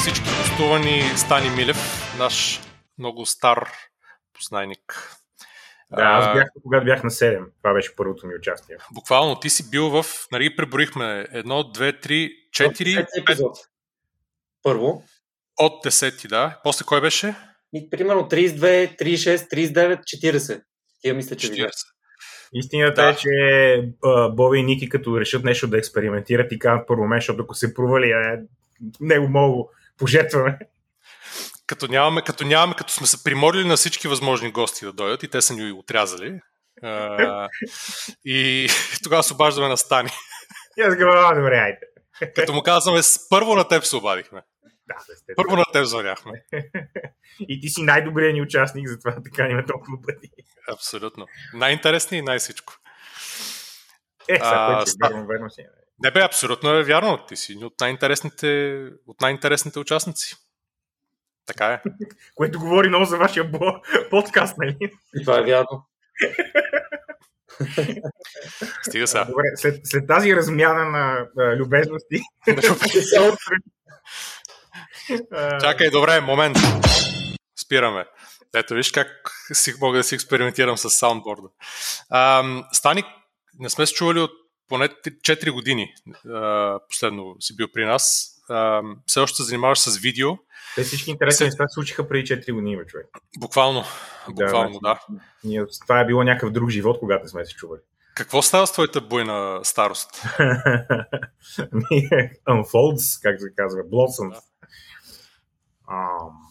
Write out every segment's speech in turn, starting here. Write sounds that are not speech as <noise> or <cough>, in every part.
Всички гостувани Стани Милев, наш много стар познайник. Да, аз бях, когато бях на 7. Това беше първото ми участие. Буквално ти си бил в, нали, преброихме едно, две, три, четири, епизод. Първо. От 10, да. После кой беше? И, примерно 32, 36, 39, 40. Тия мисля, че 40. Истината да. е, че Боби и Ники като решат нещо да експериментират и казват първо мен, защото ако се провали, е, него мога пожертваме. Като нямаме, като нямаме, като сме се приморили на всички възможни гости да дойдат и те са ни отрязали. А, и <laughs> тогава се обаждаме на Стани. И аз говоря, добре, айде. Като му казваме, първо на теб се обадихме. Да, Първо на теб звъняхме. <laughs> и ти си най-добрият ни участник, затова така има толкова пъти. Абсолютно. Най-интересни и най-всичко. Е, сега, а, верно, верно си. Не бе, абсолютно е вярно. Ти си от най-интересните, от най-интересните участници. Така е. Което говори много за вашия подкаст, нали? И това е вярно. Стига сега. Добре, след, след тази размяна на а, любезности. <laughs> Чакай, добре, момент. Спираме. Ето, виж как си, мога да си експериментирам с саундборда. А, Стани, не сме се чували от поне 4 години. А, последно си бил при нас. А, все още се занимаваш с видео. Те всички интересни неща се случиха преди 4 години, човек. Буквално. Буквално, да. да. Това е било някакъв друг живот, когато сме се чували. <laughs> Какво става с твоята буйна старост? Unfolds, как се казва, blossoms. Да. Um...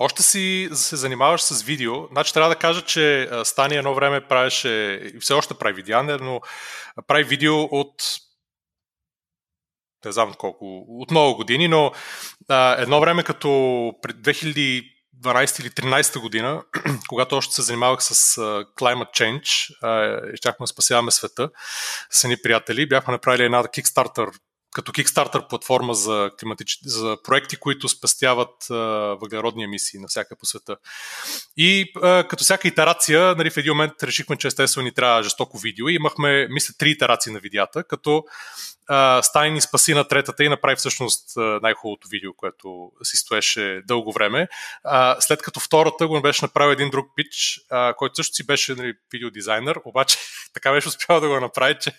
Още си се занимаваш с видео. Значи трябва да кажа, че Стани едно време правеше, и все още прави видео, но прави видео от не знам колко, от много години, но а, едно време като пред 2012 или 13 година, <clears throat> когато още се занимавах с uh, Climate Change и щяхме да спасяваме света с едни приятели, бяхме направили една Kickstarter като Kickstarter платформа за, климатич... за проекти, които спестяват а, въглеродни емисии всяка по света. И а, като всяка итерация, нали, в един момент решихме, че естествено ни трябва жестоко видео и имахме, мисля, три итерации на видеята, като Стайн ни спаси на третата и направи всъщност най-хубавото видео, което си стоеше дълго време. А, след като втората го беше направил един друг пич, а, който също си беше нали, видеодизайнер, обаче <laughs> така беше успял да го направи, че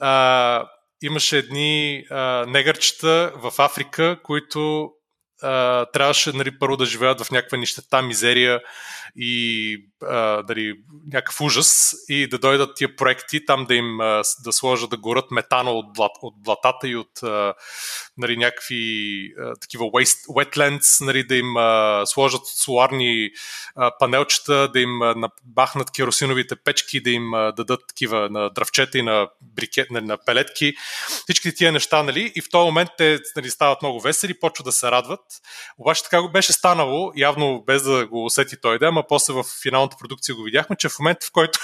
а, имаше едни а, негърчета в Африка, които а, трябваше нали, първо да живеят в някаква нищета, мизерия и дали, някакъв ужас и да дойдат тия проекти, там да им да сложат да горят метана от, блат, от блатата и от нали, някакви такива waste, wetlands, нали, да им сложат соларни панелчета, да им а, бахнат керосиновите печки, да им дадат такива на дравчета и на, брикет, на, на пелетки. Всички тия неща, нали, и в този момент те нали, стават много весели, почват да се радват. Обаче така го беше станало, явно без да го усети той да, ама после в финалната продукция го видяхме, че в момента, в който,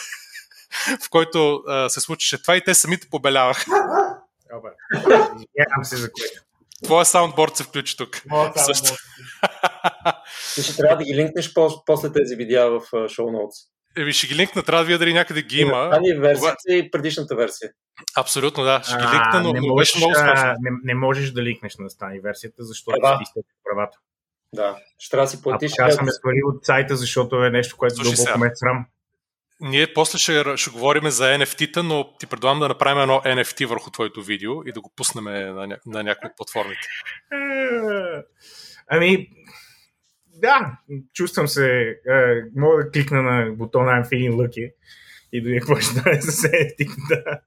<laughs> в който а, се случише това и те самите побеляваха. <laughs> Добре. Извинявам се за което. Твоя саундборд се включи тук. Също. <laughs> Ти ще трябва да ги линкнеш после тези видеа в шоу ноутс. Еми ще ги линкна, трябва да видя дали някъде ги има. Ани версията и предишната версия. Абсолютно, да. Ще ги линкна, но, не можеш, много смешно. Не, не, можеш да линкнеш на стани версията, защото Права. си правата. Да, ще трябва да си платиш. Аз съм свалил от сайта, защото е нещо, което Слушай дълбоко ме е срам. Ние после ще, ще говорим за NFT-та, но ти предлагам да направим едно NFT върху твоето видео и да го пуснем на, ня... на някои от платформите. Ами, да, чувствам се. мога да кликна на бутона I'm feeling lucky и до какво ще стане с NFT-та.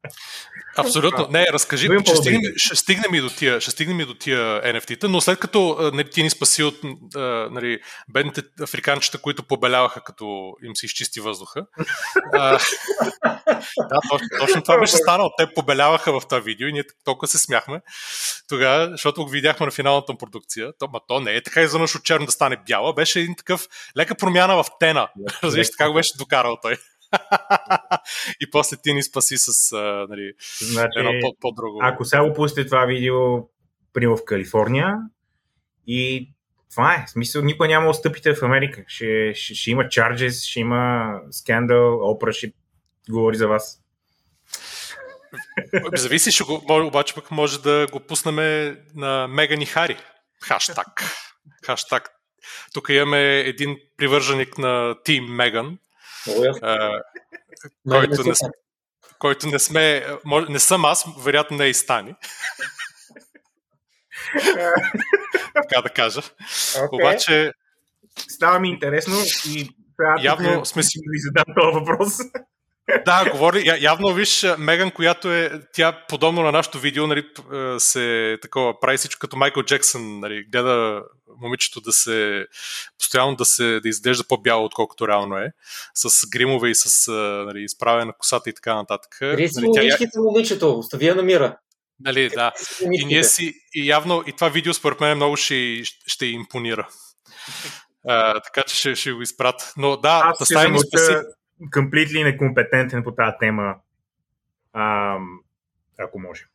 Абсолютно. Не, разкажи, ще стигнем, ще стигнем, и до тия, ще стигнем и до тия NFT-та, но след като нали, ти ни спаси от нали, бедните африканчета, които побеляваха, като им се изчисти въздуха. а, <laughs> да, точно, точно това беше станало. Те побеляваха в това видео и ние толкова се смяхме тогава, защото го видяхме на финалната продукция. То, ма то не е така изведнъж от черно да стане бяла, беше един такъв лека промяна в тена. Разбираш, така го беше докарал той <laughs> и после ти ни спаси с а, нали, значи, едно по- по-друго. Ако сега го пусти това видео при в Калифорния и това е. В смисъл, никой няма да стъпите в Америка. Ще, ще, ще има чарджес, ще има скандал, опра ще говори за вас. Зависи, ще го, обаче пък може да го пуснем на Меган и Хари. Хаштаг. Хаштаг. Тук имаме един привърженик на Тим Меган, който не, който не сме, не съм аз, вероятно не е и Стани. <laughs> така да кажа. Okay. Обаче... Става ми интересно и явно сме си... Задам този въпрос. Да, говори. Явно виж Меган, която е тя подобно на нашото видео, нали, се такова прави всичко като Майкъл Джексън, нали, гледа момичето да се постоянно да се да изглежда по-бяло, отколкото реално е, с гримове и с нали, изправяне на косата и така нататък. Риси нали, тя... момичето, остави я намира. Нали, да. И ние си, и явно, и това видео според мен много ще, ще импонира. <laughs> А, така че ще, ще го изпрат. Но да, Аз ще замълча спаси... completely некомпетентен по тази тема, а, ако може.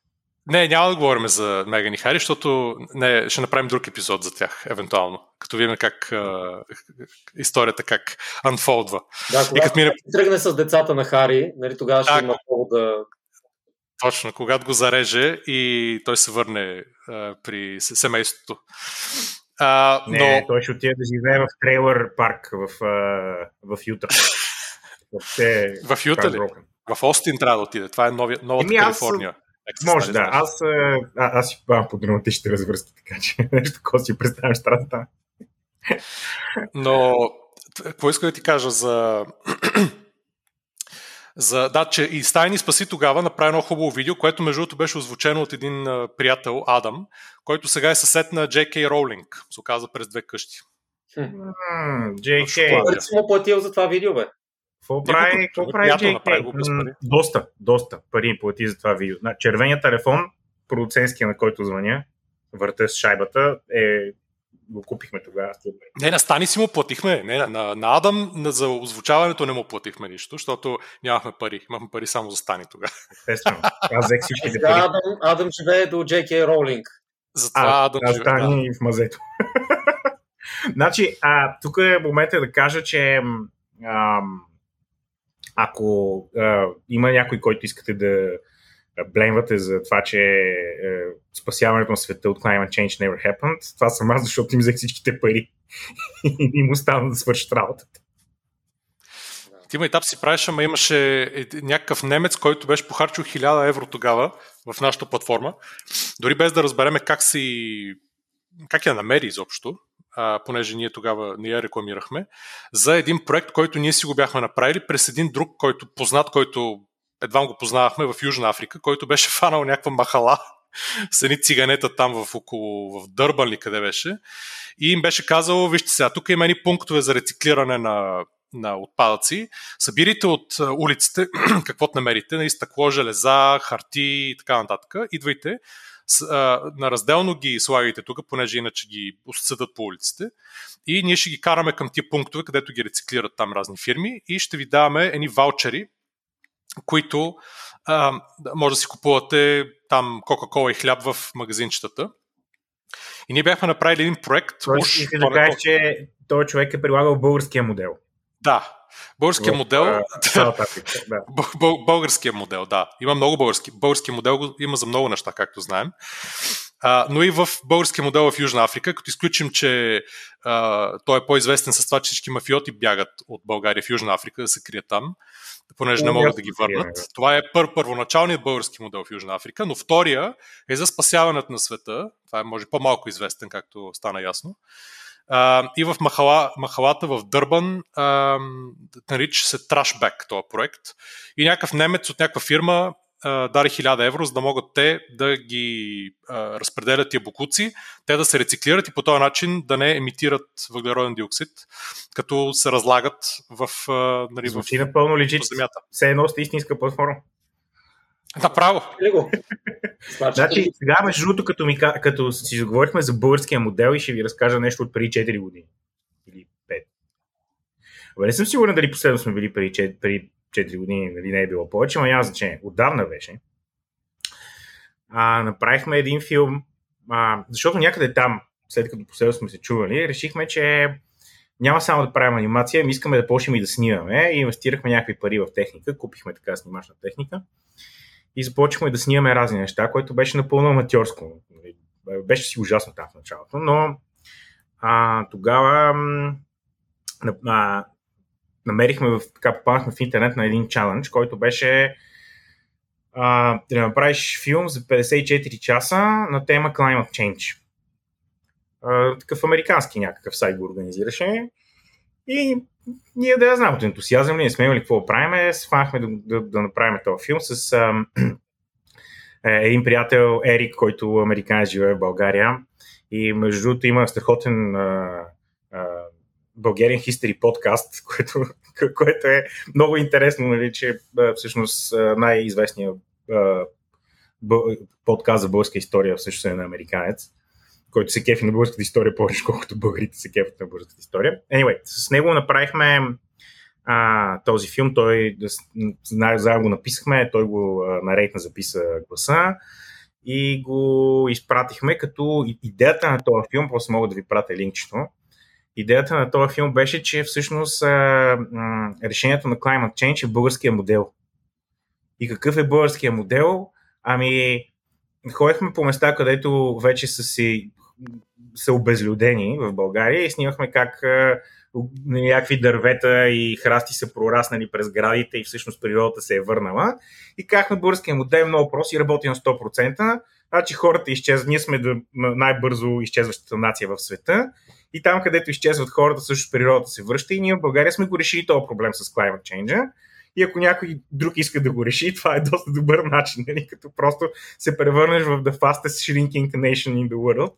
Не, няма да говорим за Меган и Хари, защото не, ще направим друг епизод за тях, евентуално. Като видим как а, историята как unfoldва. Да, когато и като мине... тръгне с децата на Хари, нали, тогава ще да, има повод да точно, когато го зареже и той се върне а, при семейството. А, не, но... той ще отиде да живее в трейлър парк в, а, в Юта. <laughs> в, те, в Юта ли? В Остин трябва да отиде. Това е новия, новата Еми, Калифорния. Аз... Може, да. Аз, а, аз си пам по драматичните развръзки, така че <laughs> нещо такова си представям страната. Но, какво иска да ти кажа за <clears throat> за, да, че и Стайн ни спаси тогава направи едно хубаво видео, което между другото беше озвучено от един а, приятел, Адам, който сега е съсед на J.K. Роулинг, се оказа през две къщи. J.K. Кой си му платил за това видео, бе? Какво прави, какво прави J.K.? Доста, доста пари плати за това видео. На червения телефон, продуцентския, на който звъня, върта с шайбата, е го купихме тогава. Не, на Стани си му платихме. Не, на, на Адам на, за озвучаването не му платихме нищо, защото нямахме пари. Имахме пари само за Стани тогава. Естествено. Аз взех всичките пари. Адам, Адам живее до J.K. Роулинг. Затова а, Адам живее. Стани да. в мазето. <laughs> значи, а, тук е момента да кажа, че ам, ако а, има някой, който искате да блеймвате за това, че е, спасяването на света от climate change never happened. Това съм аз, защото им взех всичките пари <laughs> и им остана да свършат работата. Ти етап си правиш, ама имаше някакъв немец, който беше похарчил 1000 евро тогава в нашата платформа, дори без да разбереме как си как я намери изобщо, понеже ние тогава не я рекламирахме, за един проект, който ние си го бяхме направили през един друг, който познат, който едва го познавахме в Южна Африка, който беше <laughs> фанал някаква махала с едни циганета там в около в Дърбан ли къде беше. И им беше казал, вижте сега, тук има едни пунктове за рециклиране на, на отпадъци, събирайте от улиците <clears throat> каквото намерите, нали, стъкло, железа, харти и така нататък, идвайте, на разделно ги слагайте тук, понеже иначе ги съдат по улиците и ние ще ги караме към тия пунктове, където ги рециклират там разни фирми и ще ви даваме едни ваучери, които а, може да си купувате там Кока-Кола и хляб в магазинчетата. И ние бяхме направили един проект. Тоест, уж, да кажеш, че този човек е прилагал българския модел. Да, Българския в, модел. <laughs> Да. Българския модел, да. Има много български. Българския модел има за много неща, както знаем. А, но и в българския модел в Южна Африка, като изключим, че а, той е по-известен с това, че всички мафиоти бягат от България в Южна Африка да се крият там понеже не могат да ги върнат. Това е пър, първоначалният български модел в Южна Африка, но втория е за спасяването на света. Това е може по-малко известен, както стана ясно. И в махала, махалата в Дърбан uh, нарича се Trashback този проект. И някакъв немец от някаква фирма даде 1000 евро, за да могат те да ги а, разпределят тия букуци, те да се рециклират и по този начин да не емитират въглероден диоксид, като се разлагат в, а, нали, Звучи в, напълно лежит. земята. Все едно сте истинска платформа. Направо. значи, сега, между другото, като, ми, като си заговорихме за българския модел и ще ви разкажа нещо от преди 4 години. Или 5. Абе, не съм сигурен дали последно сме били преди, 4, преди 4 години, нали, не е било повече, но няма значение. Отдавна беше. А, направихме един филм, а, защото някъде там, след като последно сме се чували, решихме, че няма само да правим анимация, ми искаме да почнем и да снимаме и инвестирахме някакви пари в техника, купихме така снимачна техника и започнахме да снимаме разни неща, което беше напълно аматьорско. Беше си ужасно там в началото, но а, тогава а, намерихме, в, така попаднахме в интернет на един чалендж, който беше а, да направиш филм за 54 часа на тема Climate Change. А, такъв американски някакъв сайт го организираше. И ние да я знам от ентусиазъм, ние сме имали какво да правим, сванахме да, да, да направим този филм с а, <clears throat> е, един приятел Ерик, който американец живее в България. И между другото има страхотен а, а, подкаст, <laughs> което, което е много интересно, нали, че всъщност най-известният подкаст за българска история всъщност е на американец, който се кефи на българската история повече, колкото българите се кефят на българската история. Anyway, с него направихме а, този филм, той заедно го написахме, той го нарейтна записа гласа и го изпратихме, като идеята на този филм, просто мога да ви пратя линкчето, идеята на този филм беше, че всъщност а, а, решението на Climate Change е българския модел. И какъв е българския модел? Ами, ходихме по места, където вече са си са обезлюдени в България и снимахме как а, някакви дървета и храсти са прораснали през градите и всъщност природата се е върнала. И на българския модел е много прост и работи на 100%. Значи хората изчезват. Ние сме най-бързо изчезващата нация в света и там, където изчезват хората, също природата се връща и ние в България сме го решили този проблем с climate change. И ако някой друг иска да го реши, това е доста добър начин, нали? като просто се превърнеш в the fastest shrinking nation in the world.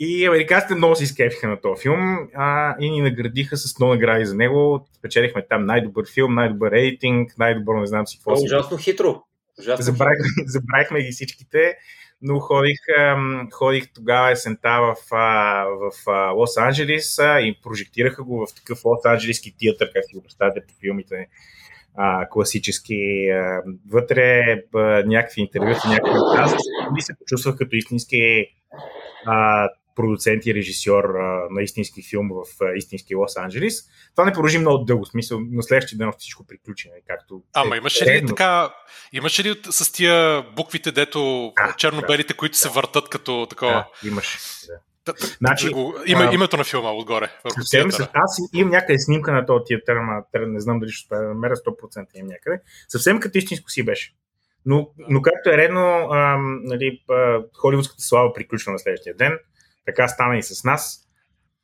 И американците много се изкефиха на този филм а, и ни наградиха с много награди за него. Спечелихме там най-добър филм, най-добър рейтинг, най-добър не знам си какво. О, ужасно хитро. Ужасно забравихме, забравихме <laughs> ги всичките но ходих, ходих тогава есента в, в, в Лос-Анджелис и прожектираха го в такъв Лос-Анджелиски театър, как си го представяте по филмите а, класически. А, вътре а, някакви интервюта, някакви аз ми се почувствах като истински а, продуцент и режисьор а, на истински филм в а, истински Лос-Анджелис. Това не продължи много дълго, смисъл на следващия ден всичко приключи. Нали, както Ама е, имаше ли така, имаше ли с тия буквите, дето да, черно-белите, да, които да, се въртат като такова? Да, имаше. Да. Значи, има а, името на филма отгоре. Съвсем, аз имам някъде снимка на този театър, ама не знам дали ще намеря 100% имам някъде. Съвсем като истинско си беше. Но, но както е редно, а, нали, холивудската слава приключва на следващия ден. Така стана и с нас.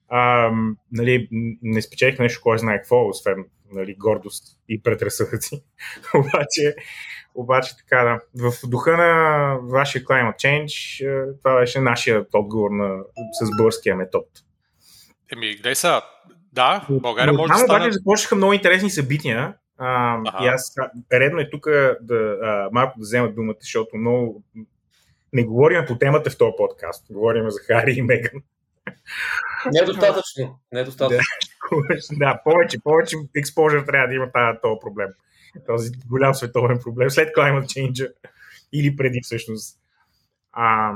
А, нали, не спечелихме нещо, кой знае какво, освен нали, гордост и предразсъдъци. <laughs> обаче, обаче така да. В духа на вашия climate change, е, това беше нашия отговор на, с българския метод. Еми, гледай сега, да, България може да стане... обаче започнаха много интересни събития. А, ага. и аз редно е тук да а, малко да взема думата, защото много не говорим по темата в този подкаст. Говорим за Хари и Меган. Недостатъчно. Недостатъчно. Да, да, повече, повече експожър трябва да има тази, този проблем. Този голям световен проблем. След climate change или преди всъщност. А,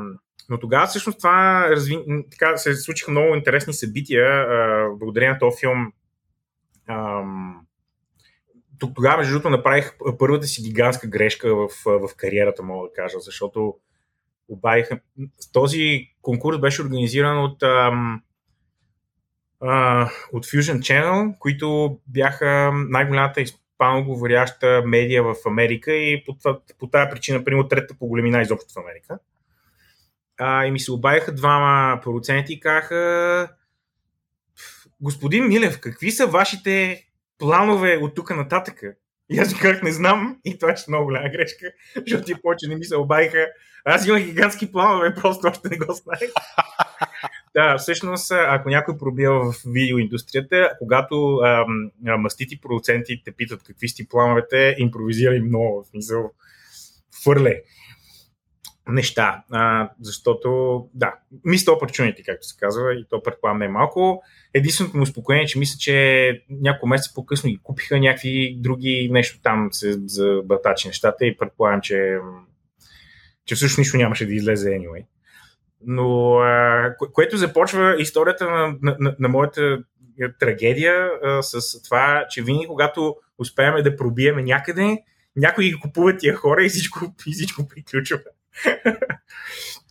но тогава всъщност това разви... така, се случиха много интересни събития. А, благодарение на този филм ам, тогава, между другото, направих първата си гигантска грешка в, в кариерата, мога да кажа, защото обадиха. Този конкурс беше организиран от, ам, а, от Fusion Channel, които бяха най-голямата испано говоряща медия в Америка и по, по тази причина, примерно, трета по големина изобщо в Америка. А, и ми се обадиха двама продуценти и казаха господин Милев, какви са вашите планове от тук нататъка? И аз как не знам, и това е много голяма грешка, защото ти повече не ми се обадиха. Аз имах гигантски планове, <laughs> просто още не го знаех. да, всъщност, ако някой пробива в видеоиндустрията, когато ам, мастити продуценти те питат какви сте плановете, импровизирай много, в смисъл, фърле неща. А, защото, да, мисля opportunity, както се казва, и то предполагам не е малко. Единственото му успокоение, че мисля, че няколко месеца по-късно ги купиха някакви други нещо там се забатачи нещата и предполагам, че, че всъщност нищо нямаше да излезе anyway. Но а, кое, което започва историята на, на, на, на моята трагедия а, с това, че винаги когато успеем да пробиеме някъде, някой ги купува тия хора и всичко, и всичко приключва.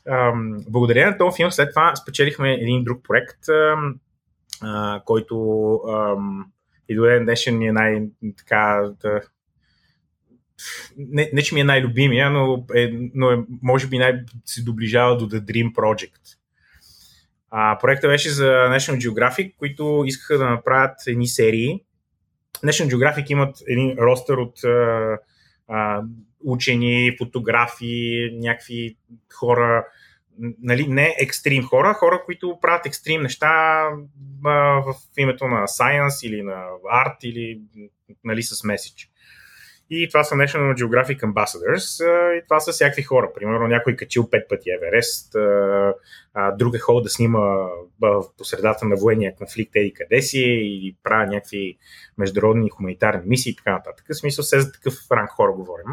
<laughs> Благодаря на този филм, след това спечелихме един друг проект, който и до ден днешен ми е най- така, да, не, не, че ми е най-любимия, но, е, но е, може би най- се доближава до The Dream Project. А, проектът беше за National Geographic, които искаха да направят едни серии. National Geographic имат един ростър от а, а, учени, фотографи, някакви хора, нали, не екстрим хора, хора, които правят екстрим неща а, в името на science или на арт или нали, с меседж. И това са National Geographic Ambassadors. И това са всякакви хора. Примерно някой качил пет пъти Еверест, друг е хол да снима по средата на военния конфликт еди къде си или правя някакви международни хуманитарни мисии и така нататък. В смисъл, се за такъв ранг хора говорим.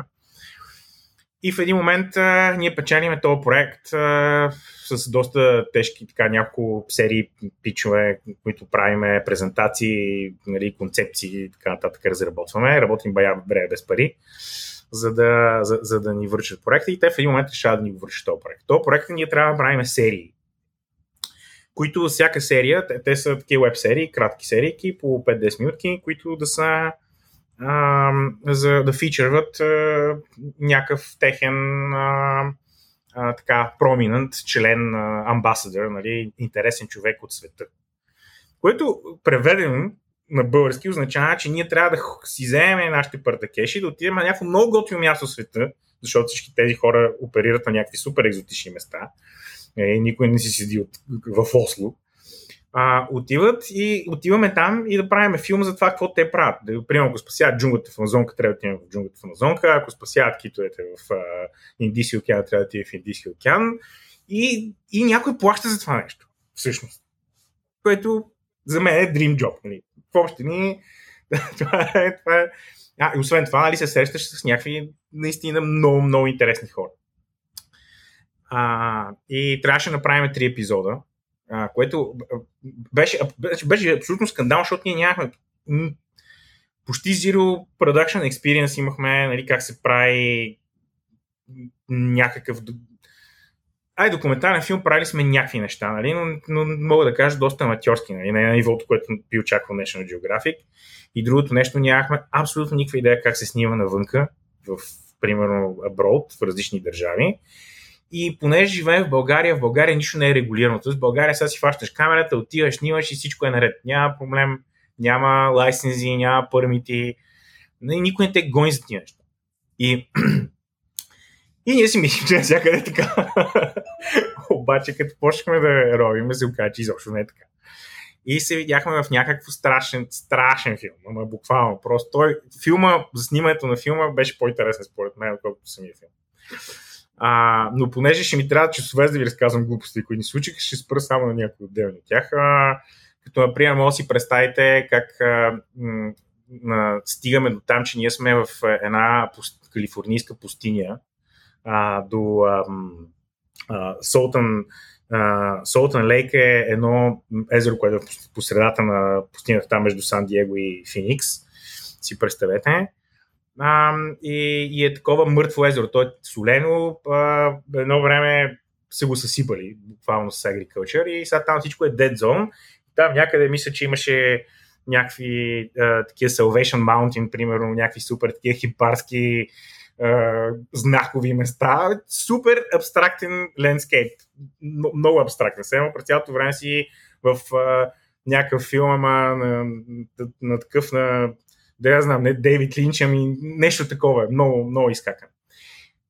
И в един момент а, ние печелиме този проект а, с доста тежки така няколко серии пичове, които правиме презентации, нали, концепции и така нататък разработваме. Работим бая бре без пари, за да, за, за да ни вършат проекта и те в един момент решават да ни вършат този проект. Този проект ние трябва да правим серии които всяка серия, те, те са такива веб серии, кратки серии по 5-10 минутки, които да са а, за да фичърват а, някакъв техен а, а, така проминент член, амбасадър, нали, интересен човек от света. Което преведено на български означава, че ние трябва да си вземем нашите партакеши, да отидем на някакво много готино място в света, защото всички тези хора оперират на някакви супер екзотични места. Е, никой не си седи от, в Осло а, отиват и отиваме там и да правим филм за това какво те правят. Да, примерно, ако спасяват джунглата в Амазонка, трябва да отидем в джунглата в Амазонка, ако спасяват китовете в а, Индийския океан, трябва да отидем в Индийския океан. И, и някой плаща за това нещо, всъщност. Което за мен е dream job. Нали. В общи ни, <laughs> това е, това е. А, и освен това, нали, се срещаш с някакви наистина много, много интересни хора. А, и трябваше да направим три епизода а, което беше, беше, абсолютно скандал, защото ние нямахме почти zero production experience имахме, нали, как се прави някакъв Ай, документален филм правили сме някакви неща, нали? но, но мога да кажа доста аматьорски, нали? на нивото, което би очаквал National Geographic. И другото нещо, нямахме абсолютно никаква идея как се снима навънка, в, примерно, аброд, в различни държави. И понеже живеем в България, в България нищо не е регулирано. Тоест в България сега си фащаш камерата, отиваш, снимаш и всичко е наред. Няма проблем, няма лайсензи, няма пърмити. Никой не те гони за тия неща. И, <clears throat> и ние си мислим, че навсякъде е така. <laughs> Обаче, като почнахме да робим, се оказа, че изобщо не е така. И се видяхме в някакъв страшен, страшен филм, ама буквално. Просто той, филма, за снимането на филма беше по-интересен според мен, отколкото самия филм. А, но понеже ще ми трябва часове да ви разказвам глупости, които ни случиха, ще спра само на някои отделни от тях. А, като, например, може да си представите как а, м- м- стигаме до там, че ние сме в една пуст, калифорнийска пустиня а, до Солтън Солтън Лейк е едно езеро, което е по средата на пустинята там между Сан Диего и Феникс. Си представете а, и, и е такова мъртво езеро. То е солено, а, едно време се го съсипали, буквално с agriculture и сега там всичко е dead zone. Там някъде мисля, че имаше някакви а, такива Salvation Mountain, примерно, някакви супер такива хипарски знакови места. Супер абстрактен лендскейп. Много абстрактен. Само през цялото време си в а, някакъв филм, ама на, на, на такъв на да я знам, не Дейвид Линч, ами нещо такова, много, много изкакан.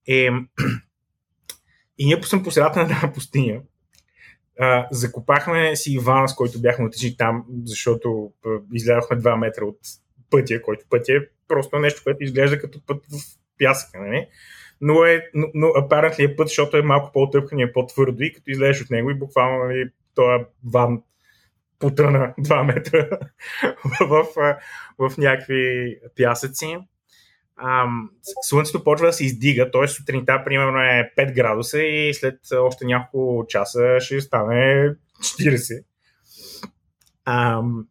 Е, <clears throat> и ние съм по средата на една пустиня. А, закопахме си Иван, с който бяхме отишли там, защото излязохме 2 метра от пътя, който пътя е просто нещо, което изглежда като път в пясъка. Нали? Но, е, но, но е път, защото е малко по-тъпкан и е по-твърдо и като излезеш от него и буквално нали, този ван потъна 2 метра <laughs> в, в, в някакви пясъци. Ам, слънцето почва да се издига, т.е. сутринта примерно е 5 градуса и след още няколко часа ще стане 40. Ам,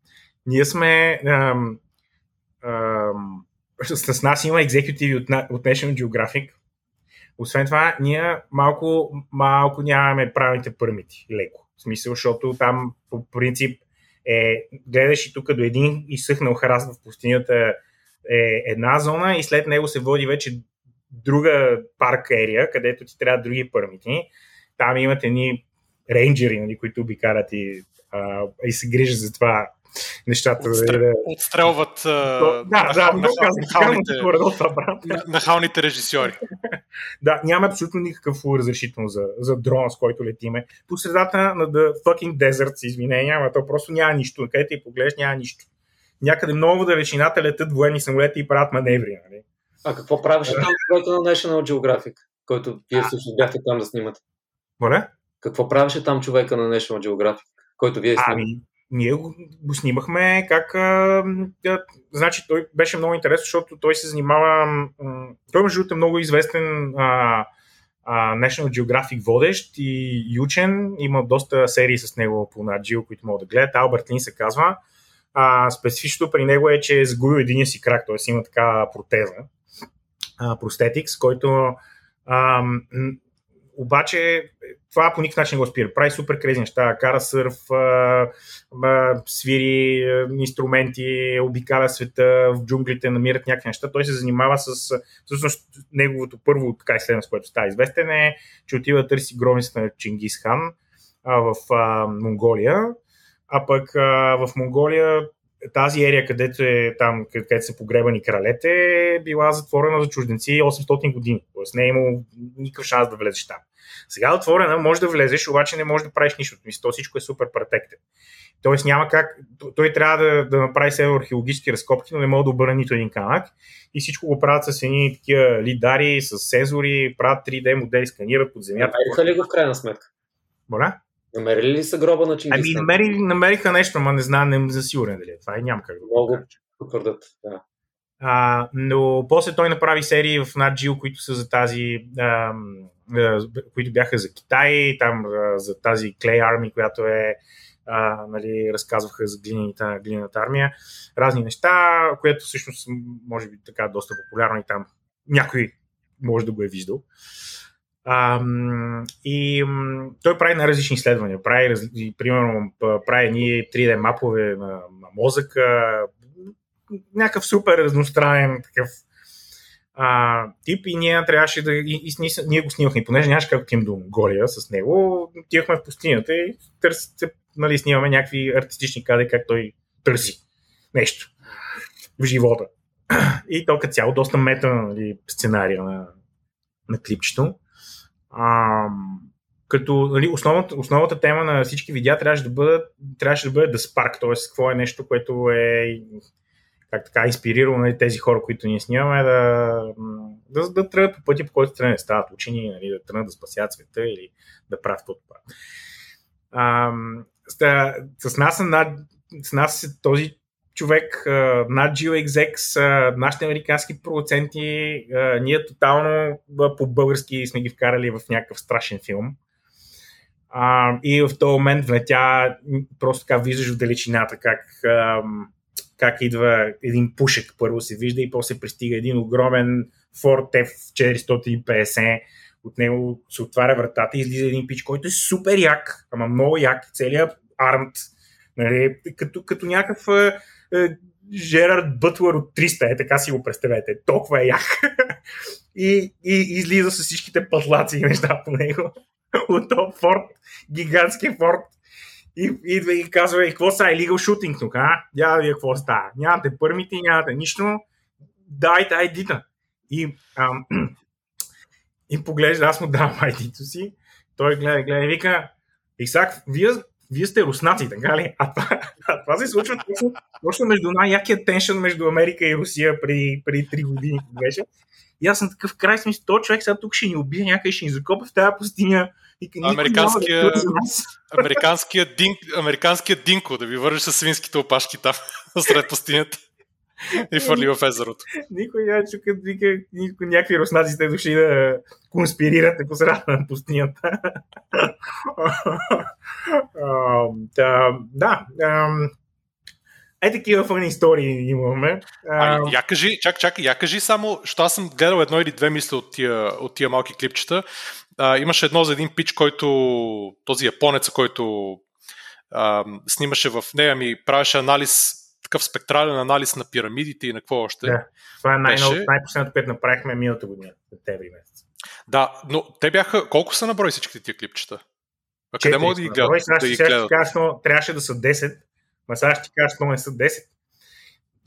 ние сме ам, ам, с нас има екзекутиви от, от National Geographic. Освен това, ние малко, малко нямаме правилните пърмити, леко. В смисъл, защото там по принцип е, гледаш и тук до един изсъхнал храст в пустинята е една зона и след него се води вече друга парк ерия, където ти трябва други пърмити. Там имате ни рейнджери, нали, които обикарат и, а, и се грижат за това нещата. Отстрел, да, отстрелват да, да, да, да, нахалните режисьори. <laughs> да, няма абсолютно никакъв разрешително за, за дрон, с който летиме. По средата на The fucking desert, извинения, ама то просто няма нищо. Където и погледнеш, няма нищо. Някъде много далечината летят военни самолети и правят маневри. Нали? А какво правеше там човека на National Geographic, който вие също бяхте там да снимате? Моля? Какво правеше там човека на National Geographic, който вие снимате? Ами, ние го, го снимахме как... А, да, значи той беше много интересно, защото той се занимава... Той между е много известен а, а, National Geographic водещ и, и учен. Има доста серии с него по Наджио, които могат да гледат. Алберт Лин се казва. А, специфичното при него е, че е загубил единия си крак, т.е. има така протеза, а, простетикс, който а, обаче това по никакъв начин не го спира. Прави супер крези неща, кара сърф, свири а, инструменти, обикаля света, в джунглите намират някакви неща. Той се занимава с, всъщност, неговото първо така изследване, с което става известен е, че отива да търси гробницата на Чингис хан а, в Монголия. А пък а, в Монголия тази ерия, където е там, където са погребани кралете, е била затворена за чужденци 800 години. Тоест не е имало никакъв шанс да влезеш там. Сега е отворена, може да влезеш, обаче не може да правиш нищо. Мисля, то всичко е супер претектен. Тоест няма как. Той трябва да, да направи себе археологически разкопки, но не може да обърне нито един камък. И всичко го правят с едни такива лидари, с сензори, правят 3D модели, сканират под земята. Намериха ли го в крайна сметка? Моля? Намерили ли са гроба на Чингис Ами намери, намериха нещо, но не знам, не за сигурен дали. Това и няма как да го Много потвърдат, да. А, но после той направи серии в Nat Geo, които са за тази, а, а, които бяха за Китай, там а, за тази Clay Army, която е а, нали, разказваха за глината, глината армия, разни неща, което всъщност може би така доста популярно и там някой може да го е виждал. А, и той прави на различни изследвания. Прави, примерно, прави ние 3D мапове на, на мозъка, някакъв супер разностранен такъв а, тип и ние трябваше да... И, и, ние, ние го снимахме, понеже нямаше как отидем до Монголия с него, отивахме в пустинята и търсите, нали, снимаме някакви артистични кадри, как той търси нещо в живота. <clears throat> И то цяло доста мета нали, сценария на, на клипчето. А, като нали, основната, основната тема на всички видеа трябваше да бъде, трябваше да бъде да спарк, т.е. какво е нещо, което е как така инспирирало нали, тези хора, които ние снимаме, да, да, да тръгнат по пътя, по който трябва да стават учени, нали, да тръгнат да спасят света или да правят каквото правят. С, с, нас, с нас е този човек, над GeoExex, нашите американски продуценти, ние тотално по български сме ги вкарали в някакъв страшен филм. и в този момент влетя, просто така виждаш в далечината как, как идва един пушек, първо се вижда и после пристига един огромен Ford F450, от него се отваря вратата и излиза един пич, който е супер як, ама много як, целият армт, нали, като, като някакъв е, Жерард Бътлър от 300, е така си го представете, толкова е як. <laughs> и, и излиза с всичките патлаци и неща по него. <laughs> от този форт, гигантски форт. И идва и казва, и какво са, е legal shooting тук, а? Я да вие какво става. Нямате пърмите, нямате нищо. Дайте ID-та. И, ам, <clears throat> и поглежда, аз му давам ID-то си. Той гледа, гледа и вика, Исак, вие вие сте руснаци, така ли? А това, а това се случва точно, точно между най-якия теншън между Америка и Русия преди, преди 3 години беше. И аз съм такъв край смисъл, този човек сега тук ще ни убие, някъде ще ни закопа в тази пустиня. И американския, да американския, дин, американския Динко да ви вържи с свинските опашки там, <laughs> сред пустинята. И фърли в езерото. Никой няма чука, вика, никой, някакви руснаци сте дошли да конспирират по средата на пустинята. <laughs> да, да Е, такива фъни истории имаме. А, я кажи, чак, чак, я кажи само, що аз съм гледал едно или две мисли от тия, от тия малки клипчета. А, имаше едно за един пич, който, този японец, който а, снимаше в нея, ми правеше анализ, такъв спектрален анализ на пирамидите и на какво още. Да, това е най- Беше- най-последното, което направихме миналата година, септември месец. Да, но те бяха, колко са наброй всичките тия клипчета? А къде могат да ги гледат? Сега да ги сега гледат? кажа, но трябваше да са 10, ма сега ще ти кажа, но не са 10.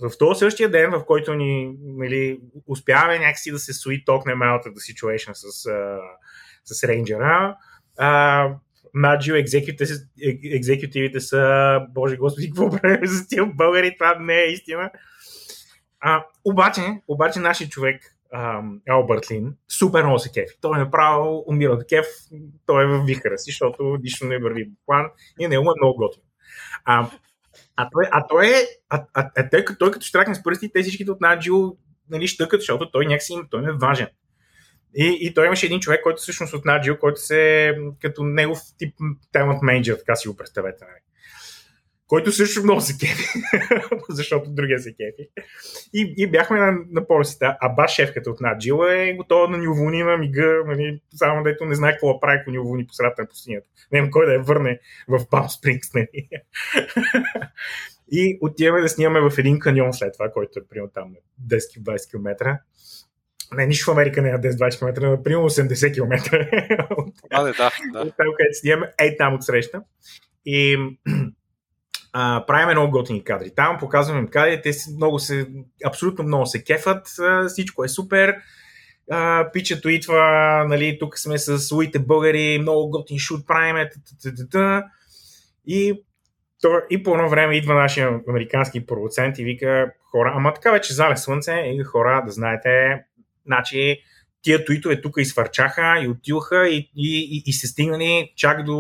В този същия ден, в който ни нали, успяваме някакси да се sweet talkнем out of the situation с, а, с рейнджера, а, Наджио екзекутивите, са, боже господи, какво правим за тия българи, това не е истина. А, обаче, обаче нашия човек, ам, Албърт Лин, супер много се кефи. Той е направо умира от кеф, той е в вихара си, защото нищо не върви в план и не е много готино. А, а той, а той е, а, а, а той, той, като штракне с пръсти, те всичките от Наджио нали, щъкат, защото той някакси им, той е важен. И, и той имаше един човек, който всъщност от Наджио, който се като негов тип талант менеджер, така си го представете. Нали. Който също много се кефи, <laughs> защото другия се кефи. И, и бяхме на, на полюсите. А баш шефката от Наджил е готова да ни уволни на мига, нали, само дето не знае какво прави, ако ни уволни по на пустинята. Няма кой да я върне в Пам Спрингс. Нали. <laughs> и отиваме да снимаме в един каньон след това, който е примерно там на 10-20 км. Не, нищо в Америка не е на 10-20 км, но примерно 80 км. А, да, да, да. От там, където снимаме, ей там отсреща. И а, правим много готини кадри. Там показваме им кадри, те много се, абсолютно много се кефат, а, всичко е супер. А, пичето идва, нали, тук сме с уите българи, много готин шут правиме, и, и по едно време идва нашия американски продуцент и вика, хора, ама така вече зале слънце, и хора, да знаете, значи тия туитове тук изфърчаха и отидоха и, и, и, и се стигнали чак до,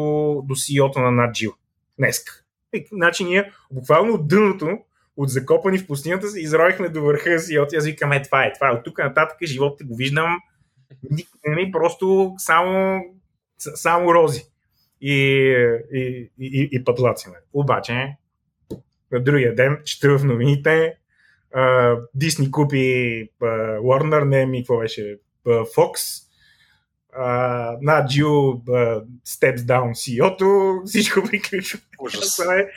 до CEO-то на Наджил днеска. И, значи ние буквално от дъното, от закопани в пустинята, се изроихме до върха си. От аз викам, е, това е, това е. От тук нататък живота го виждам нали, просто само, само рози и, и, и, и пътлаци. нали. Обаче, на другия ден, чета в новините, Дисни купи Warner, не ми, какво беше, Fox, а, на Джио а, Steps Down CEO-то, всичко приключва. Ужас. Е,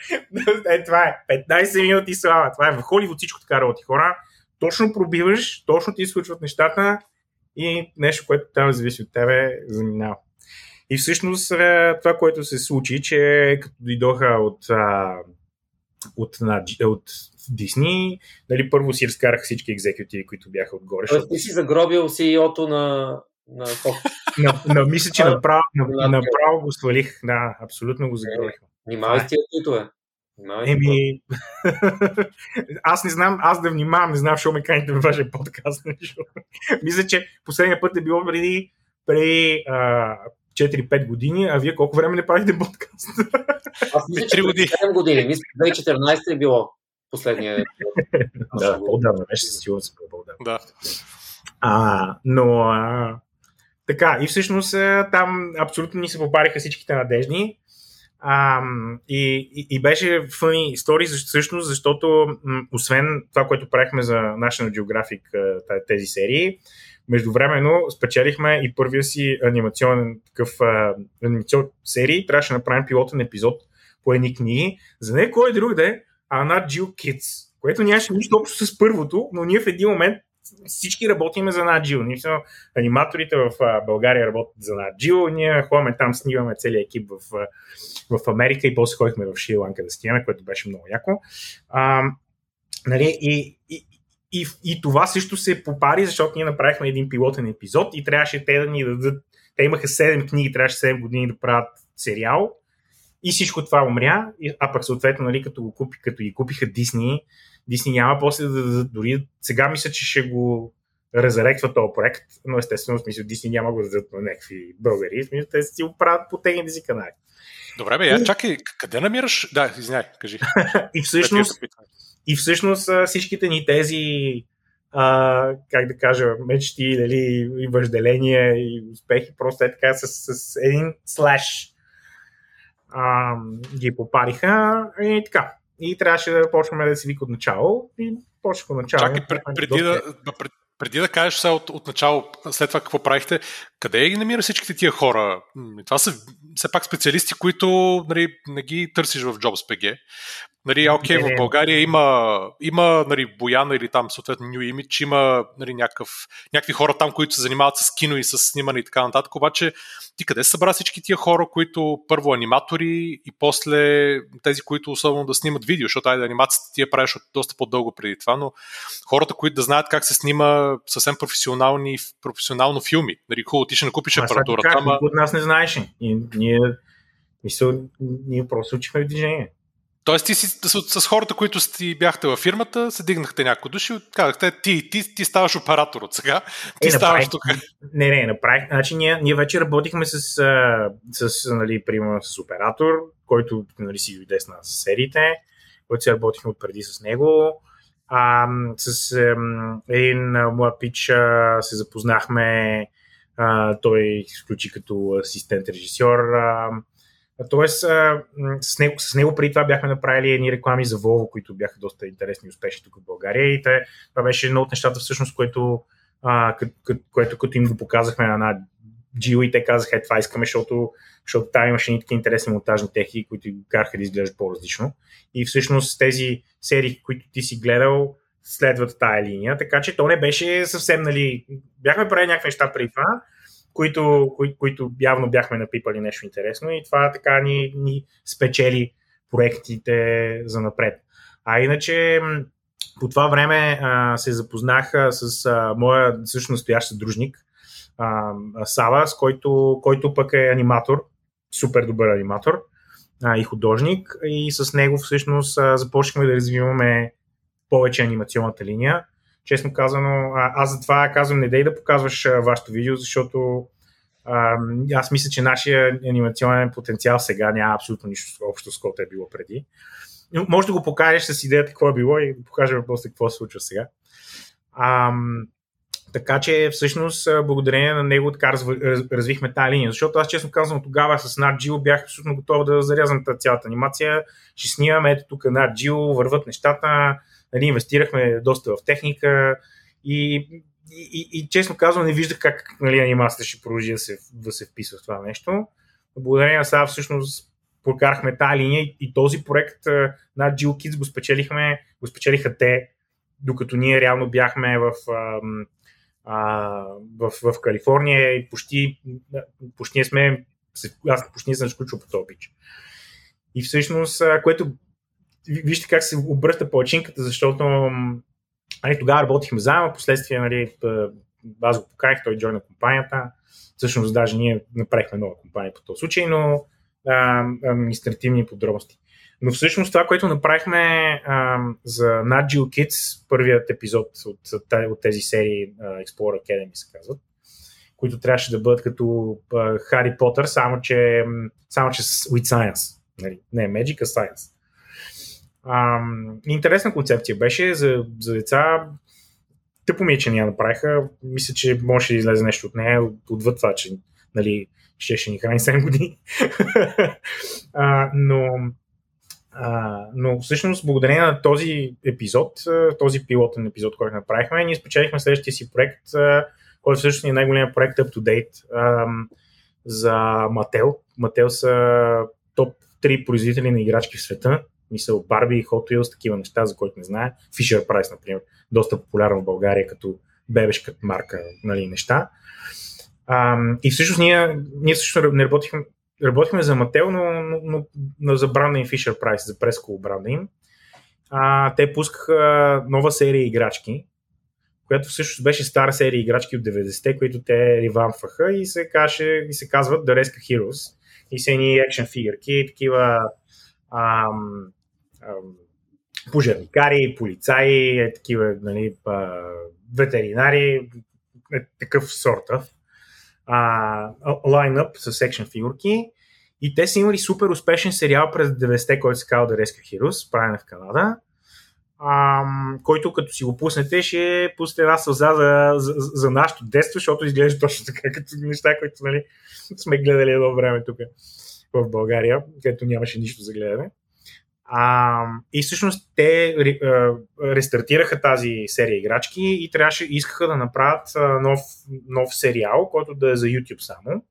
е, това е 15 минути слава. Това е в Холивуд всичко така работи хора. Точно пробиваш, точно ти случват нещата и нещо, което там зависи от тебе, заминава. И всъщност това, което се случи, че като дойдоха от, от, на, от Дисни, нали, първо си разкараха всички екзекутиви, които бяха отгоре. Тоест ти си загробил CEO-то на, на. На, на, мисля, че направо, <laughs> направо го свалих. Да, абсолютно го загробих. Внимавай с тия твитове. Внимавай с тия Еми, <laughs> аз не знам, аз да внимавам, не знам, защо ме каните във вашия подкаст. <laughs> Мисля, че последния път е било преди, преди а, 4-5 години, а вие колко време не правите подкаст? Аз мисля, че Три преди години. 7 години. Мисля, 2014 е било последния. <laughs> да, по-давно беше, със сигурност е по-давно. Да. А, но а, така, и всъщност там абсолютно ни се попариха всичките надежни. А, и, и, и беше funny story, всъщност, защото м, освен това, което правихме за National Geographic тези серии, междувременно спечелихме и първия си анимационен такъв а, анимационен серии. Трябваше да направим пилотен епизод по едни книги. За не кой друг да е, а над Jill Kids, което нямаше нищо общо с първото, но ние в един момент всички работиме за Наджил. Ние аниматорите в България работят за Наджил, ние ходим там, снимаме целият екип в, в Америка и после ходихме в Шри-Ланка да снимаме, което беше много яко. А, нали, и, и, и, и това също се попари, защото ние направихме един пилотен епизод и трябваше те да ни дадат. Те имаха 7 книги, трябваше 7 години да правят сериал. И всичко това умря, а пък съответно, нали, като, го купи, като ги купиха Дисни, Дисни няма после да дадат, дори сега мисля, че ще го резеректва този проект, но естествено, в смисъл, Дисни няма го да дадат на някакви българи, в смисъл, те си го правят по техните си канали. Добре, бе, я, чакай, къде намираш? Да, извиняй, кажи. <laughs> И всъщност, и всъщност всичките ни тези а, как да кажа, мечти дали, и въжделения и успехи, просто е така с, с един слеш а, ги попариха и така. и трябваше да почваме да си вика от начало и почнах от начало. Чакай, преди да, преди да кажеш сега от, от начало, след това какво правихте, къде ги намира всичките тия хора? Това са все пак специалисти, които нали, не ги търсиш в JobsPG. Нали, окей, okay, в България има, има нали, Бояна или там съответно New Image, има нали, някакъв, някакви хора там, които се занимават с кино и с снимане и така нататък, обаче ти къде се събра всички тия хора, които първо аниматори и после тези, които особено да снимат видео, защото айде анимацията ти я правиш от доста по-дълго преди това, но хората, които да знаят как се снима съвсем професионални, професионално филми. Нали, хубаво, ти ще накупиш апаратурата. Ама... От нас не знаеш. И, ние, мисъл, ние просто учихме в движение. Тоест ти си с, с хората, които си бяхте във фирмата, се дигнахте някои души и казахте, ти, ти, ти ставаш оператор от сега, ти е, ставаш тук. Не, не, направих. Значи ние, ние вече работихме с, с нали, примерно с оператор, който нали, си дойде с нас сериите, който си работихме отпреди с него. А, с един млад пич се запознахме, а, той изключи като асистент режисьор. А, Тоест, с него, с него преди това бяхме направили едни реклами за Volvo, които бяха доста интересни и успешни тук в България. И те, това беше едно от нещата, всъщност, което, а, което, което като им го показахме на една Джио и те казаха, е, това искаме, защото, защото там имаше ни такива интересни монтажни техники, които караха да изглеждат по-различно. И всъщност тези серии, които ти си гледал, следват тая линия, така че то не беше съвсем, нали, бяхме правили някакви неща преди това, които, кои, които явно бяхме напипали нещо интересно и това така ни, ни спечели проектите за напред. А иначе по това време а, се запознах с а, моя също настоящ съдружник а, Сава, с който, който пък е аниматор, супер добър аниматор а, и художник и с него всъщност а, започнахме да развиваме повече анимационната линия честно казано, аз затова казвам, не дей да показваш вашето видео, защото аз мисля, че нашия анимационен потенциал сега няма абсолютно нищо общо с което е било преди. Може да го покажеш с идеята какво е било и да покажем после какво се случва сега. А, така че всъщност благодарение на него така раз, развихме тази линия. Защото аз честно казвам тогава с NatGeo бях абсолютно готов да зарязвам цялата анимация. Ще снимаме ето тук NatGeo, върват нещата, нали, инвестирахме доста в техника и, и, и, и честно казвам не виждах как нали, анимацията ще продължи да се, да се вписва в това нещо. Благодарение на сега всъщност прокарахме тази линия и, и този проект на Jill Kids го спечелихме, го спечелиха те, докато ние реално бяхме в, а, в, в Калифорния и почти, почти сме аз почти съм сключил по този. И всъщност, което вижте как се обръща палачинката, защото нали, тогава работихме заедно, последствие нали, аз го покаях, той джойна компанията. Всъщност даже ние направихме нова компания по този случай, но а, административни подробности. Но всъщност това, което направихме а, за Nat Kids, първият епизод от, от тези серии Explorer Academy се казват, които трябваше да бъдат като Хари Потър, само че, само че с with science. Нали? Не Magic, а science. А, интересна концепция беше за, за деца. Тъпо ми е, че няма направиха. Мисля, че може да излезе нещо от нея, отвъд това, че нали, ще, ще ни храни 7 години. <laughs> а, но, а, но всъщност, благодарение на този епизод, този пилотен епизод, който направихме, ние спечелихме следващия си проект, който всъщност е най-големият проект up to date а, за Мател. Мател са топ 3 производители на играчки в света мисъл Барби, Hot Wheels, такива неща, за които не знае. Fisher Price, например, доста популярна в България като бебешка марка нали, неща. А, и всъщност ние, ние също не работихме, работихме за Мател, но, но, но за бранда им Fisher Price, за прескол бранда им. А, те пускаха нова серия играчки, която всъщност беше стара серия играчки от 90-те, които те ревамфаха и се, каже, и се казват The Rescue Heroes. И са едни екшен фигърки, такива ам, пожарникари, полицаи, е, такива нали, ветеринари, е, такъв сорта лайнъп с секшн фигурки. И те са имали супер успешен сериал през 90-те, който се казва The Rescue Heroes, правен в Канада, ам, който като си го пуснете, ще пусне една сълза за, за, за нашето детство, защото изглежда точно така, като неща, които нали, сме гледали едно време тук в България, където нямаше нищо за гледане. А, и всъщност те а, рестартираха тази серия играчки и трябваше, искаха да направят нов, нов сериал, който да е за YouTube само.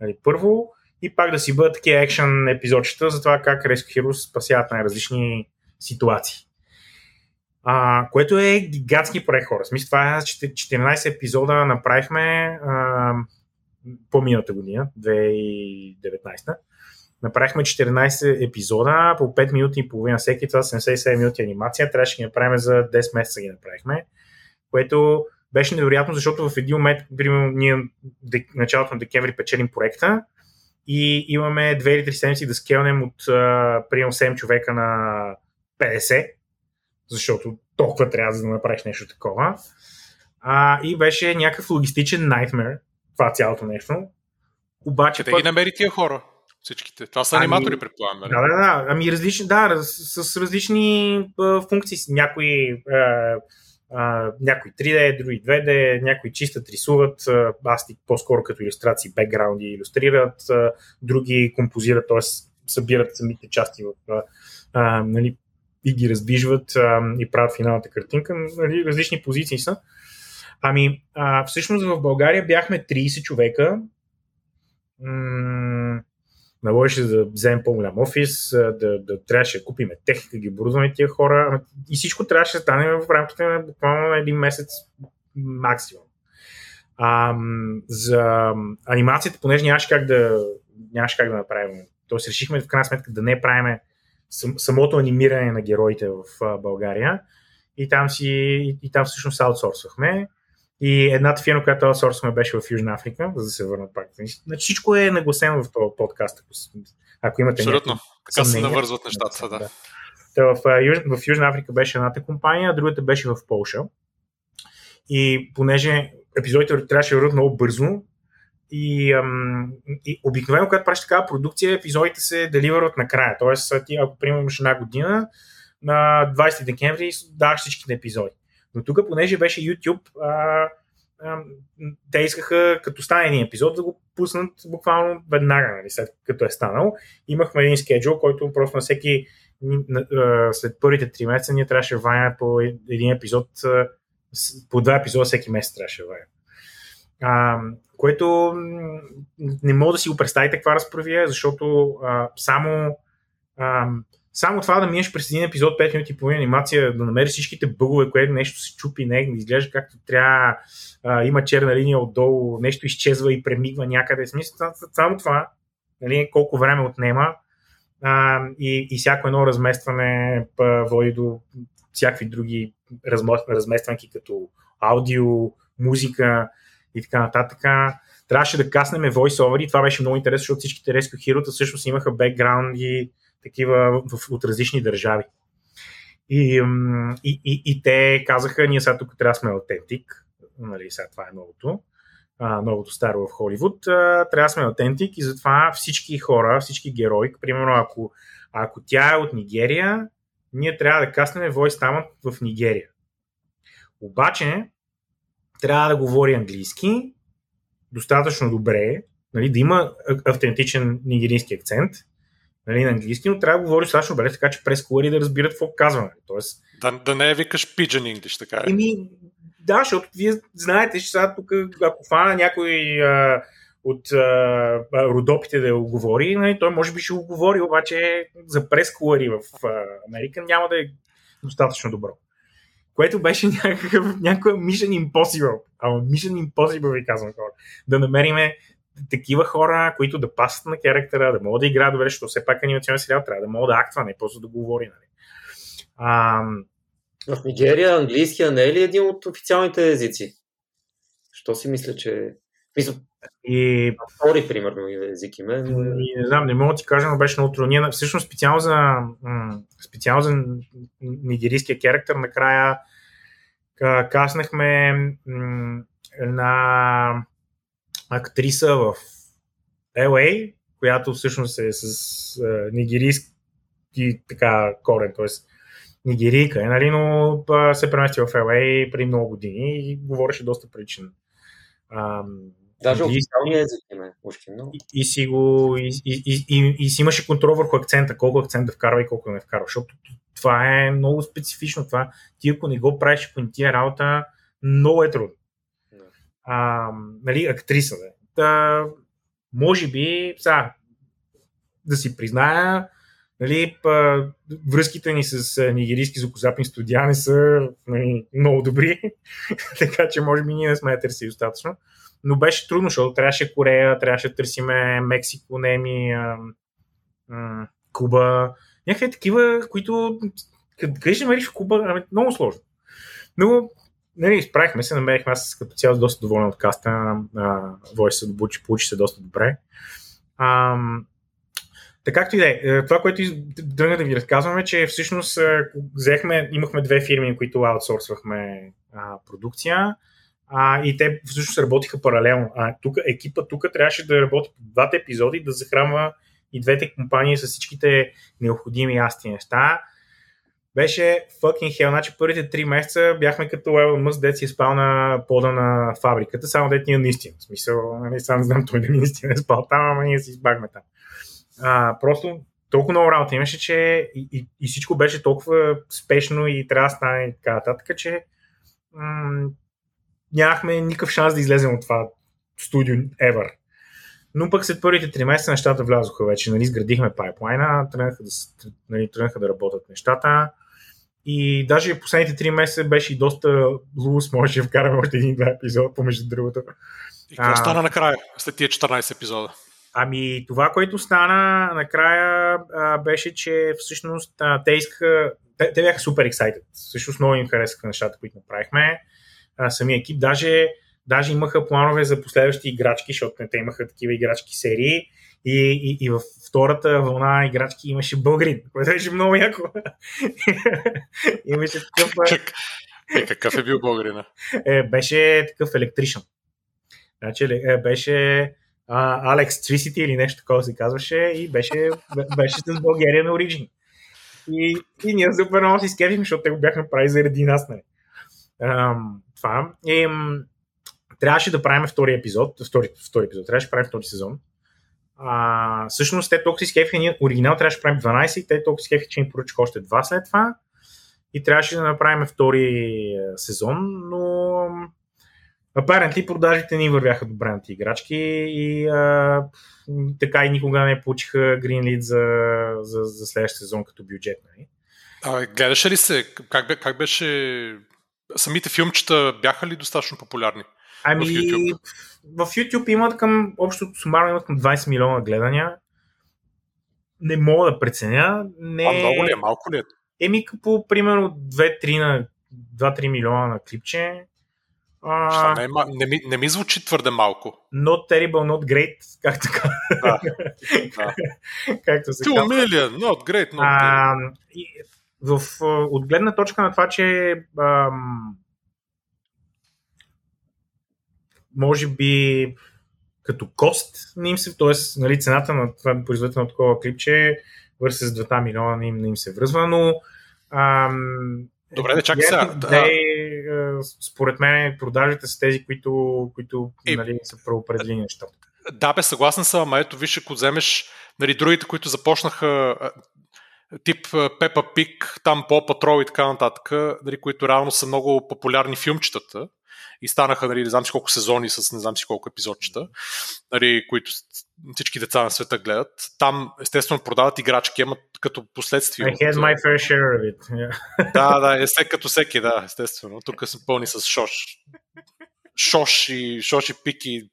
Нали, първо, и пак да си бъдат такива екшен епизодчета за това как Rescue Heroes спасяват най-различни ситуации. А, което е гигантски проект хора. Смисъл, това е 14 епизода направихме а, по миналата година, 2019. Направихме 14 епизода по 5 минути и половина всеки, това 77 минути анимация. Трябваше да ги направим за 10 месеца ги направихме, което беше невероятно, защото в един момент, примерно, ние началото на декември печелим проекта и имаме 2 или 3 седмици да скелнем от примерно 7 човека на 50, защото толкова трябва да направиш нещо такова. А, и беше някакъв логистичен nightmare, това цялото нещо. Обаче. Те пък... ги намери тия хора. Всичките. Това са ами, аниматори, предполагам. Нали? Да, да, да. Ами различни, да, с, с различни а, функции. Някои, а, а, някои 3D, други 2D, някои чистат, рисуват. Аз по-скоро като иллюстрации, бекграунди иллюстрират, а, други композират, т.е. събират самите части в, а, а, нали, и ги раздвижват а, и правят финалната картинка. Нали, различни позиции са. Ами, а, всъщност в България бяхме 30 човека. М- наложи да вземем по-голям офис, да, да трябваше да купим техника, ги оборудваме тия хора и всичко трябваше да стане в рамките на буквално един месец максимум. А, за анимацията, понеже нямаше как да, нямаше как да направим. Тоест решихме в крайна сметка да не правиме самото анимиране на героите в България и там, си, и там всъщност аутсорсвахме. И едната фирма, която аутсорсваме, беше в Южна Африка, за да се върна пак. Значи всичко е нагласено в този подкаст, ако, ако имате Абсолютно. Така се навързват нещата, да. да. в, в, в Южна Африка беше едната компания, а другата беше в Полша. И понеже епизодите трябваше да върват много бързо, и, ам, и обикновено, когато правиш такава продукция, епизодите се деливърват накрая. Тоест, ти, ако примерно имаш една година, на 20 декември даваш всичките епизоди. Но тук, понеже беше YouTube, а, а, те искаха, като стане един епизод, да го пуснат буквално веднага, нали, след като е станал. Имахме един скеджул, който просто на всеки след първите три месеца ние трябваше ваня по един епизод, по два епизода всеки месец трябваше ваня. А, което не мога да си го представите каква разправия, защото а, само а, само това да минеш през един епизод 5 минути по анимация, да намериш всичките бъгове, което нещо се чупи, не, изглежда както трябва, а, има черна линия отдолу, нещо изчезва и премигва някъде. Смисъл, само това, нали, колко време отнема а, и, и всяко едно разместване па, води до всякакви други разместванки, като аудио, музика и така нататък. Трябваше да каснеме voice-over и това беше много интересно, защото всичките Rescue Hero всъщност имаха бекграунди такива в, от различни държави. И, и, и, и те казаха, ние сега тук трябва да сме аутентик, нали, сега това е новото, а, новото старо в Холивуд, а, трябва да сме аутентик и затова всички хора, всички герои, примерно ако, ако тя е от Нигерия, ние трябва да каснем Voice Talent в Нигерия. Обаче, трябва да говори английски, достатъчно добре, нали, да има автентичен нигерийски акцент нали, на английски, но трябва да говори достатъчно добре, така че през колари да разбират какво казваме. Тоест, да, да не викаш Pigeon English, така е. Еми, да, защото вие знаете, че сега тук, ако фана някой а, от а, родопите да го говори, нали, той може би ще го говори, обаче за прес колари в а, Америка няма да е достатъчно добро. Което беше <laughs> някакъв, някакъв Mission Impossible. Ама Mission Impossible ви казвам хора. Да намериме такива хора, които да пасат на характера, да могат да играят добре, защото все пак анимационен сериал трябва да могат да актва, не просто да говори. Нали. А, в Нигерия английския не е ли един от официалните езици? Що си мисля, че... Мисля, и... Втори, примерно, език има. И, не знам, не мога да ти кажа, но беше много трудно. Ние всъщност специално за, специално за нигерийския характер накрая каснахме една актриса в LA, която всъщност е с а, нигерийски така корен, т.е. нигерийка е, нали, но а, се премести в LA преди много години и говореше доста приличен Даже официалния език има ушки много. И, и, си го, и, и, и, и, и си имаше контрол върху акцента, колко акцент да вкарва и колко да не вкарва, защото това е много специфично. Това, ти ако не го правиш по тия работа, много е трудно. А, нали, актриса, да. Та, може би, сега, да си призная, нали, па, връзките ни с нигерийски звукозапни студия не са нали, много добри, <laughs> така че може би ние не сме търсили достатъчно. Но беше трудно, защото трябваше Корея, трябваше да търсиме Мексико, Неми, а, а, Куба. Някакви такива, които къде ще намериш в Куба? Ами, много сложно. Но нали, изправихме се, намерихме аз като цяло доста доволен от каста. Войс се получи, получи се доста добре. А, така както и да е. Това, което тръгна да ви разказваме, че всъщност взехме, имахме две фирми, които аутсорсвахме а, продукция а, и те всъщност работиха паралелно. А тук екипа тук трябваше да работи по двата епизоди, да захранва и двете компании с всичките необходими ясти неща беше fucking hell. Значи първите три месеца бяхме като Elon Musk, дет си спал на пода на фабриката, само дет ние наистина. В смисъл, нали, сам знам той да наистина е спал там, ама ние си избагме там. А, просто толкова много работа имаше, че и, и, и всичко беше толкова спешно и трябва да стане и така нататък, че м- нямахме никакъв шанс да излезем от това студио ever. Но пък след първите три месеца нещата влязоха вече. Нали, изградихме пайплайна, тръгнаха да, нали, тръгнаха да работят нещата. И даже последните три месеца беше и доста лус, може да вкараме още един-два епизода, помежду другото. И какво а, стана накрая, след тия 14 епизода? Ами, това, което стана накрая, а, беше, че всъщност а, те искаха, те, те бяха супер excited. Всъщност много им харесаха нещата, които направихме. А, самия екип, даже, даже имаха планове за последващи играчки, защото те имаха такива играчки серии и, и, и във втората вълна играчки имаше българин, което беше много яко. <laughs> имаше такъв... Как, е, какъв е бил българина? Е, беше такъв електричен. Значи, е, беше Алекс Tricity или нещо такова се казваше и беше, беше с България на Origin. И, и ние супер много си скефим, защото те го бяхме прави заради нас. Нали. това. И, трябваше да правим втори епизод, втори, втори епизод, трябваше да правим втори сезон. А, всъщност те толкова си скефиха, ние оригинал трябваше да правим 12 и те толкова си скефиха, че ни поръчаха още два след това. И трябваше да направим втори е, сезон, но апарентли продажите ни вървяха добре на тези играчки и а, така и никога не получиха Greenlit за, за, за следващия сезон като бюджет. Нали? А, гледаше ли се? Как, как беше... Самите филмчета бяха ли достатъчно популярни? Ами, в YouTube, в YouTube имат към, общо сумарно имат към 20 милиона гледания. Не мога да преценя. Не... А много ли е? Малко ли е? Еми, по примерно 2-3 на 2-3 милиона на клипче. А... Не, не, ми, не ми звучи твърде малко. Not terrible, not great, как така. Да, <laughs> да. Както се казва. million, not great, not а, и, в, от гледна точка на това, че ам, може би като кост не им се, т.е. Нали, цената на това производител на такова клипче върси с 2 милиона не им, не им се връзва, но ам, Добре, да чакай сега. Да. Според мен продажите са тези, които, които и, нали, са преопределени нещата. Да, бе, съгласен съм, ама ето виж, ако вземеш нали, другите, които започнаха тип Пепа Пик, там по Патрол и така нататък, нали, които реално са много популярни филмчетата, и станаха, нали, не знам си колко сезони с не знам си колко епизодчета, нали, които всички деца на света гледат. Там, естествено, продават играчки, ама като последствие. I had my fair share of it. Yeah. <laughs> Да, да, е като всеки, да, естествено. Тук съм пълни с шош. Шош и, шош и пики,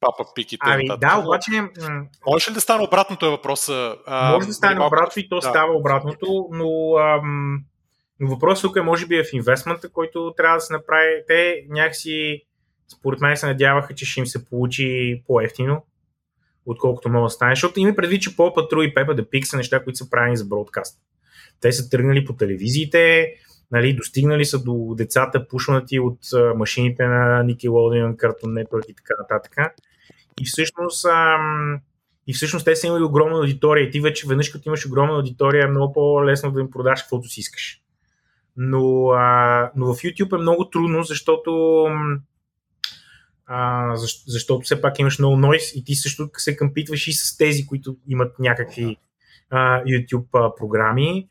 папа пики. Ами да, да, обаче... Може ли да стане обратното е въпроса? Може да стане обратното и то да. става обратното, но ам, но въпросът тук е, може би, е в инвестмента, който трябва да се направи. Те някакси, според мен, се надяваха, че ще им се получи по-ефтино, отколкото може да стане. Защото има предвид, че Paw Patrol и Peppa the Pig са неща, които са правени за бродкаст. Те са тръгнали по телевизиите, нали, достигнали са до децата, пушнати от машините на Nickelodeon, Cartoon Network и така нататък. И всъщност, ам, и всъщност те са имали огромна аудитория и ти вече веднъж като имаш огромна аудитория е много по-лесно да им продаш каквото си искаш. Но, а, но в YouTube е много трудно, защото а, защ, защото все пак имаш много нойс и ти също се къмпитваш и с тези, които имат някакви а, YouTube а, програми.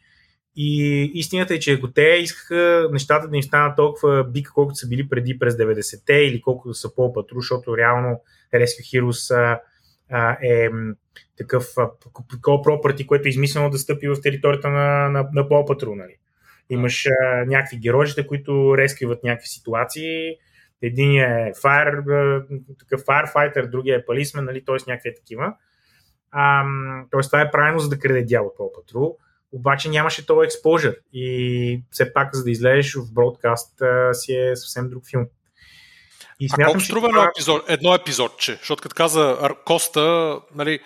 И истината е, че ако те искаха нещата да им станат толкова бик, колкото са били преди през 90-те или колкото са по-патру, защото реално Rescue Heroes а, а, е такъв call property, което е измислено да стъпи в територията на, на, на Paw Patrol. Нали. Имаш а, някакви героите, които рескиват някакви ситуации. Един е такъв firefighter, другия е полисмен, нали, т.е. някакви такива. А, т.е. това е правилно за да краде дял от Paw Patrol, обаче нямаше този експожър и все пак за да излезеш в бродкаст си е съвсем друг филм. И смятам, а колко струва едно, епизод, едно епизодче? Защото като каза Коста, нали,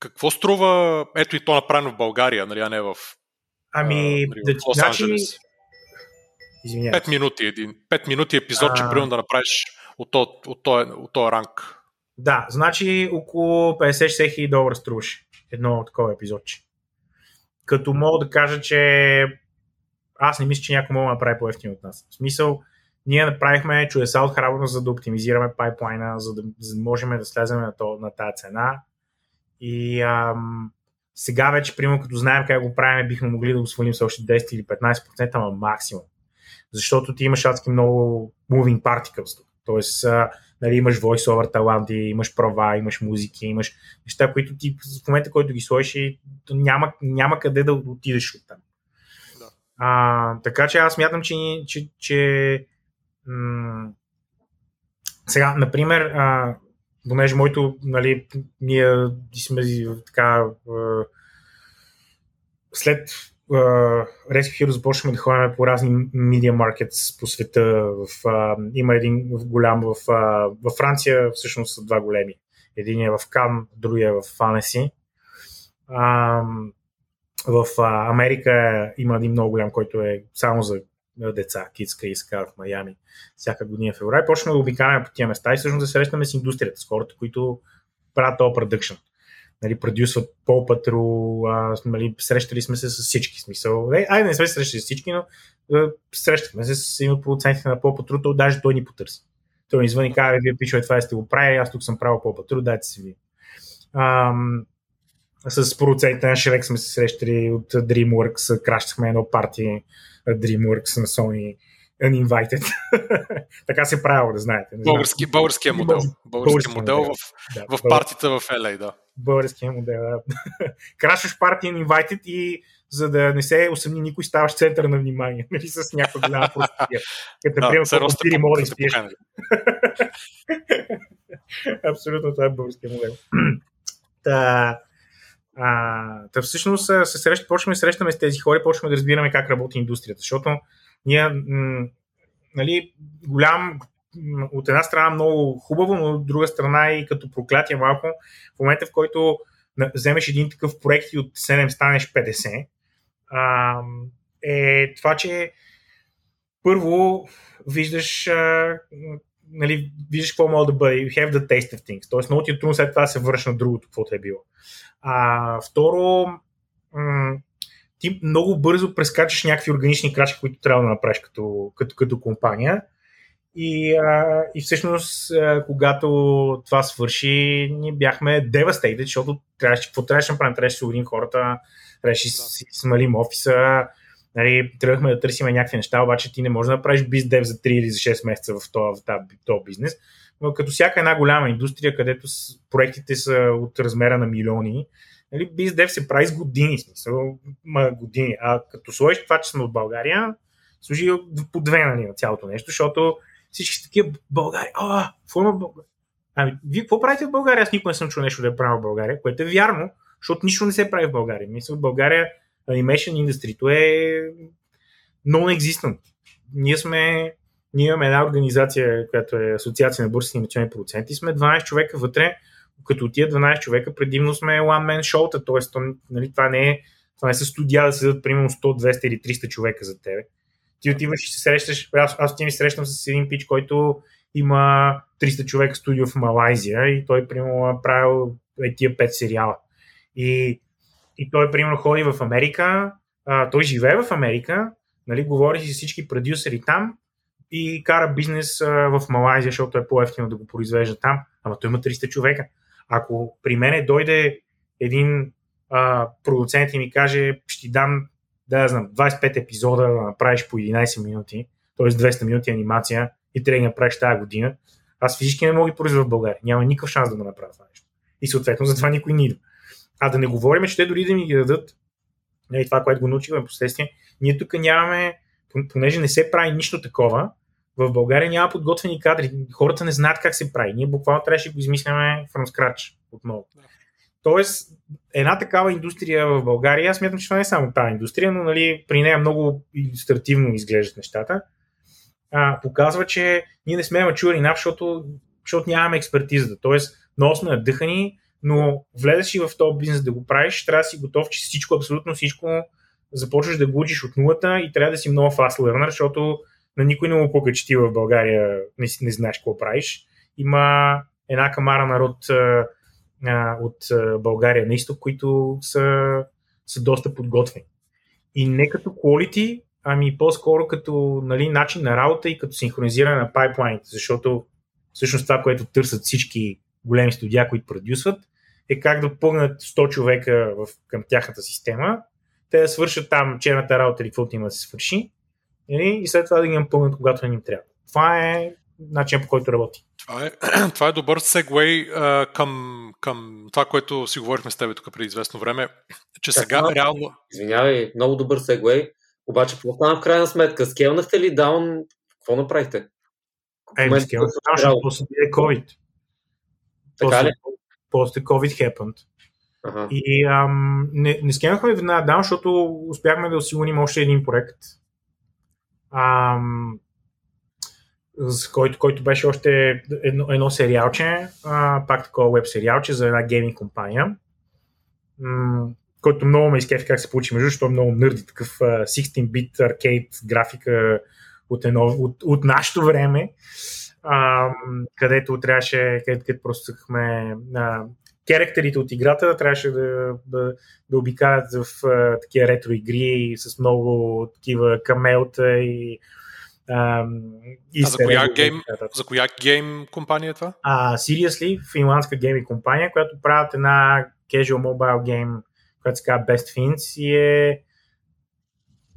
какво струва, ето и то направено в България, нали, а не в Ами, а, нали, да, Лос значи... Извинявай. 5 минути един. 5 минути епизод, че примерно да направиш от този от то, от то ранг. Да, значи около 50-60 хиляди долара струваше едно такова епизодче. Като мога да кажа, че аз не мисля, че някой мога да направи по-ефтин от нас. В смисъл, ние направихме чудеса от храбро, за да оптимизираме пайплайна, за да, за да можем да слезем на, то, на тази цена. И ам, сега вече, примерно, като знаем как го правим, бихме могли да го свалим с още 10 или 15%, ама максимум. Защото ти имаш адски много moving particles. Тоест, а, нали, имаш voice-over таланти, имаш права, имаш музики, имаш неща, които ти в момента, който ги сложиш, няма, няма къде да отидеш от там. Да. А, така че аз мятам, че, че, че м- сега, например, а, понеже моето, нали, ние сме така след uh, Rescue Heroes започваме да ходим по разни media markets по света. В, uh, има един в голям в, uh, във Франция, всъщност са два големи. Един е в Кан, другия е в Фанеси. Uh, в Америка има един много голям, който е само за деца, Kids Case в Майами, всяка година в феврал. Почваме да обикаляме по тия места и всъщност да срещаме с индустрията, с хората, които правят този продъкшн нали, продюсват Paw Patrol, нали, срещали сме се с всички смисъл. Не, айде не сме се срещали с всички, но а, срещахме се с един от продуцентите на Patrol, то даже той ни потърси. Той ни извъни и казва, вие пише, това сте го правили, аз тук съм правил Paw Patrol, дайте си ви. Ам, с продуцентите на Shrek сме се срещали от DreamWorks, кращахме едно парти DreamWorks на Sony uninvited. <laughs> така се правило, да знаете. Български, българския модел. Български модел, модел в, да, в партията в LA, да. Българския модел, да. <laughs> Крашваш партия uninvited и за да не се усъмни никой, ставаш център на внимание, <laughs> нали, с някаква голяма простия. Като, например, да, се мога да изпиеш. Абсолютно, това е българския модел. <clears throat> Та, а, та всъщност се среща, почваме да срещаме с тези хора, почваме да разбираме как работи индустрията, защото ние, м- нали, голям, от една страна много хубаво, но от друга страна и като проклятие малко, в момента в който вземеш един такъв проект и от 7 станеш 50, а, е това, че първо виждаш а, нали, виждаш какво мога да бъде. You have the taste of things. Тоест много ти е трудно след това да се върши на другото, каквото е било. А, второ, м- ти много бързо прескачаш някакви органични крачки, които трябва да направиш като, като, като компания. И, а, и всъщност, а, когато това свърши, ние бяхме devastated, защото трябваше, какво трябваше да направим? Трябваше да се хората, трябваше да си смалим офиса, нали, тръгнахме да търсим някакви неща, обаче ти не можеш да направиш биздев за 3 или за 6 месеца в този, в този бизнес. Но като всяка една голяма индустрия, където проектите са от размера на милиони, нали, биздев се прави с години, смисъл, ма години. А като сложиш това, че сме от България, служи по две нали, на цялото нещо, защото всички са такива България. А, форма България. Ами, вие какво правите в България? Аз никога не съм чул нещо да е в България, което е вярно, защото нищо не се прави в България. Мисля, в България animation индустрито е non-existent. Ние сме ние имаме една организация, която е Асоциация на бързи анимационни продуценти, сме 12 човека вътре, като тия 12 човека предимно сме one man шоута, т.е. Нали, това не е това не са студия да седат примерно 100, 200 или 300 човека за тебе. Ти отиваш и се срещаш, аз, аз ти ми срещам с един пич, който има 300 човека студио в Малайзия и той примерно е правил е, тия 5 сериала. И, и той примерно ходи в Америка, а, той живее в Америка, нали, говори си с всички продюсери там, и кара бизнес в Малайзия, защото е по-ефтино да го произвежда там. Ама той има 300 човека. Ако при мене дойде един а, продуцент и ми каже, ще ти дам, да знам, 25 епизода да направиш по 11 минути, т.е. 200 минути анимация и трябва да направиш тази година, аз физически не мога да произведа в България. Няма никакъв шанс да го направя това нещо. И съответно затова никой не идва. А да не говорим, че те дори да ми ги дадат, нали, това, което го научихме последствие, ние тук нямаме, понеже не се прави нищо такова, в България няма подготвени кадри. Хората не знаят как се прави. Ние буквално трябваше да го измисляме from scratch отново. Тоест, една такава индустрия в България, аз смятам, че това не е само тази индустрия, но нали, при нея много иллюстративно изглеждат нещата, а, показва, че ние не сме мачури нап, защото, защото нямаме експертизата. Тоест, много сме надъхани, но влезеш и в този бизнес да го правиш, трябва да си готов, че всичко, абсолютно всичко започваш да го учиш от нулата и трябва да си много fast learner, защото на никой не му пука, че ти в България не, не знаеш какво правиш. Има една камара народ от България на изток, които са, са доста подготвени. И не като quality, ами по-скоро като нали, начин на работа и като синхронизиране на пайплайните, защото всъщност това, което търсят всички големи студия, които продюсват, е как да пълнат 100 човека в, към тяхната система, те да свършат там черната работа или каквото има да се свърши, нали, и след това да ги напълнят, когато не им трябва. Това е начин по който работи. Това е, <clears throat> това е добър сегвей към, към това, което си говорихме с теб тук преди известно време, че так, сега реално... Извинявай, много добър сегвей, обаче какво стана в крайна сметка? Скелнахте ли даун? Какво направихте? Е, скелнахте защото после е COVID. Така ли? После COVID happened. Ага. И ам, не, не скемахме веднага даун, защото успяхме да осигурим още един проект. Ам, с който, който беше още едно, едно сериалче, а, пак такова веб сериалче за една гейминг компания, м- който много ме изкефи как се получи между, защото е много нърди, такъв 16-бит аркейд графика от, едно, от, от нашето време, а, където трябваше, където, където просто съхме керактерите от играта трябваше да, да, да обикалят в а, такива ретро игри с много такива камелта и а, за, коя гейм, за коя гейм компания е това? А, Seriously, финландска гейминг компания, която правят една casual mobile game, която се казва Best Fins и е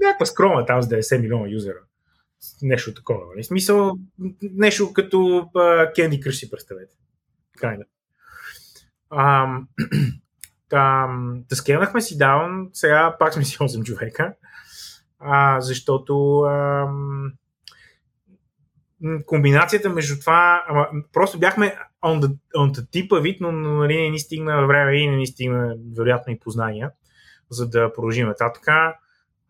някаква скромна там с 90 милиона юзера. Нещо такова. Нали? смисъл, нещо като Candy Crush си представете. Крайна. Um, там, си даун, сега пак сме си 8 човека, а, защото ам, комбинацията между това, ама, просто бяхме on the, on the tip вид, но нали, не ни стигна време и не ни стигна вероятно и познания, за да продължим нататък.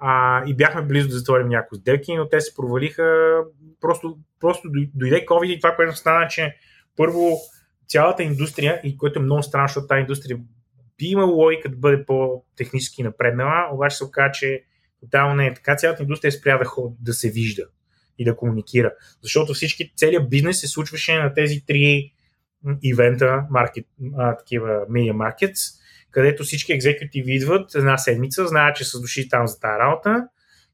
А, и бяхме близо да затворим някои сделки, но те се провалиха. Просто, просто дойде COVID и това, което стана, че първо цялата индустрия, и което е много странно, защото тази индустрия би имала логика да бъде по-технически напреднала, обаче се оказа, че тотално не е така. Цялата индустрия спря да, ход, да се вижда и да комуникира. Защото всички, целият бизнес се случваше на тези три ивента, маркет, а, такива media markets, където всички екзекутиви идват една седмица, знаят, че са дошли там за тази работа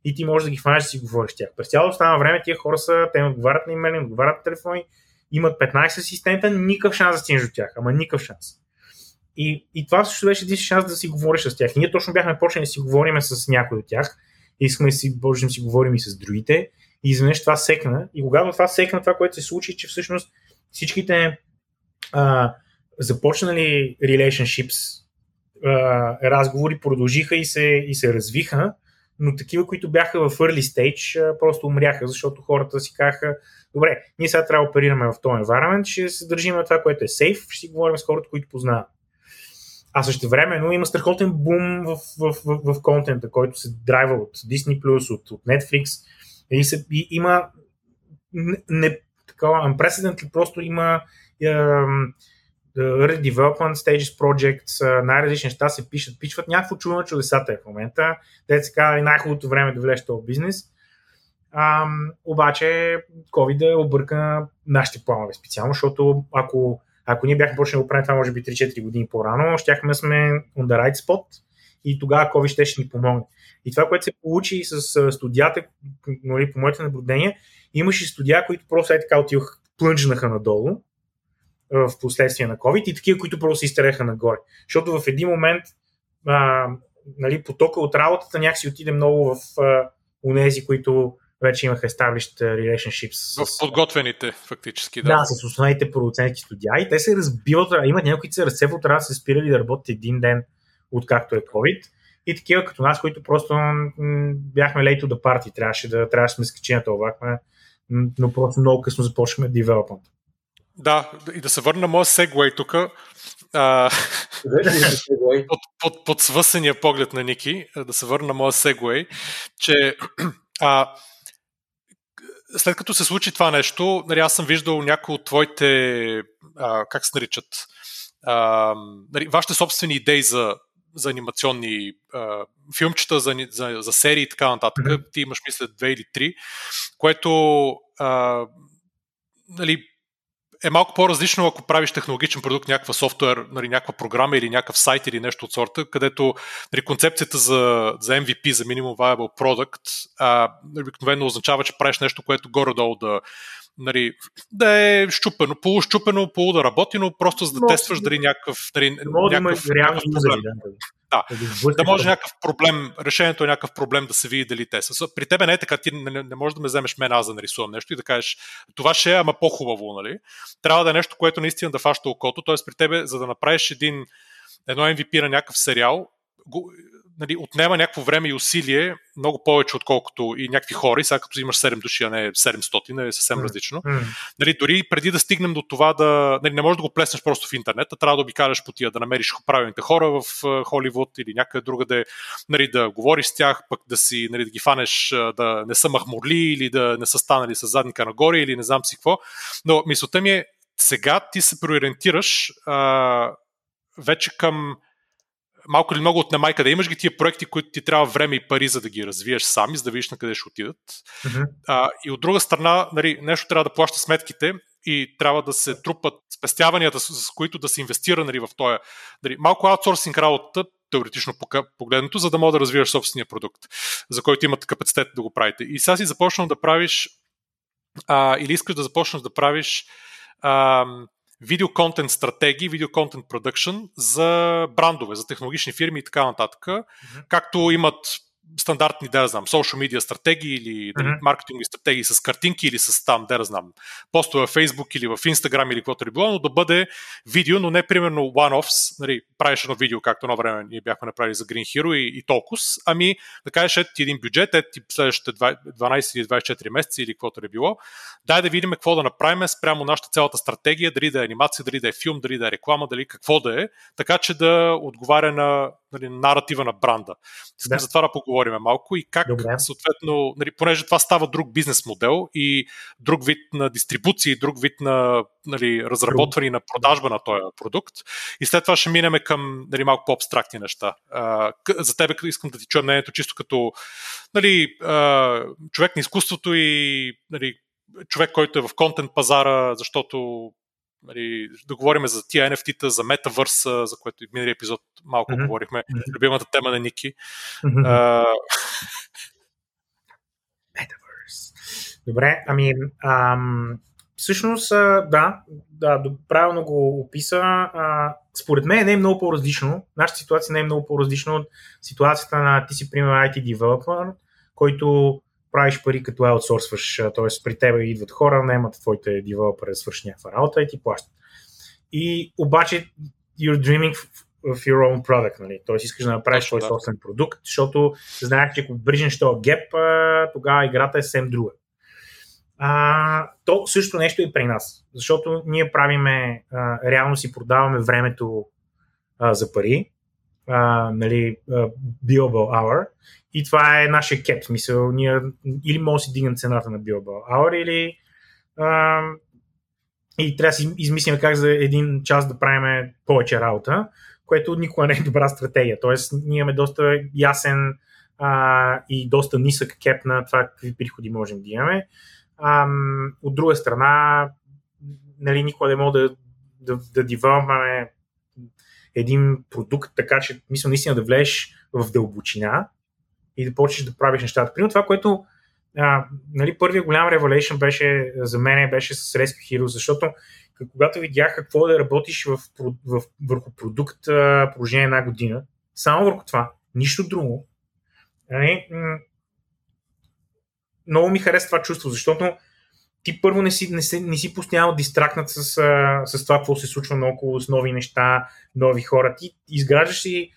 и ти можеш да ги хванеш да си говориш с тях. През цялото останало време тия хора са, те отговарят на имейли, отговарят на телефони, имат 15 асистента, никакъв шанс да стигнеш до тях, ама никакъв шанс. И, и това също беше един шанс да си говориш с тях. Ние точно бяхме почнали да си говорим с някой от тях. Искаме си, можем да си говорим и с другите. И изведнъж това секна. И когато това секна, това, което се случи, че всъщност всичките а, започнали relationships, разговори продължиха и се, и се развиха, но такива, които бяха в early stage, просто умряха, защото хората си казаха, добре, ние сега трябва да оперираме в този environment, ще се държим на това, което е сейф, ще си говорим с хората, които познават. А също време, но има страхотен бум в, в, в, в контента, който се драйва от Disney+, от, от Netflix, и, се, и има не, такова, unprecedented, просто има uh, early development stages projects, най-различни неща се пишат, пичват някакво чудо на чудесата е в момента. Те се казва най-хубавото време да влезеш в бизнес. Um, обаче COVID е обърка нашите планове специално, защото ако, ако ние бяхме почнали да го правим това може би 3-4 години по-рано, щяхме сме on the right spot и тогава COVID ще, ще ни помогне. И това, което се получи с студията, нали, по моите наблюдения, Имаше студия, които просто е така отивах, плънжнаха надолу в последствие на COVID и такива, които просто се изтреха нагоре. Защото в един момент а, нали, потока от работата някакси отиде много в а, унези, които вече имаха established relationships. В подготвените, фактически, да. Да, с основните продуцентски студия и те се разбиват, имат някои, които се разсепват, трябва да се спирали да работят един ден, откакто е COVID. И такива като нас, които просто м- бяхме late to the party, трябваше да, трябваше да сме скачи на това, но просто много късно започнахме девелопмент. Да, и да се върна на моя сегвей тук. <laughs> Под, под, под свъсения поглед на Ники, да се върна на моя сегвей, че <clears throat> а, след като се случи това нещо, нали, аз съм виждал някои от твоите, а, как се наричат, а, нали, вашите собствени идеи за, за анимационни а, филмчета, за, за, за серии и така нататък. Ти имаш, мисля, две или три, което а, нали, е малко по-различно, ако правиш технологичен продукт, някаква софтуер, нали, някаква програма или някакъв сайт или нещо от сорта, където нали, концепцията за, за MVP, за Minimum Viable Product, а, нали, обикновено означава, че правиш нещо, което горе-долу да, нали, да е щупено, полущупено, полу да работи, но просто за да но, тестваш дали някакъв, нали, някакъв, някакъв проблем. Да. Да, да може някакъв проблем, решението е някакъв проблем да се види дали те са. При тебе не е така, ти не, не можеш да ме вземеш мен аз да нарисувам нещо и да кажеш това ще е, ама по-хубаво, нали? Трябва да е нещо, което наистина да фаща окото, т.е. при тебе, за да направиш един, едно MVP на някакъв сериал, нали, отнема някакво време и усилие, много повече, отколкото и някакви хора. И сега като имаш 7 души, а не 700, е съвсем mm. различно. Mm. Нали, дори преди да стигнем до това да. Нали, не можеш да го плеснеш просто в интернет, а трябва да обикаляш по тия, да намериш правилните хора в Холивуд или някъде друга да, нали, да говориш с тях, пък да си нали, да ги фанеш да не са махмурли или да не са станали с задника нагоре или не знам си какво. Но мисълта ми е, сега ти се преориентираш а, вече към малко или много отнемай къде имаш ги тия проекти, които ти трябва време и пари за да ги развиеш сами, за да видиш на къде ще отидат. Uh-huh. А, и от друга страна, нали, нещо трябва да плаща сметките и трябва да се трупат спестяванията, с, с които да се инвестира нали, в този. Нали, малко аутсорсинг работата, теоретично погледнато, за да мога да развиваш собствения продукт, за който имат капацитет да го правите. И сега си започнал да правиш а, или искаш да започнеш да правиш а, видеоконтент стратегии, видеоконтент продъкшн за брандове, за технологични фирми и така нататък, mm-hmm. както имат стандартни, да знам, social media стратегии или mm-hmm. маркетингови стратегии с картинки или с там, да знам, постове в Facebook или в Instagram или каквото е било, но да бъде видео, но не примерно one-offs, нали, правиш едно видео, както едно време ние бяхме направили за Green Hero и, и толкова, ами да кажеш, ето ти един бюджет, ето ти следващите 12 или 24 месеца или каквото е било, дай да видим какво да направим спрямо нашата цялата стратегия, дали да е анимация, дали да е филм, дали да е реклама, дали какво да е, така че да отговаря на нали, наратива на бранда. Искам да. за това да поговорим малко и как Добре. съответно, нали, понеже това става друг бизнес модел и друг вид на дистрибуция и друг вид на нали, разработване и на продажба на този продукт. И след това ще минем към нали, малко по-абстрактни неща. А, за тебе искам да ти чуя мнението чисто като нали, а, човек на изкуството и нали, човек, който е в контент пазара, защото нали, да говорим за тия NFT-та, за метавърса, за което и в миналия епизод малко mm-hmm. говорихме, любимата тема на Ники. Mm-hmm. Метавърс. Добре, ами ам, всъщност да, да, правилно го описа. А, според мен не е много по-различно. Нашата ситуация не е много по-различна от ситуацията на ти си, пример, IT developer, който правиш пари като аутсорсваш, т.е. при тебе идват хора, наемат твоите девелопери да свършат някаква работа и ти плащат. И обаче you're dreaming of your own product, нали? Т.е. искаш да направиш твой да. собствен продукт, защото знаеш, че ако брижнеш този геп, тогава играта е съвсем друга. А, то също нещо и при нас, защото ние правиме, а, реално си продаваме времето а, за пари, а, нали, billable hour и това е нашия кеп, смисъл, ние или може да си дигнем цената на billable hour или а, и трябва да си измислим как за един час да правим повече работа, което никога не е добра стратегия. Тоест, ние имаме доста ясен а, и доста нисък кеп на това какви приходи можем да имаме. А, от друга страна, нали, никога не мога да, да, да девелопваме един продукт, така че мисля наистина да влезеш в дълбочина и да почнеш да правиш нещата. Примерно това, което а, нали, първият голям Revelation беше, за мен беше с Rescue Hero, защото когато видях какво да работиш в, в, върху продукт в продължение една година, само върху това, нищо друго, нали, много ми харесва това чувство, защото ти първо не си, не си, не си постоянно дистракнат с, с това, какво се случва наоколо, с нови неща, нови хора. Ти изграждаш си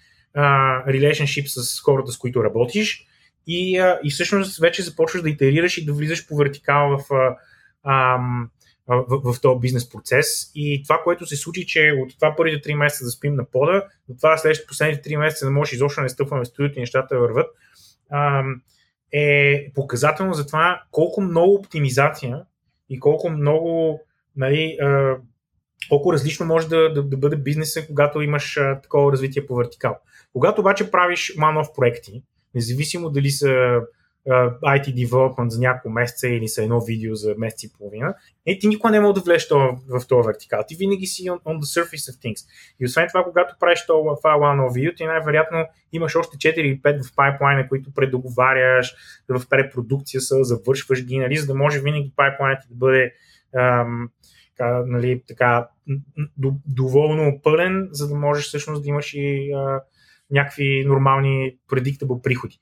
relationship с хората, с които работиш и, uh, и всъщност вече започваш да итерираш и да влизаш по вертикала в, uh, um, в, в, този бизнес процес. И това, което се случи, че от това първите 3 месеца да спим на пода, до това следващите последните 3 месеца да можеш изобщо да не стъпваме в студиото и нещата да върват, um, е показателно за това колко много оптимизация и колко много нали, колко различно може да, да, да бъде бизнеса, когато имаш такова развитие по вертикал. Когато обаче правиш one-off проекти, независимо дали са IT development за няколко месеца или са едно видео за месец и половина, е, ти никога не мога да влезеш в този вертикал. Ти винаги си on, on the surface of things. И освен това, когато правиш това one-off видео, ти най-вероятно имаш още 4 или 5 в пайплайна, които предоговаряш, в препродукция са, завършваш ги, нали, за да може винаги пайплайнът да бъде ам, така, нали, така доволно пълен, за да можеш всъщност да имаш и а, някакви нормални predictable приходи.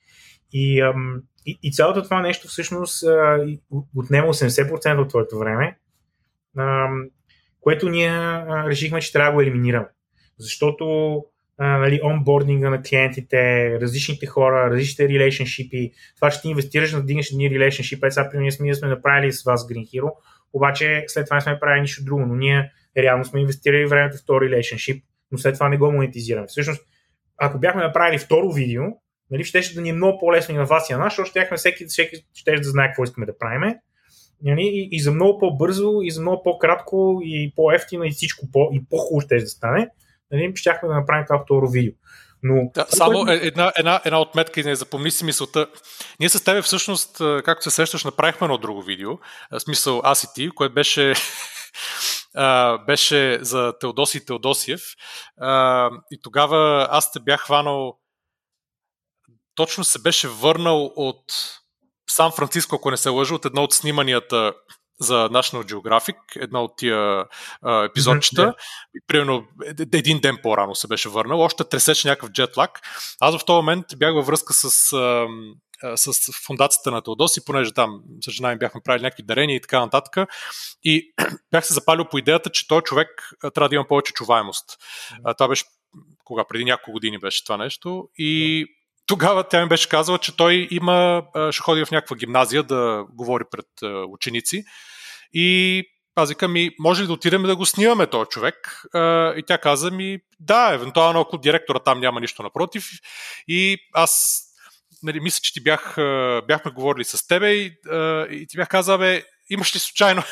И, ам, и, и цялото това нещо всъщност а, отнема 80% от твоето време, ам, което ние а, решихме, че трябва да го елиминираме. Защото а, нали, онбординга на клиентите, различните хора, различните релейшншипи, това, че ти инвестираш да дигнеш едни релейшншипи, е сега при ние сме, направили с вас Green Hero, обаче след това не сме правили нищо друго, но ние реално сме инвестирали времето в този relationship, но след това не го монетизираме. Всъщност, ако бяхме направили второ видео, нали, ще да ни е много по-лесно и на вас и на нас, защото щяхме всеки, всеки ще да знае какво искаме да правим. Нали, и, и, за много по-бързо, и за много по-кратко, и по-ефтино, и всичко по- и по-хубаво ще да стане, нали, щяхме да направим това второ видео. Но, да, само е... една, една, една отметка и не запомни си мисълта. Ние с тебе всъщност, както се сещаш, направихме едно друго видео, в смисъл аз и ти, което беше <laughs> беше за Теодоси Теодосиев. и тогава аз те бях хванал точно се беше върнал от Сан Франциско, ако не се лъжа, от едно от сниманията за National Geographic, една от тия а, епизодчета. Mm-hmm. Примерно един ден по-рано се беше върнал, още тресеше някакъв джетлак. Аз в този момент бях във връзка с, а, с фундацията на Теодоси, понеже там с жена ми бяхме правили някакви дарения и така нататък. И <clears throat> бях се запалил по идеята, че този човек трябва да има повече чуваемост. Mm-hmm. Това беше кога преди няколко години беше това нещо. И тогава тя ми беше казала, че той има, ще ходи в някаква гимназия да говори пред ученици. И аз викам ми, може ли да отидем да го снимаме този човек? И тя каза ми, да, евентуално ако директора там няма нищо напротив. И аз нали, мисля, че ти бях, бяхме говорили с тебе и, и ти бях казал, бе, имаш ли случайно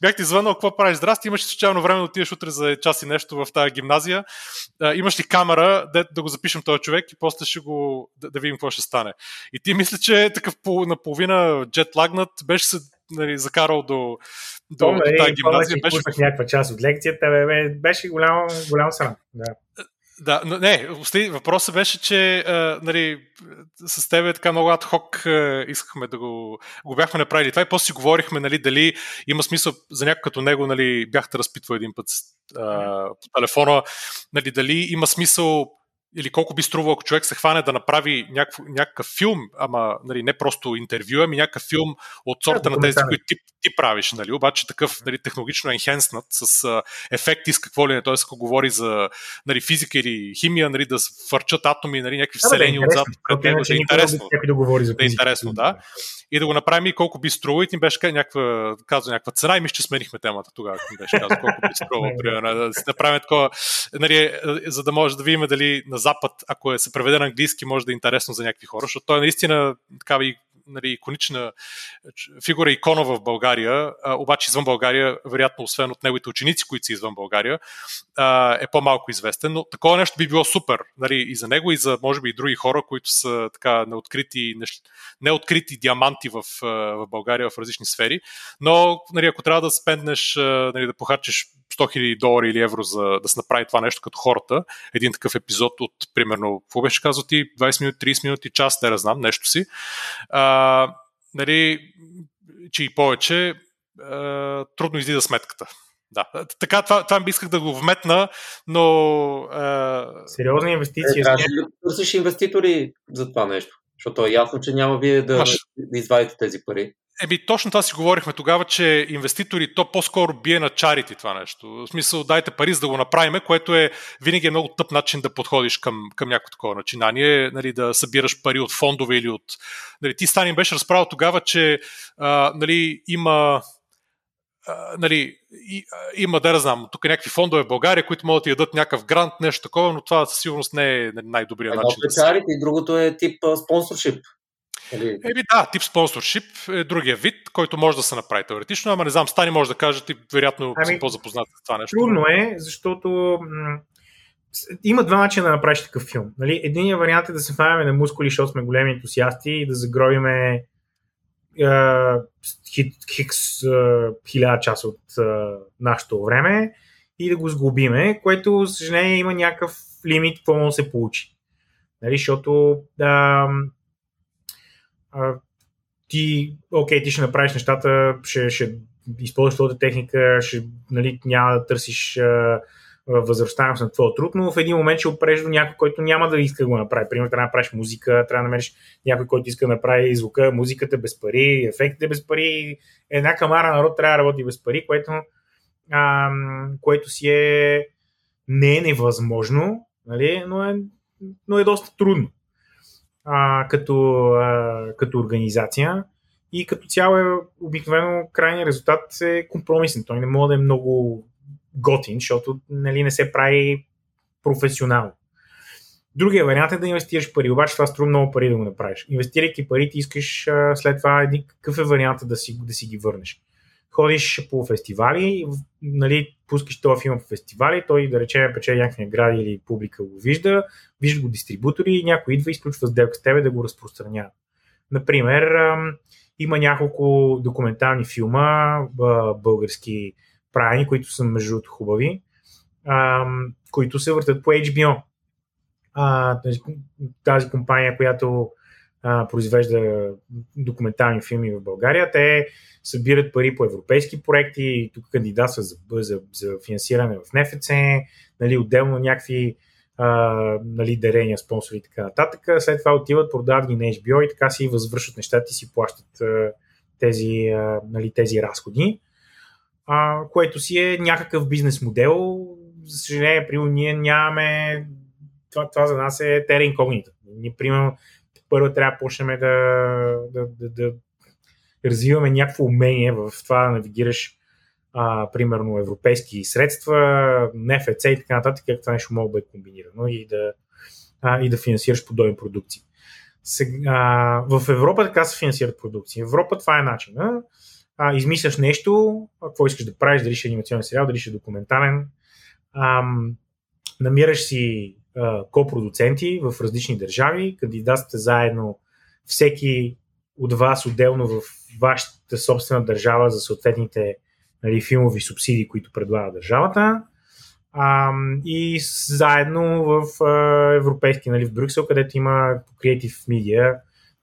Бях ти звънал, какво правиш? Здрасти, имаш ли случайно време да отидеш утре за час и нещо в тази гимназия? А, имаш ли камера да, да го запишем този човек и после ще го да, да видим какво ще стане. И ти мисля, че такъв по, наполовина джетлагнат беше се нали, закарал до, до, до тази гимназия. Беше... някаква част от лекцията, бе, беше голям, голям срам. Да. Да, но не, въпросът беше, че а, нали, с тебе така много адхок искахме да го, го бяхме направили. Това и после си говорихме нали, дали има смисъл за някой като него, нали, бяхте разпитвали един път а, по телефона, нали, дали има смисъл или колко би струвало, ако човек се хване да направи някакъв, някакъв филм, ама нали, не просто интервю, ами някакъв филм от сорта на тези, които ти, ти правиш, нали, обаче такъв нали, технологично енхенснат с а, ефекти с какво ли не, т.е. ако говори за нали, физика или химия, нали, да фърчат атоми, нали, някакви вселени да, отзад пред него, да е интересно. Да, говори за да е интересно, да. И да го направим и колко би струвало и ти беше някаква, казва някаква цена и мисля, че сменихме темата тогава, ми беше казал колко би струвало, <laughs> примерно, да си направим такова, нали, за да може да видим дали на Запад, ако е се преведе на английски, може да е интересно за някакви хора, защото той наистина такава и нали, иконична фигура икона в България, обаче извън България, вероятно, освен от неговите ученици, които са извън България, е по-малко известен, но такова нещо би било супер нали, и за него, и за може би и други хора, които са така неоткрити, неоткрити диаманти в, в България в различни сфери. Но нали, ако трябва да спенднеш, нали, да похарчиш 100 000 долари или евро за да се направи това нещо като хората, един такъв епизод от, примерно, какво беше казал ти, 20 минути, 30 минути, час, не да знам, нещо си. А, нали, че и повече, а, трудно излиза сметката. Да, така това, това исках да го вметна, но... А... Сериозни инвестиции. Е, трябваше да търсиш инвеститори за това нещо, защото е ясно, че няма вие да, Маш... да извадите тези пари. Еми, точно това си говорихме тогава, че инвеститори, то по-скоро бие на чарите това нещо. В смисъл, дайте пари за да го направиме, което е винаги е много тъп начин да подходиш към, към някакво такова начинание, нали, да събираш пари от фондове или от... Нали, ти Станин беше разправил тогава, че а, нали, има а, нали, и, а, има, да знам, тук някакви фондове в България, които могат да ти дадат някакъв грант, нещо такова, но това със сигурност не е най-добрият начин. Едното е чарите и другото е тип спонсоршип. Нали? Еми да, тип спонсоршип е другия вид, който може да се направи теоретично, ама не знам, Стани може да каже, ти вероятно ами, си по-запознат с това нещо. Трудно е, защото м- има два начина да направиш такъв филм. Нали? Единият вариант е да се фаваме на мускули, защото сме големи ентусиасти и да загробиме хикс хиляда часа от uh, нашето време и да го сглобиме, което, за съжаление, има някакъв лимит, какво може да се получи. Нали, защото да, ти, окей, ти ще направиш нещата, ще, ще използваш твоята техника, ще, нали, няма да търсиш а, на твоя труд, но в един момент ще опреш до някой, който няма да иска да го направи. Примерно трябва да направиш музика, трябва да намериш някой, който иска да направи звука, музиката без пари, ефектите без пари. Една камара народ трябва да работи без пари, което, а, което си е не е невъзможно, нали, но, е, но е доста трудно а, като, а, като организация и като цяло е обикновено крайният резултат е компромисен. Той не може да е много готин, защото нали, не се прави професионално. Другия вариант е да инвестираш пари, обаче това струва много пари да го направиш. Инвестирайки пари, ти искаш а, след това един, какъв е вариантът да си, да си ги върнеш. Ходиш по фестивали, нали, пускаш този филм по фестивали, той да речем печели някакви награди или публика го вижда, вижда го дистрибутори и някой идва и изключва сделка с тебе да го разпространява. Например, има няколко документални филма, български правени, които са между другото хубави, които се въртат по HBO. Тази компания, която а, произвежда документални филми в България. Те събират пари по европейски проекти, тук кандидатства за, за, за финансиране в НФЦ, нали, отделно някакви а, нали, дарения, спонсори и така нататък. След това отиват, продават ги на HBO и така си възвършат нещата и си плащат а, тези, а, нали, тези разходи, а, което си е някакъв бизнес модел. За съжаление, при ние нямаме това, това за нас е тера инкогнита. Ние, примерно, първо трябва да почнем да, да, да, да развиваме някакво умение в това да навигираш а, примерно европейски средства, НФЦ и така нататък, как това нещо може да бъде комбинирано и да, а, и да финансираш подобни продукции. Сега, в Европа така се финансират продукции. В Европа това е начина. А, измисляш нещо, какво искаш да правиш, дали ще е анимационен сериал, дали ще е документален. Ам, намираш си копродуценти в различни държави, кандидатствате заедно всеки от вас отделно в вашата собствена държава за съответните нали, филмови субсидии, които предлага държавата. А, и заедно в а, европейски, нали, в Брюксел, където има Creative Media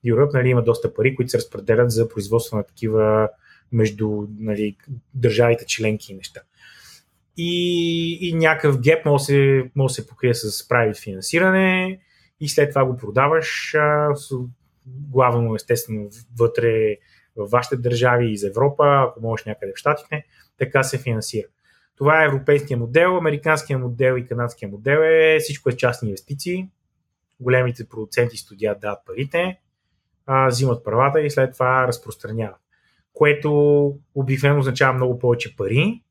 Europe, нали, има доста пари, които се разпределят за производство на такива между нали, държавите членки и неща и, и някакъв геп може да се, се покрие с правит финансиране и след това го продаваш а, с, главно естествено вътре в вашите държави и за Европа, ако можеш някъде в Штатите, така се финансира. Това е европейския модел, американския модел и канадския модел е всичко е частни инвестиции. Големите продуценти студия дават парите, а, взимат правата и след това разпространяват. Което обикновено означава много повече пари,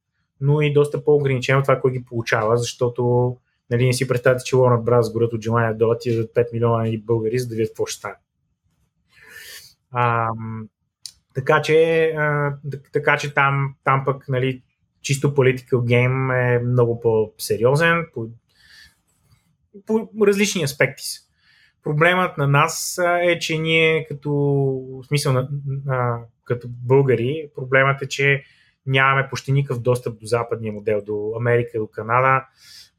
но и доста по-ограничено това, кой ги получава, защото нали, не си представяте, че Warner Bros. горят от желание да дойдат и за 5 милиона нали, българи, за да видят какво ще стане. А, така че, а, така че там, там пък нали, чисто политикал гейм е много по-сериозен по, по различни аспекти. Проблемът на нас е, че ние като, в смисъл на, на, като българи, проблемът е, че нямаме почти никакъв достъп до западния модел, до Америка, до Канада.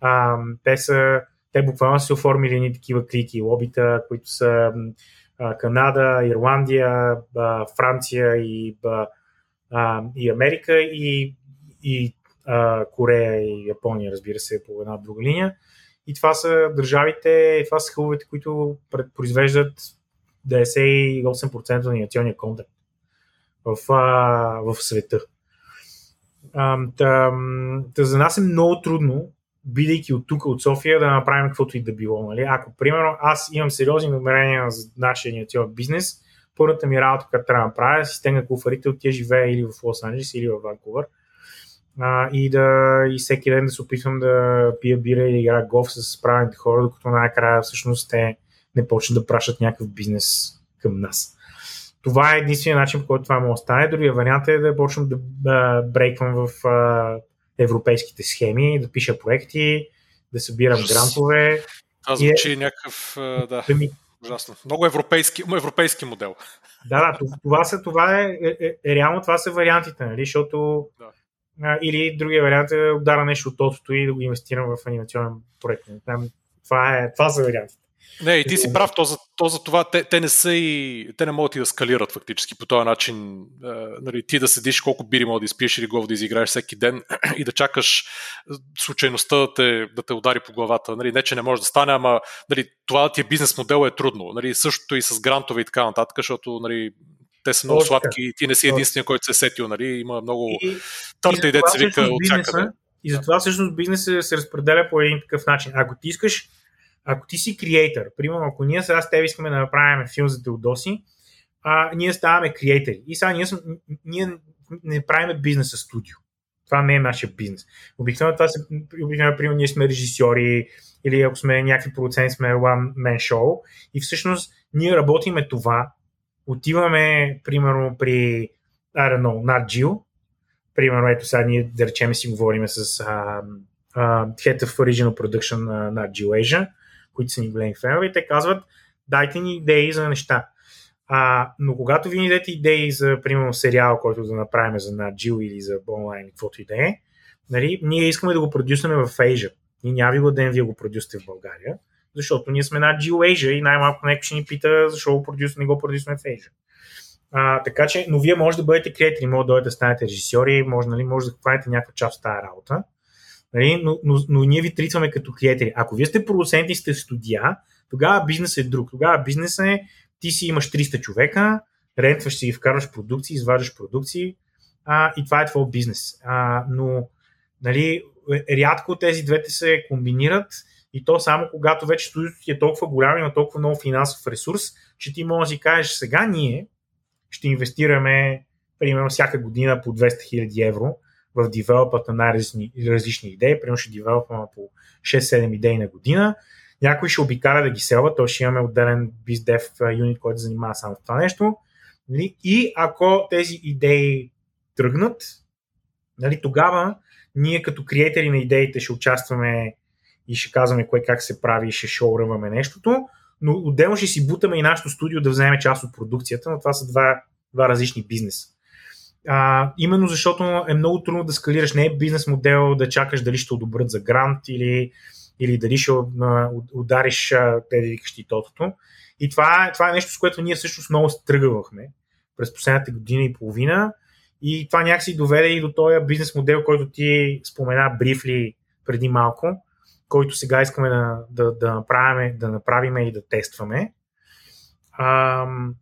А, те са те буквално са оформили едни такива клики лобита, които са а, Канада, Ирландия, а, Франция и, а, и Америка и, и а, Корея и Япония, разбира се, по една друга линия. И това са държавите, това са хълвете, които произвеждат 98% на анимационния контент в, а, в света. А, та, за нас е много трудно, бидейки от тук, от София, да направим каквото и да било. Нали? Ако, примерно, аз имам сериозни намерения за нашия анимационен бизнес, първата ми работа, която трябва да направя, е си стегна куфарите от тя живее или в Лос Анджелес, или в Ванкувър. А, и, да, и всеки ден да се опитвам да пия бира или игра голф с правилните хора, докато най-накрая всъщност те не почнат да пращат някакъв бизнес към нас. Това е единствения начин, по който това може да стане. Другия вариант е да почнем да, да брейквам в а, европейските схеми, да пиша проекти, да събирам грантове. Това звучи е... някакъв, да, ми... ужасно. Много европейски, европейски модел. Да, да, това, са, това е, е, е, е, реално това са вариантите, нали, защото да. а, или другия вариант е да удара нещо от тотото и да го инвестирам в анимационен проект. Това, е, това са вариантите. Не, и ти си прав, то за, то за това те, те не са и, те не могат и да скалират фактически по този начин. Е, нали, ти да седиш колко бири мога да изпиеш или гол да изиграеш всеки ден <clears throat> и да чакаш случайността да те, да те удари по главата. Нали, не, че не може да стане, ама нали, това ти е бизнес модел е трудно. Нали, същото и с грантове и така нататък, защото нали, те са много сладки и ти не си единствения, който се е сетил. Нали, има много търта и деца вика от всякъде. И затова всъщност бизнесът се разпределя по един такъв начин. Ако ти искаш ако ти си креатор, примерно ако ние сега с теб искаме да направим филм за Теодоси, а, ние ставаме креатори. И сега ние, сме, ние не правим бизнес с студио. Това не е нашия бизнес. Обикновено това се, обикновено, примерно, ние сме режисьори или ако сме някакви продуценти, сме one man show и всъщност ние работиме това, отиваме, примерно, при, I don't know, Geo, примерно, ето сега ние, да речеме, си говорим с uh, uh, Head of Original Production на Nat Geo Asia, които са ни големи фенове, те казват, дайте ни идеи за неща. А, но когато ви ни дадете идеи за, примерно, сериал, който да направим за Nat или за онлайн, каквото и да е, нали, ние искаме да го продюсваме в Asia. Ние няма ви го ден вие го продюсите в България, защото ние сме Nat Geo Asia и най-малко някой ще ни пита защо го продюс, не го продюсваме в Asia. А, така че, но вие може да бъдете креатори, може да дойдете да станете режисьори, може, нали, може да хванете някаква част от тази работа. Нали? Но, но, но ние ви тритваме като креатори. Ако вие сте продуценти, сте студия, тогава бизнес е друг. Тогава бизнес е, ти си имаш 300 човека, рентваш си ги, вкарваш продукции, изваждаш продукции а, и това е твой бизнес. А, но нали, рядко тези двете се комбинират и то само когато вече студиото ти е толкова голямо и има толкова много финансов ресурс, че ти можеш да си кажеш сега ние ще инвестираме примерно всяка година по 200 000 евро в девелопата на различни, различни идеи, примерно ще девелопваме по 6-7 идеи на година, някой ще обикаля да ги селва, то ще имаме отделен BizDev юнит, който занимава само това нещо. Нали? И ако тези идеи тръгнат, нали, тогава ние като креатори на идеите ще участваме и ще казваме кое как се прави и ще шоуръваме нещото, но отделно ще си бутаме и нашото студио да вземе част от продукцията, но това са два, два различни бизнеса. А, именно защото е много трудно да скалираш. Не е бизнес модел да чакаш дали ще одобрят за грант или, или дали ще удариш тези викащи тотото. И това, това е нещо, с което ние всъщност много стръгвахме през последната година и половина. И това някакси доведе и до този бизнес модел, който ти спомена брифли преди малко, който сега искаме да, да, да, направим, да направим и да тестваме. Ам,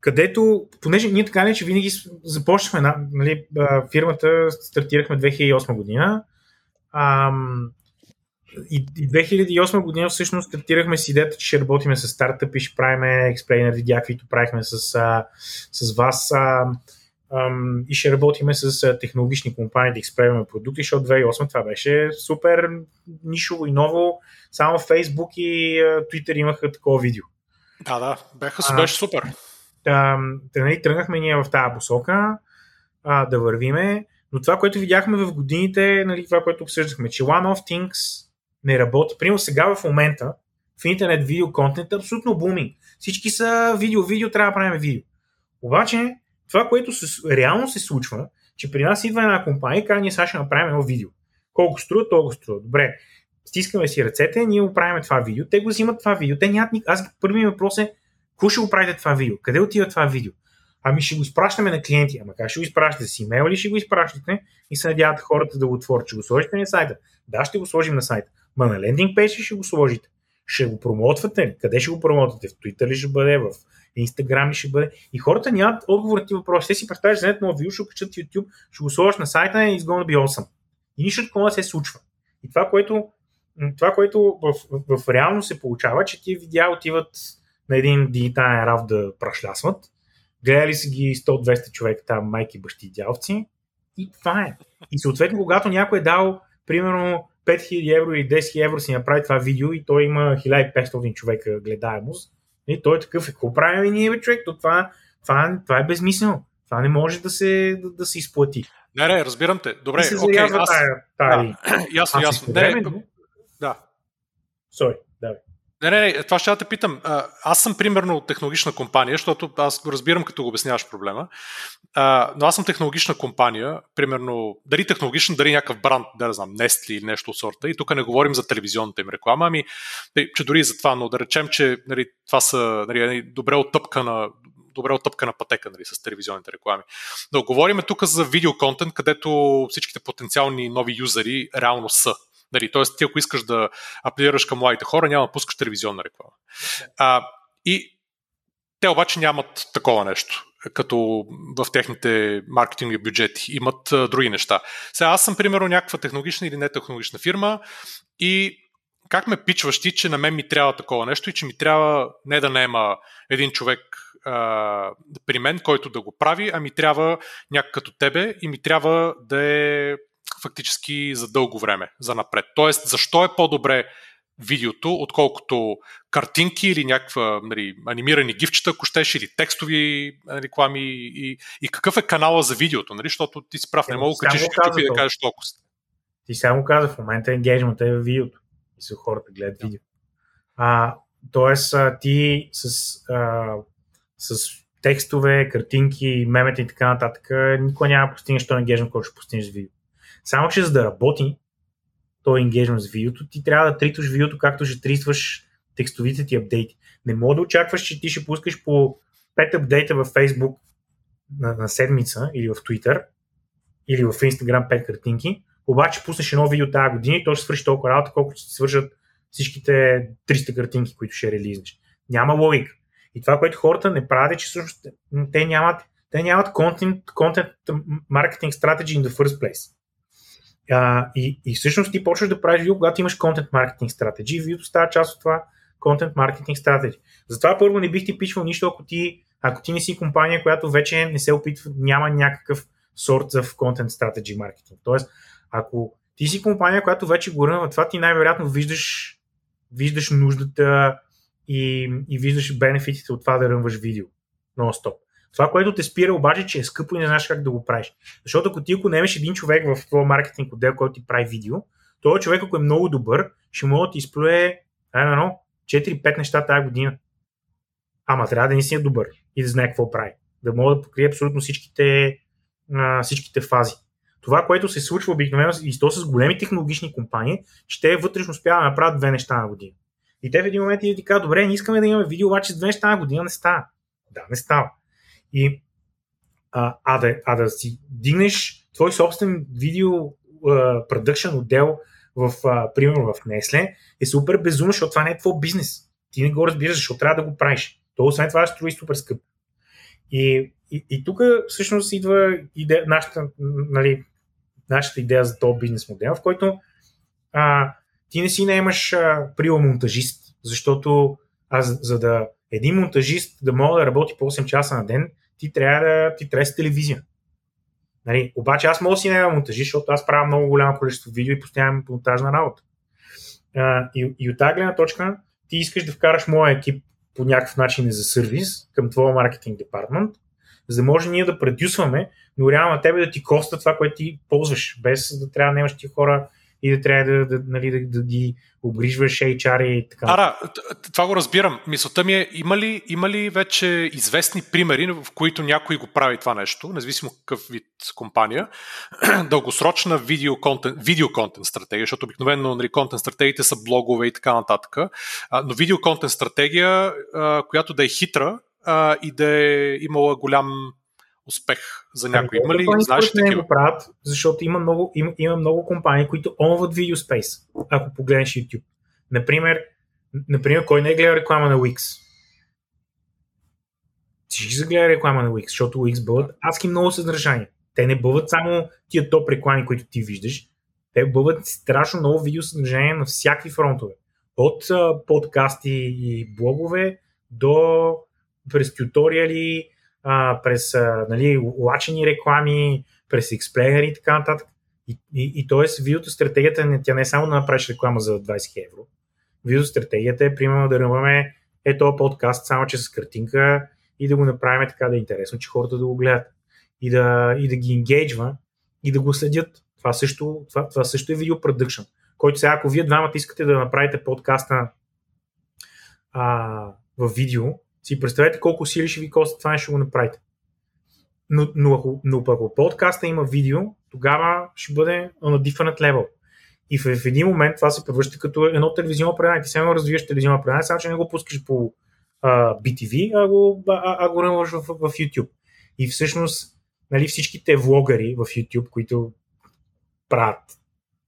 където, понеже ние така не, че винаги започнахме, нали, фирмата стартирахме 2008 година ам, и, и 2008 година всъщност стартирахме с идеята, че ще работиме с стартъпи, ще правим експлейнер видеа, които правихме с, а, с вас а, ам, и ще работиме с а, технологични компании да изправяме продукти, защото 2008 това беше супер нишово и ново. Само Facebook и а, Twitter имаха такова видео. Да, да, бяха, беше супер. Та, нали, тръгнахме ние в тази посока а, да вървиме, но това, което видяхме в годините, нали, това, което обсъждахме, че One of Things не работи. Примерно сега в момента в интернет видео контент е абсолютно буминг. Всички са видео, видео, трябва да правим видео. Обаче, това, което се, реално се случва, че при нас идва една компания и казва, ние сега ще направим едно видео. Колко струва, толкова струва. Добре, стискаме си ръцете, ние го правим това видео, те го взимат това видео, те нямат ник... Аз първият въпрос е, какво ще го правите това видео? Къде отива това видео? Ами ще го изпращаме на клиенти. Ама как ще го изпращате? С имейл ли ще го изпращате и се надяват хората да го отворят? Ще го сложите на сайта? Да, ще го сложим на сайта. Ма на лендинг пейдж ще го сложите? Ще го промотвате ли? Къде ще го промотвате? В Twitter ли ще бъде? В Instagram ли ще бъде? И хората нямат отговор на тези въпроси. Те си представят, че ново видео, ще качат YouTube, ще го сложиш на сайта и изгона би 8. И нищо такова се случва. И това, което, това, което в, в, в реално се получава, че тия видеа отиват на един дигитален раф да прашлясват, гледали са ги 100-200 човека там, майки, бащи, дялци и това е. И съответно, когато някой е дал примерно 5000 евро или 10 000 евро си направи това видео и той има 1500 човека гледаемост, и той е такъв, е, какво правим и ние, бе, човек? То това, това, това е безмислено. Това не може да се, да, да се изплати. Не, не, разбирам те. Добре, окей, okay, аз... Тая, тая... Да, <clears throat> ясно, ясно. Не, да. Sorry, давай. Не, не, не, това ще да те питам. Аз съм примерно технологична компания, защото аз го разбирам като го обясняваш проблема, но аз съм технологична компания, примерно, дали технологична, дали някакъв бранд, да не знам, Nestle или нещо от сорта. И тук не говорим за телевизионната им реклама, ами, че дори за това, но да речем, че нали, това са нали, добре оттъпкана, добре оттъпкана пътека нали, с телевизионните реклами. Но говорим тук за видеоконтент, където всичките потенциални нови юзери реално са. Нали, Тоест, ти ако искаш да апелираш към младите хора, няма да пускаш телевизионна реклама. А, и те обаче нямат такова нещо като в техните маркетингови бюджети. Имат а, други неща. Сега аз съм, примерно, някаква технологична или нетехнологична фирма и как ме пичваш ти, че на мен ми трябва такова нещо и че ми трябва не да наема един човек а, при мен, който да го прави, а ми трябва някак като тебе и ми трябва да е фактически за дълго време, за напред. Тоест, защо е по-добре видеото, отколкото картинки или някаква нали, анимирани гифчета, ако щеш, или текстови реклами и, и какъв е канала за видеото, нали? защото ти си прав, не мога да качиш YouTube и да кажеш толкова. Ти само каза, в момента енгейджмента е в видеото и са хората гледат да. видео. А, тоест, ти с, а, с текстове, картинки, мемета и така нататък, никога няма да постигнеш този енгейджмент, който ще постигнеш с видео. Само, че за да работи този енгейджмент с видеото, ти трябва да тритваш видеото, както ще тритваш текстовите ти апдейти. Не мога да очакваш, че ти ще пускаш по 5 апдейта във Facebook на, на седмица или в Twitter или в Instagram 5 картинки, обаче пуснеш едно видео тази година и то ще свърши толкова работа, колкото ще свършат всичките 300 картинки, които ще релизнеш. Няма логика. И това, което хората не правят, е, че всъщност те нямат, те нямат content, content marketing strategy in the first place. А, и, и всъщност ти почваш да правиш видео, когато имаш Content Marketing Strategy и видеото става част от това Content Marketing Strategy. Затова първо не бих ти пишвал нищо, ако ти, ако ти не си компания, която вече не се опитва, няма някакъв сорт за Content Strategy Marketing. Тоест, ако ти си компания, която вече го рънва това, ти най-вероятно виждаш, виждаш нуждата и, и виждаш бенефитите от това да рънваш видео. Non-stop. Това, което те спира обаче, че е скъпо и не знаеш как да го правиш. Защото ако ти ако немеш един човек в твоя маркетинг отдел, който ти прави видео, този човек, ако е много добър, ще може да ти изплюе, едно, 4-5 неща тази година. Ама трябва да не си е добър и да знае какво прави. Да мога да покрие абсолютно всичките, а, всичките фази. Това, което се случва обикновено и то с големи технологични компании, че те вътрешно успяват да направят две неща на година. И те в един момент ти казват, добре, не искаме да имаме видео, обаче с две неща на година не става. Да, не става. И, а, а, да, а да си дигнеш твой собствен видео продъкшн отдел в, а, примерно в Несле, е супер безумно, защото това не е твой бизнес. Ти не го разбираш, защото трябва да го правиш. То освен това ще струва супер скъп. И, и, и тук всъщност идва идея, нашата, нали, нашата идея за този бизнес модел, в който а, ти не си наемаш приема монтажист, защото аз за да един монтажист да мога да работи по 8 часа на ден, ти трябва да ти трябва с телевизия. Нали? Обаче аз мога да си наема монтажи, защото аз правя много голямо количество видео и постоянно монтажна работа. А, и, и от тази гледна точка ти искаш да вкараш моя екип по някакъв начин за сервис към твоя маркетинг департмент, за да може ние да предюсваме, но реално на тебе да ти коста това, което ти ползваш, без да трябва да немаш ти хора и да трябва да, да, нали, да, да ги обгрижваш HR и така. Ара, това го разбирам. Мисълта ми е, има ли, има ли вече известни примери, в които някой го прави това нещо, независимо какъв вид компания, <clears throat> дългосрочна видеоконтент стратегия, защото обикновено нали, контент стратегиите са блогове и така нататък, но видеоконтент стратегия, която да е хитра и да е имала голям успех за ами, някой. Има ли, знаеш не го правят, защото има много, има, има много компании, които онват видеоспейс, ако погледнеш YouTube. Например, например, кой не е гледал реклама на Wix? Всички са гледали реклама на Wix, защото Wix бъдат адски много съдържание. Те не бъдат само тия топ реклами, които ти виждаш. Те бъдат страшно много видеосъдържание на всякакви фронтове. От подкасти и блогове до през тюториали, а, през а, нали, лачени реклами, през експлейнери и така нататък. И, и, и т.е. видеостратегията не, тя не е само да направиш реклама за 20 евро. Видеостратегията е примерно да ръваме е този подкаст, само че с картинка и да го направим така да е интересно, че хората да го гледат и да, и да ги енгейджва и да го следят. Това също, това, това също е видеопродъкшн, който сега, ако вие двамата искате да направите подкаста а, в видео, си представете колко сили ще ви коства това ще го направите. Но, но, ако, но ако подкаста има видео, тогава ще бъде на different level. И в, в един момент това се превръща като едно телевизионно предание. Ти само развиваш телевизионно предание, само че не го пускаш по а, BTV, а го, а, а го в, в, в YouTube. И всъщност нали, всичките влогари в YouTube, които правят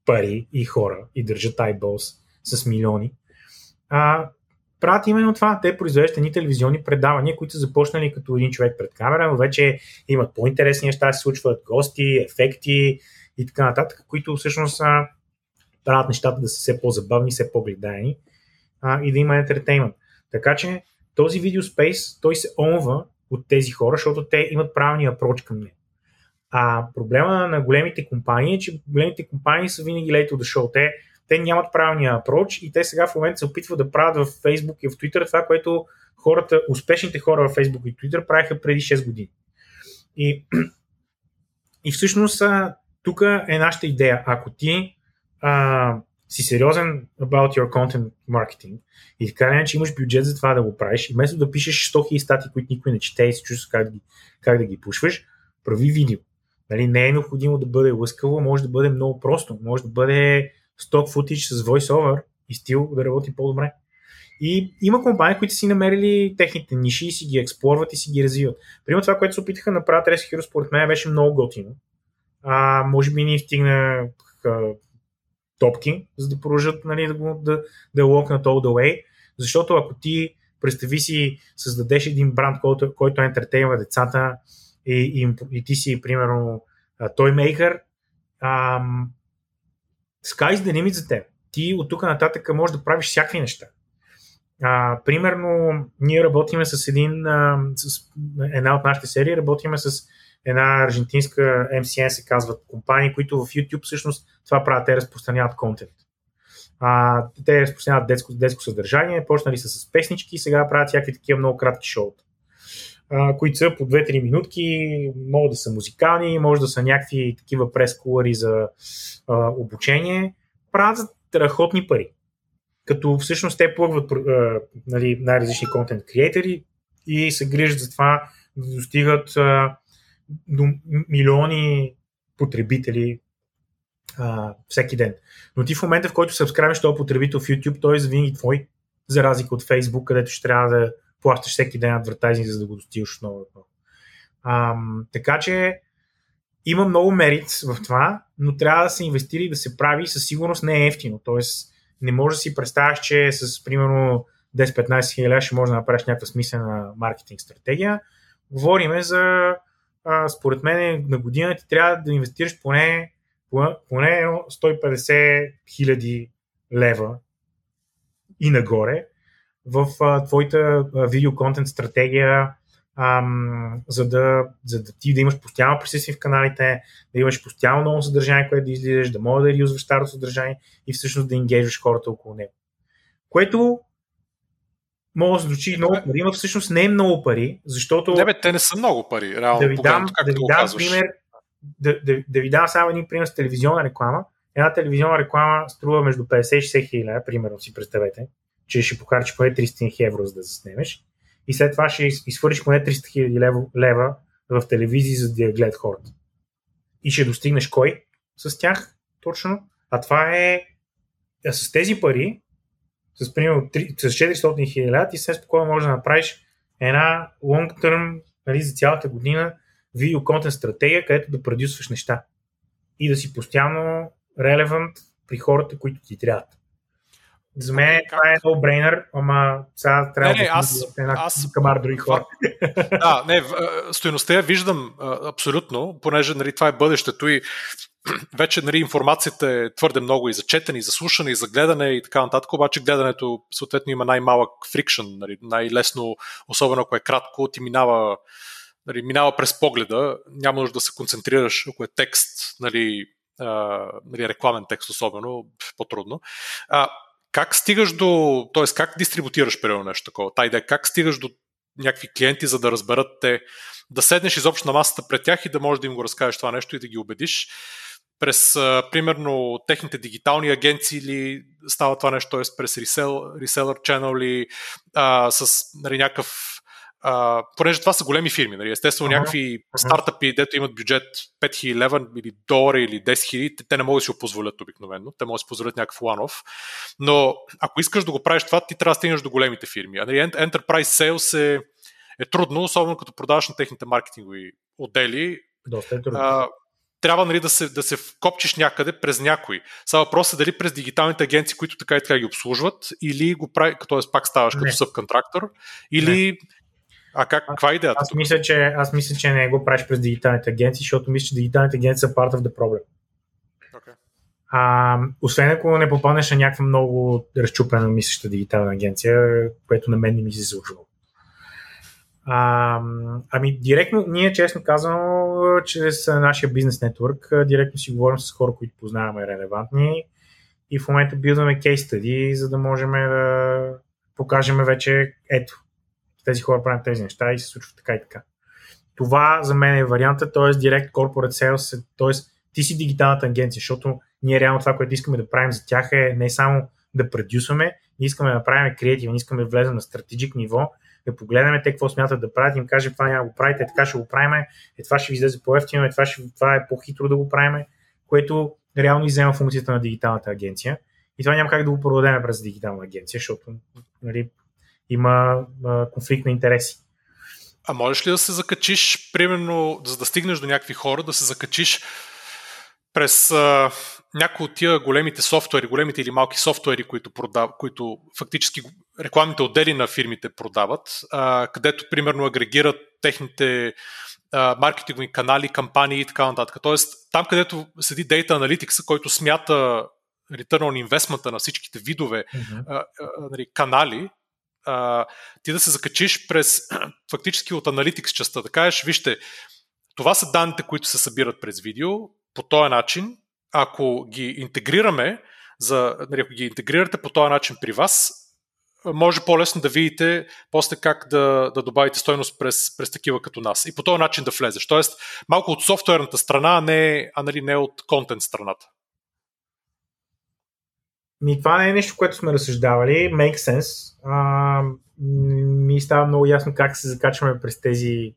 пари и хора и държат eyeballs с милиони, а, правят именно това. Те произвеждат едни телевизионни предавания, които са започнали като един човек пред камера, но вече имат по-интересни неща, се случват гости, ефекти и така нататък, които всъщност а, правят нещата да са все по-забавни, все по-гледаеми а, и да има ентертеймент. Така че този видеоспейс, той се онва от тези хора, защото те имат правилния апроч към него. А проблема на големите компании е, че големите компании са винаги late to the show. Те те нямат правилния апроч и те сега в момента се опитват да правят в Facebook и в Twitter това, което хората, успешните хора в Facebook и Twitter правиха преди 6 години. И, <clears throat> и всъщност тук е нашата идея. Ако ти а, си сериозен about your content marketing и така не, че имаш бюджет за това да го правиш и вместо да пишеш 100 000 статии, които никой не чете и се чувства как да ги, как да ги пушваш, прави видео. Нали, не е необходимо да бъде лъскаво, може да бъде много просто. Може да бъде сток футич с voiceover и стил да работи по-добре. И има компании, които си намерили техните ниши и си ги експлорват и си ги развиват. Примерно това, което се опитаха да направят Rescue Hero, според мен беше много готино. А, може би ни стигна топки, за да продължат нали, да, го, да, да локнат all the way. Защото ако ти представи си, създадеш един бранд, който, който ентертейва децата и, и, и ти си, примерно, той мейкър, sky's the limit за теб. Ти от тук нататък можеш да правиш всякакви неща. А, примерно, ние работиме с един, а, с една от нашите серии, работиме с една аржентинска MCN, се казват компании, които в YouTube всъщност това правят, те разпространяват контент. А, те разпространяват детско, детско съдържание, почнали са с песнички, сега правят всякакви такива много кратки шоута, които са по 2-3 минутки, могат да са музикални, може да са някакви такива прескулари за а, обучение, правят страхотни пари. Като всъщност те плъгват а, нали, най-различни контент креатори и се грижат за това да достигат а, до милиони потребители а, всеки ден. Но ти в момента, в който събскравиш този потребител в YouTube, той е завинаги твой, за разлика от Facebook, където ще трябва да плащаш всеки ден адвертайзинг, за да го достигаш отново. А, така че има много мерит в това, но трябва да се инвестира и да се прави със сигурност не е ефтино. Тоест, не може да си представяш, че с примерно 10-15 хиляди ще може да направиш някаква смислена маркетинг стратегия. Говориме за, а, според мен, на година ти трябва да инвестираш поне, поне 150 хиляди лева и нагоре в а, твоята видеоконтент стратегия, ам, за, да, за да ти да имаш постоянно присъствие в каналите, да имаш постоянно ново съдържание, което да излизаш, да може да юзваш старо съдържание и всъщност да ингейджваш хората около него. Което може да звучи много пари, но всъщност не е много пари, защото... Не, бе, те не са много пари, реално. Да ви дам, да ви дам пример, да, да, да ви дам само един пример с телевизионна реклама. една телевизионна реклама струва между 50 и 60 хиляди, примерно си представете, че ще покарчиш поне 300 евро, за да заснемеш. И след това ще изхвърлиш поне 300 хиляди лева, в телевизии, за да я гледат хората. И ще достигнеш кой с тях точно? А това е с тези пари, с примерно с 400 хиляди, ти се спокойно можеш да направиш една long term нали, за цялата година видео контент стратегия, където да продюсваш неща и да си постоянно релевант при хората, които ти трябват. За мен okay, това е no-brainer, ама сега трябва не, не, да аз, една аз, камар други хора. <laughs> Да, не, стоеността я виждам абсолютно, понеже нали, това е бъдещето и <clears throat> вече нали, информацията е твърде много и за четене, и за слушане, и за гледане и така нататък, обаче гледането съответно има най-малък фрикшн, нали, най-лесно, особено ако е кратко, ти минава, нали, минава през погледа, няма нужда да се концентрираш, ако е текст, нали, а, нали, рекламен текст особено, по-трудно. А, как стигаш до, т.е. как дистрибутираш примерно нещо такова? Та идея, как стигаш до някакви клиенти, за да разберат те, да седнеш изобщо на масата пред тях и да можеш да им го разкажеш това нещо и да ги убедиш през, примерно, техните дигитални агенции или става това нещо, т.е. през ресел, реселър channel или а, с нали, някакъв а, понеже това са големи фирми, нали? естествено uh-huh. някакви uh-huh. стартъпи, дето имат бюджет 5000 лева или долара или 10 000, те, те не могат да си го позволят обикновено, те могат да си позволят някакъв one-off, но ако искаш да го правиш това, ти трябва да стигнеш до големите фирми. Нали, Enterprise Sales е, е трудно, особено като продаваш на техните маркетингови отдели. Доста е трудно. А, трябва нали, да, се, да се вкопчиш някъде през някой. Сега въпросът е дали през дигиталните агенции, които така и така ги обслужват, или го прави, т.е. пак ставаш като събконтрактор, или не. А как, каква е идеята? Аз мисля, че, аз мисля, че не го правиш през дигиталните агенции, защото мисля, че дигиталните агенции са part of the problem. Okay. А, освен ако не попаднеш на някаква много разчупена мислеща дигитална агенция, което на мен не ми се случва. А, ами, директно, ние честно казано, чрез нашия бизнес нетворк, директно си говорим с хора, които познаваме релевантни и в момента билдаме кейс стади, за да можем да покажем вече, ето, тези хора правят тези неща и се случва така и така. Това за мен е варианта, т.е. директ corporate sales, т.е. ти си дигиталната агенция, защото ние реално това, което искаме да правим за тях е не само да продюсваме, ние искаме да направим креативен, искаме да влезем на стратегик ниво, да погледнем те какво смятат да правят, им кажем това няма го правите, така ще го правим, е това ще ви излезе по-ефтино, е това, ще, това е по-хитро да го правим, което реално иззема функцията на дигиталната агенция. И това няма как да го продадем през дигитална агенция, защото нали, има а, конфликт на интереси. А можеш ли да се закачиш, примерно, за да стигнеш до някакви хора, да се закачиш през а, някои от тия големите софтуери, големите или малки софтуери, които, продав, които фактически рекламните отдели на фирмите продават, а, където примерно агрегират техните а, маркетингови канали, кампании и така нататък. Тоест, там където седи Data Analytics, който смята return on investment на всичките видове mm-hmm. а, а, нали, канали, а, ти да се закачиш през <clears throat> фактически от Analytics частта, да кажеш, вижте, това са данните, които се събират през видео, по този начин, ако ги интегрираме, за, нали, ако ги интегрирате по този начин при вас, може по-лесно да видите после как да, да добавите стойност през, през такива като нас и по този начин да влезеш. Тоест, малко от софтуерната страна, а не, а нали, не от контент страната. Ми, това не е нещо, което сме разсъждавали. Make sense. А, ми става много ясно как се закачваме през тези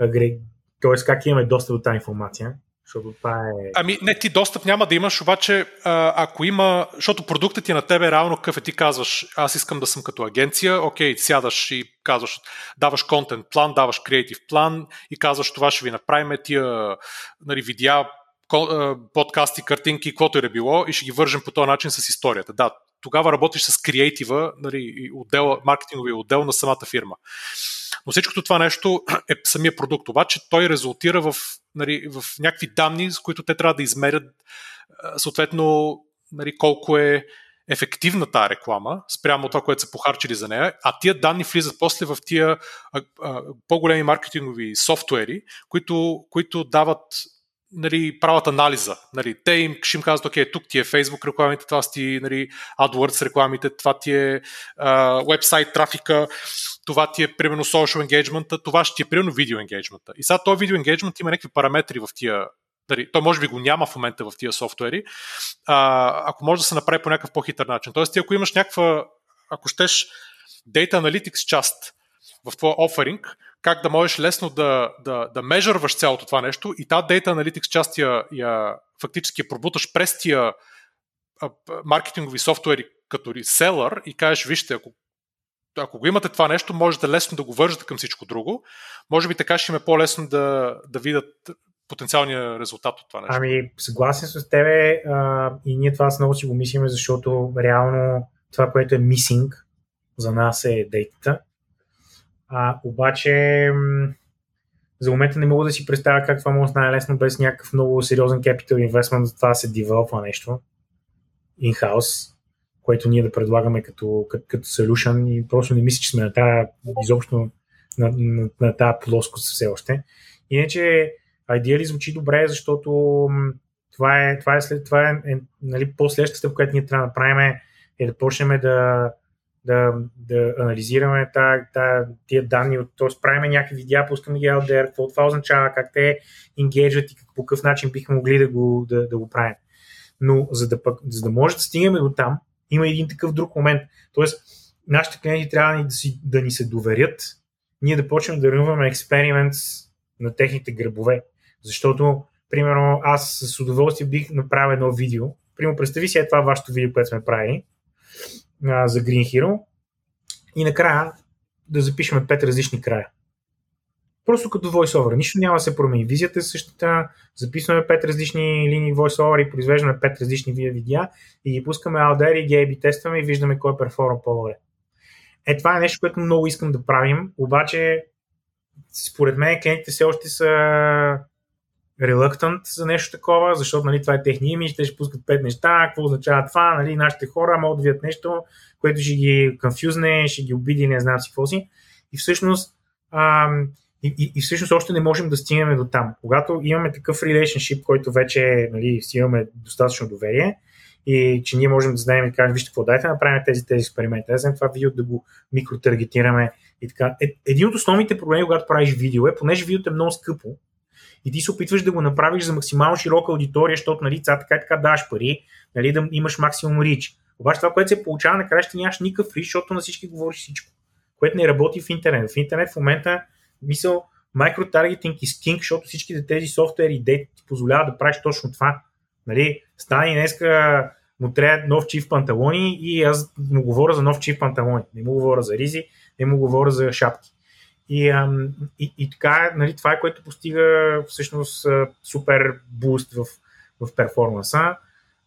агрег... т.е. как имаме достъп до тази информация. Защото това е... Ами не, ти достъп няма да имаш, обаче ако има, защото продуктът ти на тебе реално какъв е, ти казваш, аз искам да съм като агенция, окей, сядаш и казваш, даваш контент план, даваш креатив план и казваш, това ще ви направим тия нали, видеа, подкасти, картинки, каквото е да било и ще ги вържем по този начин с историята. Да, тогава работиш с креатива, нали, отдел, маркетинговия отдел на самата фирма. Но всичкото това нещо <clears throat> е самия продукт, обаче той резултира в, нали, в някакви данни, с които те трябва да измерят съответно нали, колко е ефективна тази реклама спрямо това, което са похарчили за нея, а тия данни влизат после в тия а, а, по-големи маркетингови софтуери, които, които дават нали, правят анализа. Нали, те им, ще им казват, окей, тук ти е Facebook рекламите, това ти нали, AdWords рекламите, това ти е вебсайт трафика, това ти е примерно social engagement, това ще ти е примерно видео engagement. И сега този видео engagement има някакви параметри в тия Дали, той може би го няма в момента в тия софтуери, а, ако може да се направи по някакъв по-хитър начин. Тоест, ти ако имаш някаква, ако щеш Data Analytics част в твоя оферинг, как да можеш лесно да, да, да межърваш цялото това нещо и тази Data Analytics част я, я фактически я пробуташ през тия маркетингови софтуери като реселър и кажеш, вижте, ако, ако го имате това нещо, можете лесно да го вържете към всичко друго. Може би така ще им е по-лесно да, да видят потенциалния резултат от това нещо. Ами, съгласен с тебе а, и ние това много си го мислиме, защото реално това, което е мисинг за нас е дейтата. А, обаче, за момента не мога да си представя как това може най-лесно без някакъв много сериозен capital investment за това да се девелопва нещо in-house, което ние да предлагаме като, като, като solution и просто не мисля, че сме на тази, изобщо на, на, на тази плоскост все още. Иначе, Ideally звучи добре, защото това е, това е, след, това е, е нали, по-следващата стъпка, която ние трябва да направим е, е да почнем да, да, да анализираме тия данни, т.е. правим някакви видеа, пускаме ги there, какво това означава, как те ингейджват и по какъв начин бихме могли да го, да, да го правим. Но за да, пък, за да може да стигнем до там, има един такъв друг момент. Тоест, нашите клиенти трябва да, си, да ни се доверят, ние да почнем да рънваме експеримент на техните гръбове. Защото, примерно, аз с удоволствие бих направил едно видео. Примерно, представи си е това вашето видео, което сме правили а, за Green Hero. И накрая да запишем пет различни края. Просто като voiceover. Нищо няма да се промени. Визията е същата, записваме пет различни линии voiceover и произвеждаме пет различни видеа и ги пускаме out there и ги тестваме и виждаме кой перформа по-добре. Е, това е нещо, което много искам да правим, обаче според мен клиентите все още са reluctant за нещо такова, защото нали, това е техния имидж, те ще пускат пет неща, какво означава това, нали, нашите хора могат да видят нещо, което ще ги конфюзне, ще ги обиди, не знам си какво си. И всъщност, ам, и, и, и всъщност още не можем да стигнем до там. Когато имаме такъв relationship, който вече нали, си имаме достатъчно доверие, и че ние можем да знаем и да кажем, вижте какво, дайте да направим тези, тези експерименти, да това видео да го микротаргетираме и така. Е, един от основните проблеми, когато правиш видео е, понеже видеото е много скъпо, и ти се опитваш да го направиш за максимално широка аудитория, защото нали, ця, така и така даваш пари, нали, да имаш максимум рич. Обаче това, което се получава накрая, ще нямаш никакъв рич, защото на всички говориш всичко, което не работи в интернет. В интернет в момента, мисъл, микротаргетинг и скинг, защото всичките тези софтуери и ти позволяват да правиш точно това. Нали, стане днеска му трябва нов чиф панталони и аз му говоря за нов чиф панталони. Не му говоря за ризи, не му говоря за шапки. И, ам, и, и така, нали, това е което постига всъщност супер буст в, в перформанса.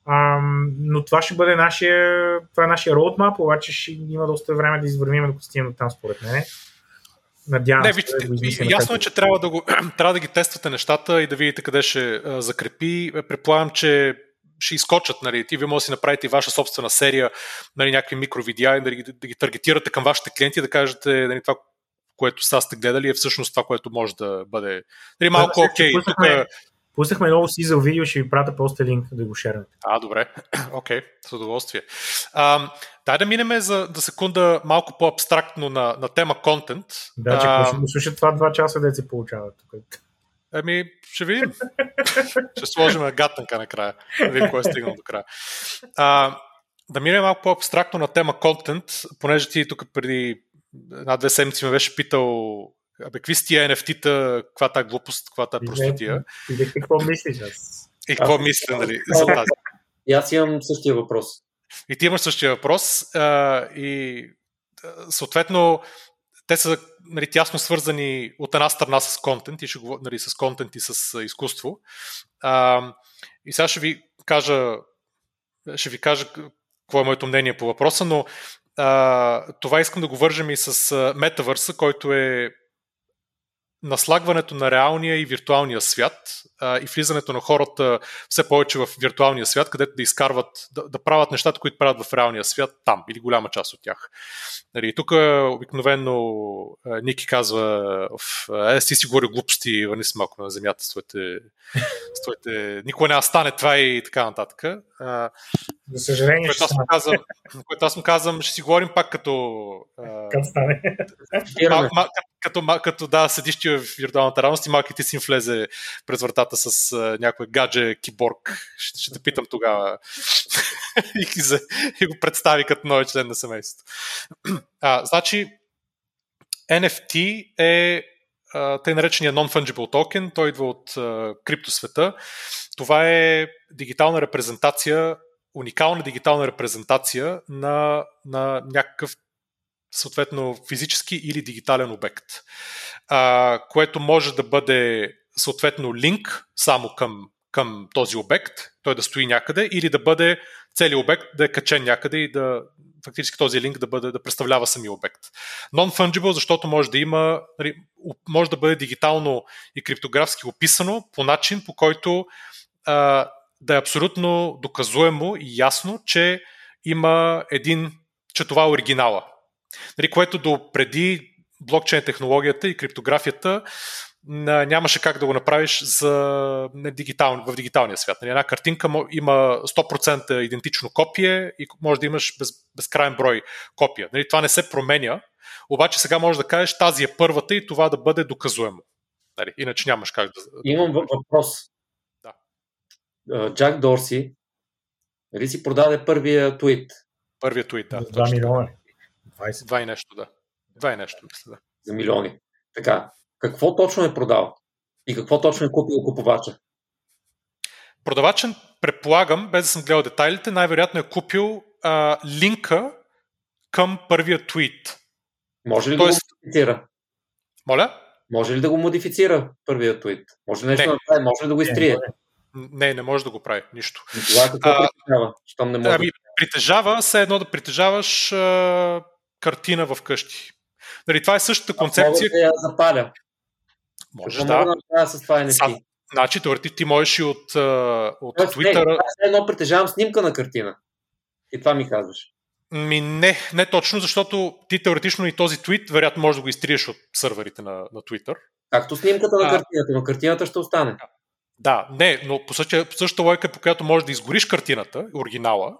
Ам, но това ще бъде нашия, това е нашия роудмап, обаче ще има доста време да извървим да стигнем там, според мен. Надявам не, вижте, да ясно е, че трябва да, го, <clears throat> трябва да ги тествате нещата и да видите къде ще а, закрепи. Предполагам, че ще изкочат. Нали. Ти ви може да си направите ваша собствена серия, нали, някакви микровидеа и да ги, да ги таргетирате към вашите клиенти и да кажете нали, това, което сега сте гледали, е всъщност това, което може да бъде. Нали, малко окей. Okay, тук... Пуснахме много си за видео, ще ви пратя просто линк да го шернете. А, добре. <clears throat> Окей, okay, с удоволствие. А, дай да минем за да секунда малко по-абстрактно на, на тема контент. Да, че а, ще го слушат това два часа да се получава тук. Ами, ще видим. <laughs> ще сложим гатанка накрая. Да видим кой е стигнал до края. А, да минем малко по-абстрактно на тема контент, понеже ти тук преди една-две седмици ме беше питал Абе, какви са тия NFT-та, каква та глупост, каква та простотия. И какво мислиш аз? И какво мисля, нали, за тази? И аз имам същия въпрос. И ти имаш същия въпрос. А, и съответно, те са нали, тясно свързани от една страна с контент, и ще говоря, нали, с контент и с изкуство. А, и сега ще ви кажа ще ви кажа какво е моето мнение по въпроса, но това искам да го вържем и с метавърса, който е наслагването на реалния и виртуалния свят а, и влизането на хората все повече в виртуалния свят, където да изкарват, да, да правят нещата, които правят в реалния свят там, или голяма част от тях. Нали, тук обикновено Ники казва, е, си си говори глупости, върни се малко на земята с твоите, с твоите никога няма стане това и така нататък. За съжаление, което аз, му казвам, което аз му казвам, ще си говорим пак като... Как стане? <laughs> като, като да, седиш ти в виртуалната реалност и малките си влезе през вратата с а, някой гадже киборг. Ще, ще те питам тогава. <laughs> и, за, и го представи като нови член на семейството. <clears throat> а, значи, NFT е тъй наречения non-fungible токен. Той идва от а, криптосвета. Това е дигитална репрезентация, уникална дигитална репрезентация на, на някакъв съответно физически или дигитален обект, а, което може да бъде съответно линк само към, към този обект, той да стои някъде, или да бъде целият обект да е качен някъде и да фактически този линк да, бъде, да представлява самия обект. Non-fungible, защото може да има, нали, може да бъде дигитално и криптографски описано по начин, по който а, да е абсолютно доказуемо и ясно, че има един, че това е оригинала. Нали, което до преди блокчейн технологията и криптографията нямаше как да го направиш за дигитал, в дигиталния свят. Нали, една картинка има 100% идентично копие и може да имаш без, безкрайен брой копия. Нали, това не се променя, обаче сега можеш да кажеш тази е първата и това да бъде доказуемо. Нали, иначе нямаш как да... Имам въпрос. Да. Джак Дорси нали си продаде първия твит? Първия твит, да. 2 милиона. 20. Два и нещо, да. Два и нещо, мисля, да. За милиони. Така, какво точно е продал? И какво точно е купил купувача? Продавачен, предполагам, без да съм гледал детайлите, най-вероятно е купил а, линка към първия твит. Може ли Тоест... да го модифицира? Моля? Може ли да го модифицира първия твит? Може ли нещо не. да направи? Може ли да го изтрие? Не, не може да го прави. Нищо. Това какво а, притежава? Щом не може ами, притежава все едно да притежаваш а, картина в къщи. Нали, това е същата концепция. Мога да я запаля. Може да. Мога да с това NFT. Значи, теоретично ти можеш и от, от Тоест, Twitter. Не, аз едно притежавам снимка на картина. И това ми казваш. Ми не, не точно, защото ти теоретично и този твит, вероятно, можеш да го изтриеш от сървърите на, на Twitter. Както снимката на картината, но картината ще остане. Да, не, но по същата, по същата логика, по която можеш да изгориш картината, оригинала,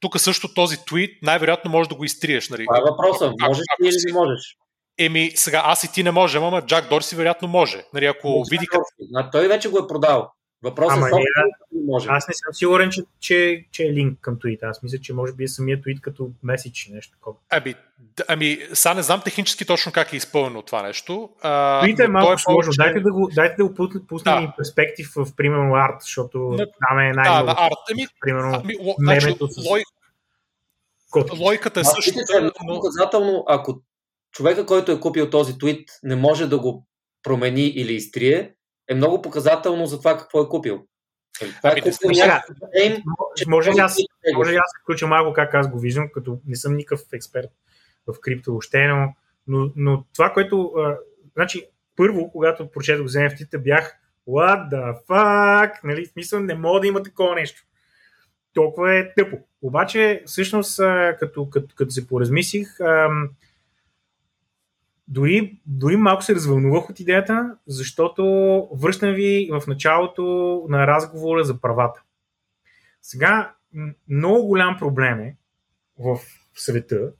тук също този твит най-вероятно можеш да го изтриеш. Нали? Това е въпросът. Можеш ли или не можеш? Еми, сега аз и ти не можем, ама Джак Дорси вероятно може. Нали, ако не, види... Дорси. той вече го е продал. Въпросът е не може. Аз не съм сигурен, че, че, че е линк към твита. Аз мисля, че може би е самия твит като меседж нещо такова. Ами, ами, сега не знам технически точно как е изпълнено това нещо. Твита е малко е сложно. Дайте да го, дайте да го пуснем да. перспектив в, примерно, арт, защото на, там е най Да, на арт. Ами, примерно, ами, значи, с... лой... Лойката е също. Е но... показателно, ако човека, който е купил този твит, не може да го промени или изтрие, е много показателно за това какво е купил. Е може, ли аз, може ли аз включа малко как аз го виждам, като не съм никакъв експерт в крипто въобще, но, но, но това, което... А, значи, първо, когато прочетох за NFT-та, бях what the fuck, нали, смисъл не мога да има такова нещо. Толкова е тъпо. Обаче, всъщност, като, като, като се поразмислих, ам, дори, дори малко се развълнувах от идеята, защото връщам ви в началото на разговора за правата. Сега много голям проблем е в света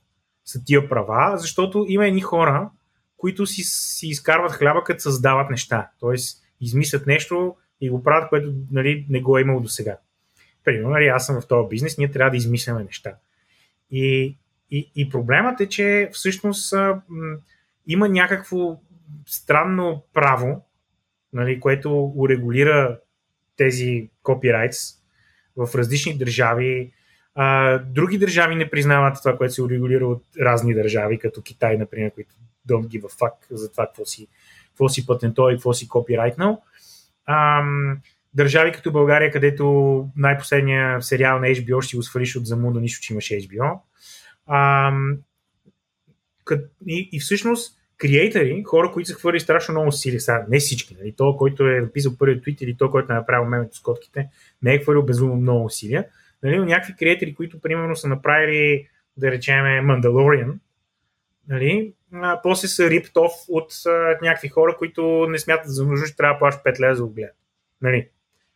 са тия права, защото има едни хора, които си, си изкарват хляба, като създават неща. Тоест, измислят нещо и го правят, което нали, не го е имало до сега. Примерно, нали, аз съм в този бизнес, ние трябва да измисляме неща. И, и, и проблемът е, че всъщност има някакво странно право, нали, което урегулира тези копирайтс в различни държави. А, други държави не признават това, което се урегулира от разни държави, като Китай, например, които don't give a fuck за това какво си, какво си патентова и какво си копирайтнал. Ам, държави като България, където най-последния сериал на HBO ще го свалиш от Замуда, нищо, че имаше HBO. Ам, и, и всъщност креатори, хора, които са хвърли страшно много сили, сега не всички, нали, то, който е написал първият твит или то, който е направил мемето с котките, не е хвърлил безумно много усилия, нали, но някакви креатори, които примерно са направили, да речем, Мандалориан, нали, а, после са off от а, някакви хора, които не смятат за нужно, че трябва да плащат 5 лева за го гледат. Нали.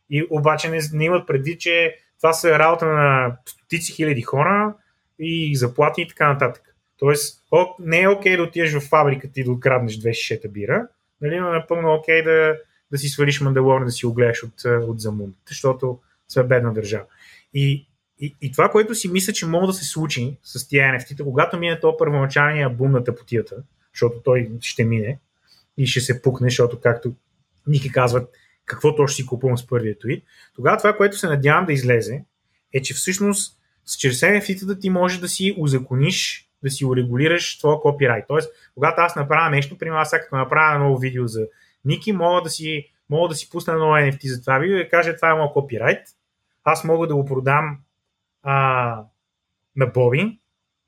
И обаче не, не имат предвид, че това са работа на стотици хиляди хора и заплати и така нататък. Тоест, не е окей да отидеш в фабриката и да откраднеш две шишета бира, нали, но напълно окей да, да си свалиш Мандалорн да си го гледаш от, от Замун, защото сме бедна държава. И, и, и това, което си мисля, че може да се случи с тия NFT-та, когато мине то първоначалния бум на тъпотията, защото той ще мине и ще се пукне, защото както Ники казват, какво точно си купувам с първия твит, тогава това, което се надявам да излезе, е, че всъщност чрез NFT-та ти можеш да си узакониш, да си урегулираш твоя копирайт. Тоест, когато аз направя нещо, примерно аз сега като направя ново видео за Ники, мога да си, мога да си пусна едно NFT за това видео и кажа, това е моят копирайт. Аз мога да го продам а, на Боби,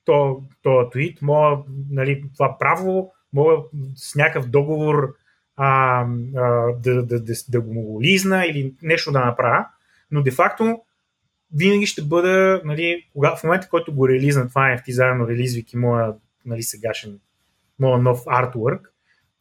то, то твит, мога, нали, това право, мога с някакъв договор а, а, да, да, да, да го лизна или нещо да направя, но де-факто винаги ще бъда, нали, кога, в момента, който го релизна това NFT, заедно релизвайки моя нали, сегашен, моя нов артворк,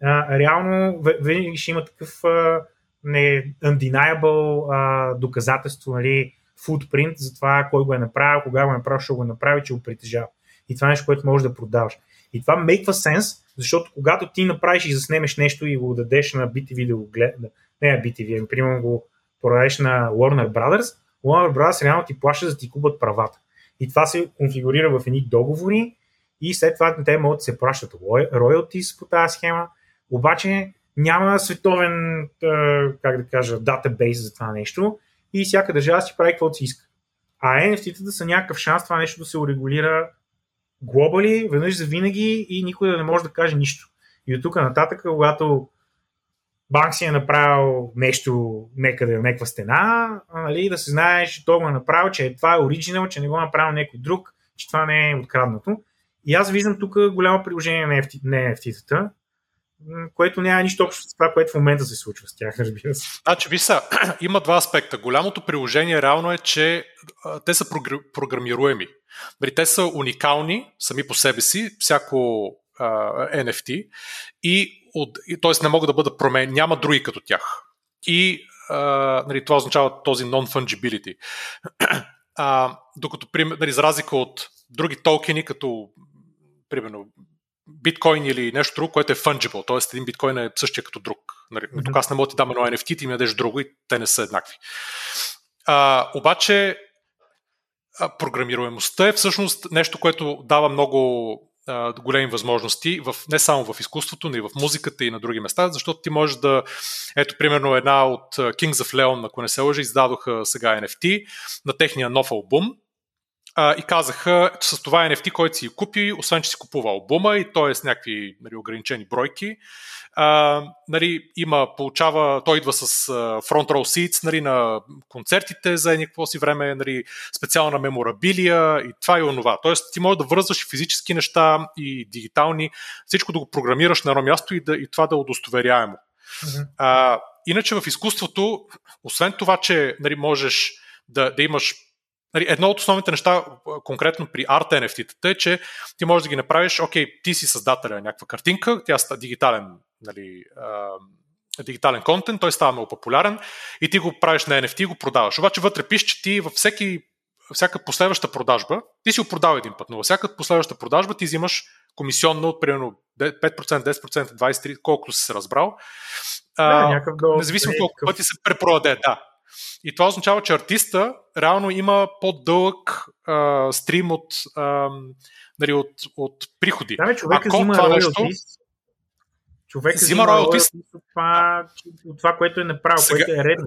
а, реално винаги ще има такъв а, не, undeniable а, доказателство, нали, footprint за това кой го е направил, кога го е направил, ще го е направи, че го притежава. И това е нещо, което можеш да продаваш. И това make sense, защото когато ти направиш и заснемеш нещо и го дадеш на BTV да го гледа, не на BTV, ами примерно го продадеш на Warner Brothers, Warner Brothers реално ти плаща да ти купат правата. И това се конфигурира в едни договори и след това те могат да се плащат royalties по тази схема, обаче няма световен, как да кажа, датабейс за това нещо и всяка държава си прави каквото си иска. А NFT-тата са някакъв шанс това нещо да се урегулира глобали, веднъж за винаги и никой да не може да каже нищо. И от тук нататък, когато банк си е направил нещо некъде на някаква стена, нали, да се знае, че той го е направил, че това е оригинал, че не го е направил някой друг, че това не е откраднато. И аз виждам тук голямо приложение на NFT-тата, което няма нищо общо с това, което в момента се случва с тях, <laughs> разбира се. Значи, ви <clears throat> има два аспекта. Голямото приложение реално е, че а, те са програмируеми. Нали, те са уникални сами по себе си, всяко а, NFT, и, от, т.е. не могат да бъдат променени, няма други като тях. И а, нали, това означава този non-fungibility. А, докато, нали, за разлика от други токени, като примерно биткоин или нещо друго, което е fungible, т.е. един биткоин е същия като друг. Нали, mm-hmm. Тук аз не мога да ти дам едно NFT, ти ми дадеш друго и те не са еднакви. А, обаче програмируемостта е всъщност нещо, което дава много големи възможности, в, не само в изкуството, но и в музиката и на други места, защото ти можеш да, ето примерно една от Kings of Leon, ако не се лъжа, издадоха сега NFT на техния нов албум, а, и казаха, че с това NFT, който си купи, освен че си купува албума и той е с някакви нали, ограничени бройки, а, нали, има, получава, той идва с front row seats нали, на концертите за някакво си време, нали, специална меморабилия и това и онова. Тоест ти можеш да връзваш физически неща и дигитални, всичко да го програмираш на едно място и, да, и това да е удостоверяемо. Mm-hmm. А, иначе в изкуството, освен това, че нали, можеш да, да имаш едно от основните неща, конкретно при арт NFT-тата е, че ти можеш да ги направиш, окей, ти си създателя на някаква картинка, тя е дигитален, нали, дигитален контент, той става много популярен и ти го правиш на NFT и го продаваш. Обаче вътре пише, че ти във всеки, всяка последваща продажба, ти си го продал един път, но във всяка последваща продажба ти взимаш комисионно от примерно 5%, 10%, 23%, колкото си се разбрал. Да, а, независимо колко пъти се препродаде, да. И това означава, че артиста реално има по-дълъг а, стрим от, а, нали, от, от приходи. Да, човек Ако взима това нещо... Човек взима роялтис от това, от това, което е направил, сега... което е редно.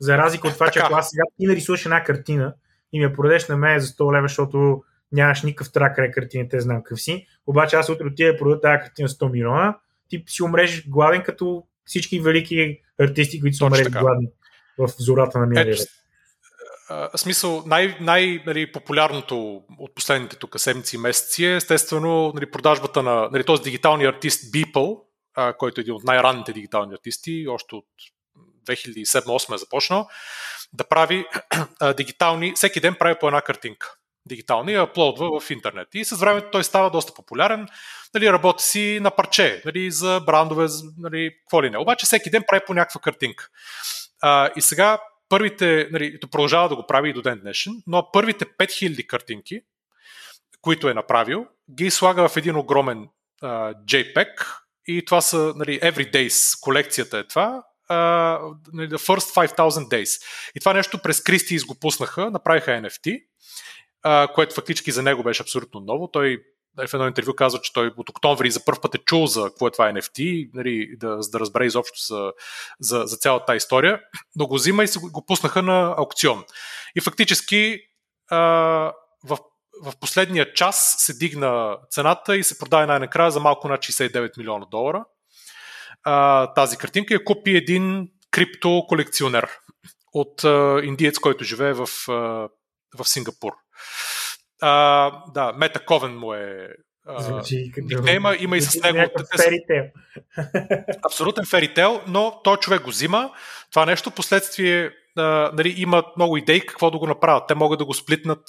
За разлика от това, така. че ако аз сега ти нарисуваш една картина и ми я продадеш на мен за 100 лева, защото нямаш никакъв трак картина, те знам какъв си, обаче аз утре отида да продадя тази картина 100 милиона, ти си умреш гладен като всички велики артисти, които са умрели гладни в зората на миналия век. Смисъл, най- най- нали, от последните тук седмици и месеци е естествено нали, продажбата на нали, този дигиталния артист Beeple, а, който е един от най-ранните дигитални артисти, още от 2007-2008 е започнал, да прави <clears throat> а, дигитални, всеки ден прави по една картинка дигитална и аплодва в интернет. И с времето той става доста популярен, нали, работи си на парче, нали, за брандове, нали, какво ли не. Обаче всеки ден прави по някаква картинка. А, и сега първите, нали, продължава да го прави и до ден днешен, но първите 5000 картинки, които е направил, ги слага в един огромен uh, JPEG и това са нали, Everydays, колекцията е това, uh, The First 5000 Days. И това нещо през Кристис го пуснаха, направиха NFT, uh, което фактически за него беше абсолютно ново. Той в едно интервю казва, че той от октомври за първ път е чул за какво е това NFT, нали, да, да разбере изобщо за, за, за цялата тази история, но го взима и го пуснаха на аукцион. И фактически а, в, в последния час се дигна цената и се продаде най-накрая за малко над 69 милиона долара. А, тази картинка я купи един крипто колекционер от а, индиец, който живее в, а, в Сингапур. А, да, Мета Ковен му е никнейма, има и с него... Ферител. <laughs> Абсолютен ферител, но той човек го взима. Това нещо последствие а, нали, имат много идеи какво да го направят. Те могат да го сплитнат,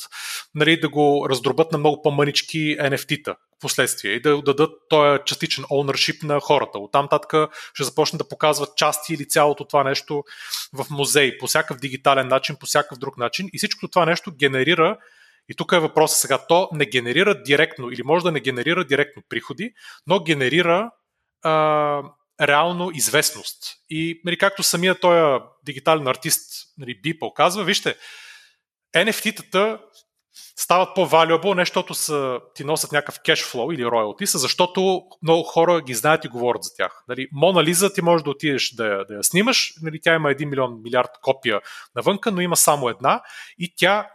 нали, да го раздробят на много по-мънички NFT-та последствие и да дадат този частичен ownership на хората. Оттам татка ще започнат да показват части или цялото това нещо в музей, по всякакъв дигитален начин, по всякакъв друг начин. И всичко това нещо генерира и тук е въпросът сега. То не генерира директно или може да не генерира директно приходи, но генерира а, реално известност. И нали, както самия този дигитален артист нали, би показва, вижте, NFT-тата стават по-valuable, не защото са, ти носят някакъв кешфлоу или роялти, защото много хора ги знаят и говорят за тях. Нали, Мона Лиза ти можеш да отидеш да я, да я снимаш, нали, тя има 1 милион милиард копия навънка, но има само една и тя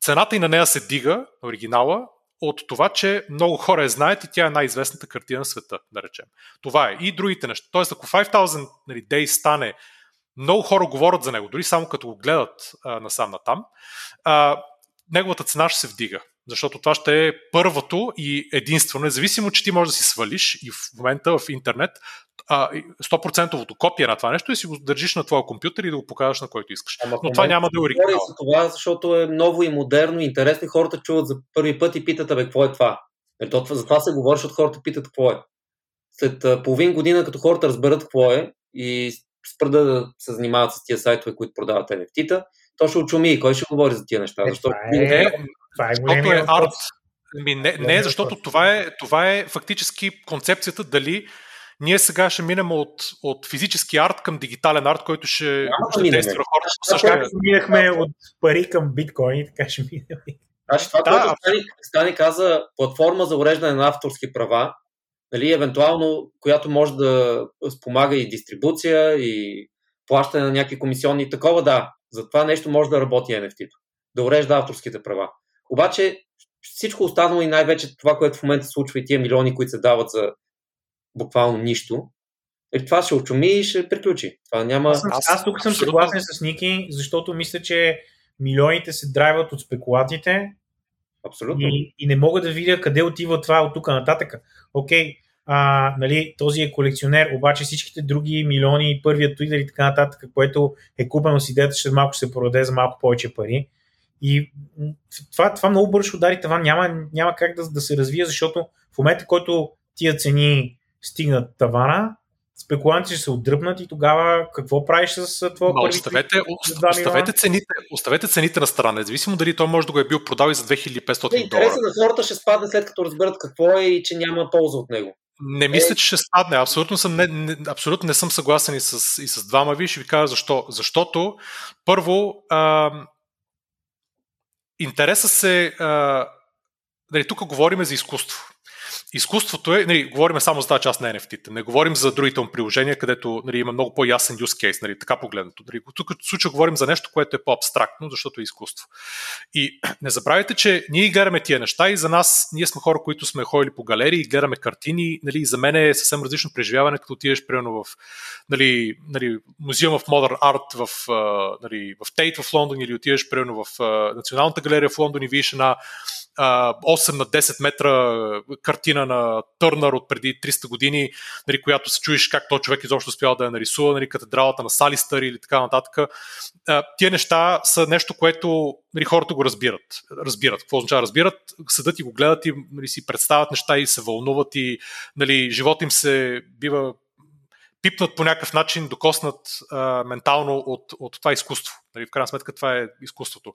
цената и на нея се дига, оригинала, от това, че много хора я знаят и тя е най-известната картина на света, да речем. Това е. И другите неща. Тоест, ако 5000 нали, Days стане, много хора говорят за него, дори само като го гледат а, насам натам, а, неговата цена ще се вдига. Защото това ще е първото и единствено, независимо, че ти можеш да си свалиш и в момента в интернет 100% копия на това нещо и си го държиш на твоя компютър и да го покажеш на който искаш. Ама, Но това няма да е оригинал. за това, защото е ново и модерно и интересно и хората чуват за първи път и питат, абе, какво е това? Ето, за това се говори, защото хората питат какво е. След половин година, като хората разберат какво е и спрат да се занимават с тия сайтове, които продават NFT-та, то ще очуми и кой ще говори за тия неща. Е, защото това е, това е, защото е арт. Ми, не, не, защото това е, това е фактически концепцията дали ние сега ще минем от, от физически арт към дигитален арт, който ще, ще действа хората по същия Минахме от пари към биткоин, така ще минем. Значи това, да, което Стани, Стани каза, платформа за уреждане на авторски права, нали, евентуално, която може да спомага и дистрибуция, и плащане на някакви комисионни, такова да, за това нещо може да работи NFT-то, да урежда авторските права. Обаче всичко останало и най-вече това, което в момента случва и тия милиони, които се дават за буквално нищо, е, това ще очуми и ще приключи. Това няма... Аз, аз, аз тук съм съгласен с Ники, защото мисля, че милионите се драйват от спекулатите Абсолютно. И, и не мога да видя къде отива това от тук нататък. Окей, а, нали, този е колекционер, обаче всичките други милиони, първият Twitter и така нататък, което е купено с идеята, че малко ще се продаде за малко повече пари. И това, това много бързо удари това няма, няма как да, да се развие, защото в момента, който тия цени стигнат тавана, спекулантите ще се отдръпнат и тогава какво правиш с твоя първи оставете, оставете, цените, оставете цените на страна, независимо дали той може да го е бил продал и за 2500 долара. Интересът на хората ще спадне след като разберат какво е и че няма полза от него. Не мисля, че ще спадне. Абсолютно, съм, не, не, абсолютно не съм съгласен и с, и с двама ви. Ще ви кажа защо. Защото, първо, а, интереса се. А, нали, тук говорим за изкуство изкуството е, нали, говорим само за тази част на NFT-та, не говорим за другите му приложения, където нали, има много по-ясен use case, нали, така погледнато. Нали, тук в случая говорим за нещо, което е по-абстрактно, защото е изкуство. И <clears throat> не забравяйте, че ние гледаме тия неща и за нас, ние сме хора, които сме ходили по галерии, гледаме картини, нали, и за мен е съвсем различно преживяване, като отидеш примерно в нали, нали, Museum of Modern Art в, нали, в Тейт в Лондон или отидеш примерно в Националната галерия в Лондон и видиш една 8 на 10 метра картина на Търнър от преди 300 години, нали, която се чуеш как този човек изобщо успял да я нарисува, нали, катедралата на Салистър или така нататък. Тия неща са нещо, което нали, хората го разбират. Разбират. Какво означава разбират? Съдът и го гледат и нали, си представят неща и се вълнуват и нали, живот им се бива пипнат по някакъв начин, докоснат а, ментално от, от това изкуство. Нали, в крайна сметка това е изкуството.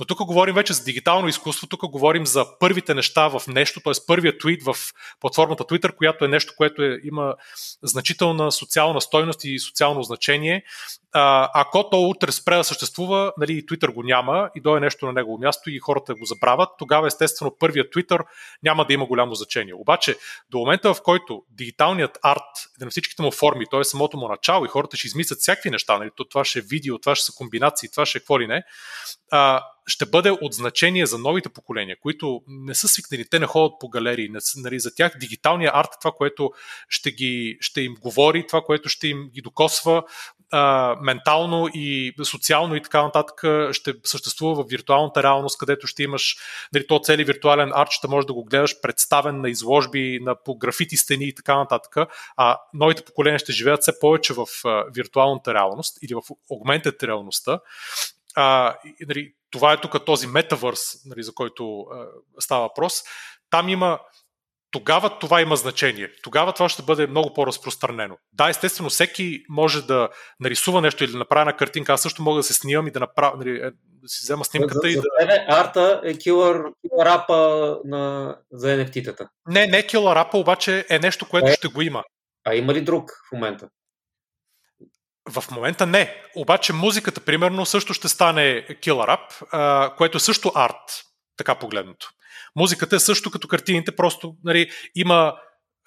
Но тук говорим вече за дигитално изкуство, тук говорим за първите неща в нещо, т.е. първият твит в платформата Twitter, която е нещо, което е, има значителна социална стойност и социално значение. А, ако то утре спре да съществува, нали, и Twitter го няма и дойде нещо на негово място и хората го забравят, тогава естествено първият Twitter няма да има голямо значение. Обаче до момента, в който дигиталният арт на всичките му форми, т.е. самото му начало и хората ще измислят всякакви неща, нали, това ще е видео, това ще са комбинации, това ще е какво ли не, а, ще бъде от значение за новите поколения, които не са свикнали, те не ходят по галерии, не, нали, за тях дигиталният арт е това, което ще, ги, ще им говори, това, което ще им ги докосва а, ментално и социално и така нататък, ще съществува в виртуалната реалност, където ще имаш нали, то цели виртуален арт, ще можеш да го гледаш представен на изложби, на по графити стени и така нататък, а новите поколения ще живеят все повече в а, виртуалната реалност или в augmented реалността а, нали, това е тук този метавърс, нали, за който а, става въпрос. Там има тогава това има значение. Тогава това ще бъде много по-разпространено. Да, естествено, всеки може да нарисува нещо или да направи на картинка. Аз също мога да се снимам и да, направя, нали, е, да си взема снимката за, и за да. Тебе, арта е килър, килър апа на, за NFT-тата. Не, не килър апа, обаче е нещо, което е. ще го има. А има ли друг в момента? В момента не. Обаче музиката, примерно, също ще стане killer rap, което е също арт, така погледнато. Музиката е също като картините, просто нали, има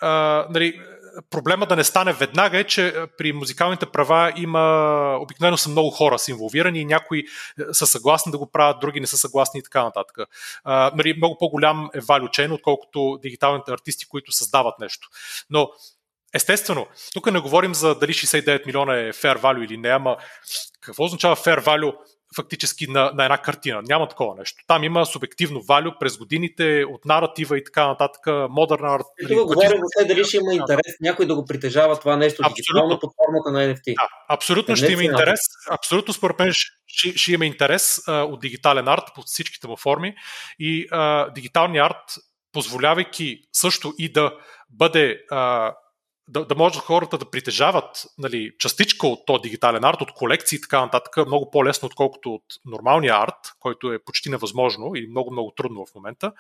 а, нали, проблема да не стане веднага е, че при музикалните права има обикновено са много хора са инволвирани и някои са съгласни да го правят, други не са съгласни и така нататък. А, нали, много по-голям е value отколкото дигиталните артисти, които създават нещо. Но Естествено, тук не говорим за дали 69 милиона е fair value или не, ама какво означава fair value фактически на, на една картина? Няма такова нещо. Там има субективно value през годините от наратива и така нататък, модерн арт. Тук говорим за дали ще има интерес някой да го притежава това нещо абсолютно. дигитално под формата на NFT. Да, абсолютно ще има интерес. Абсолютно според мен ще, ще има интерес а, от дигитален арт по всичките му форми и а, дигиталният арт позволявайки също и да бъде а, да, да може хората да притежават нали, частичка от този дигитален арт, от колекции и така нататък, много по-лесно, отколкото от нормалния арт, който е почти невъзможно и много-много трудно в момента.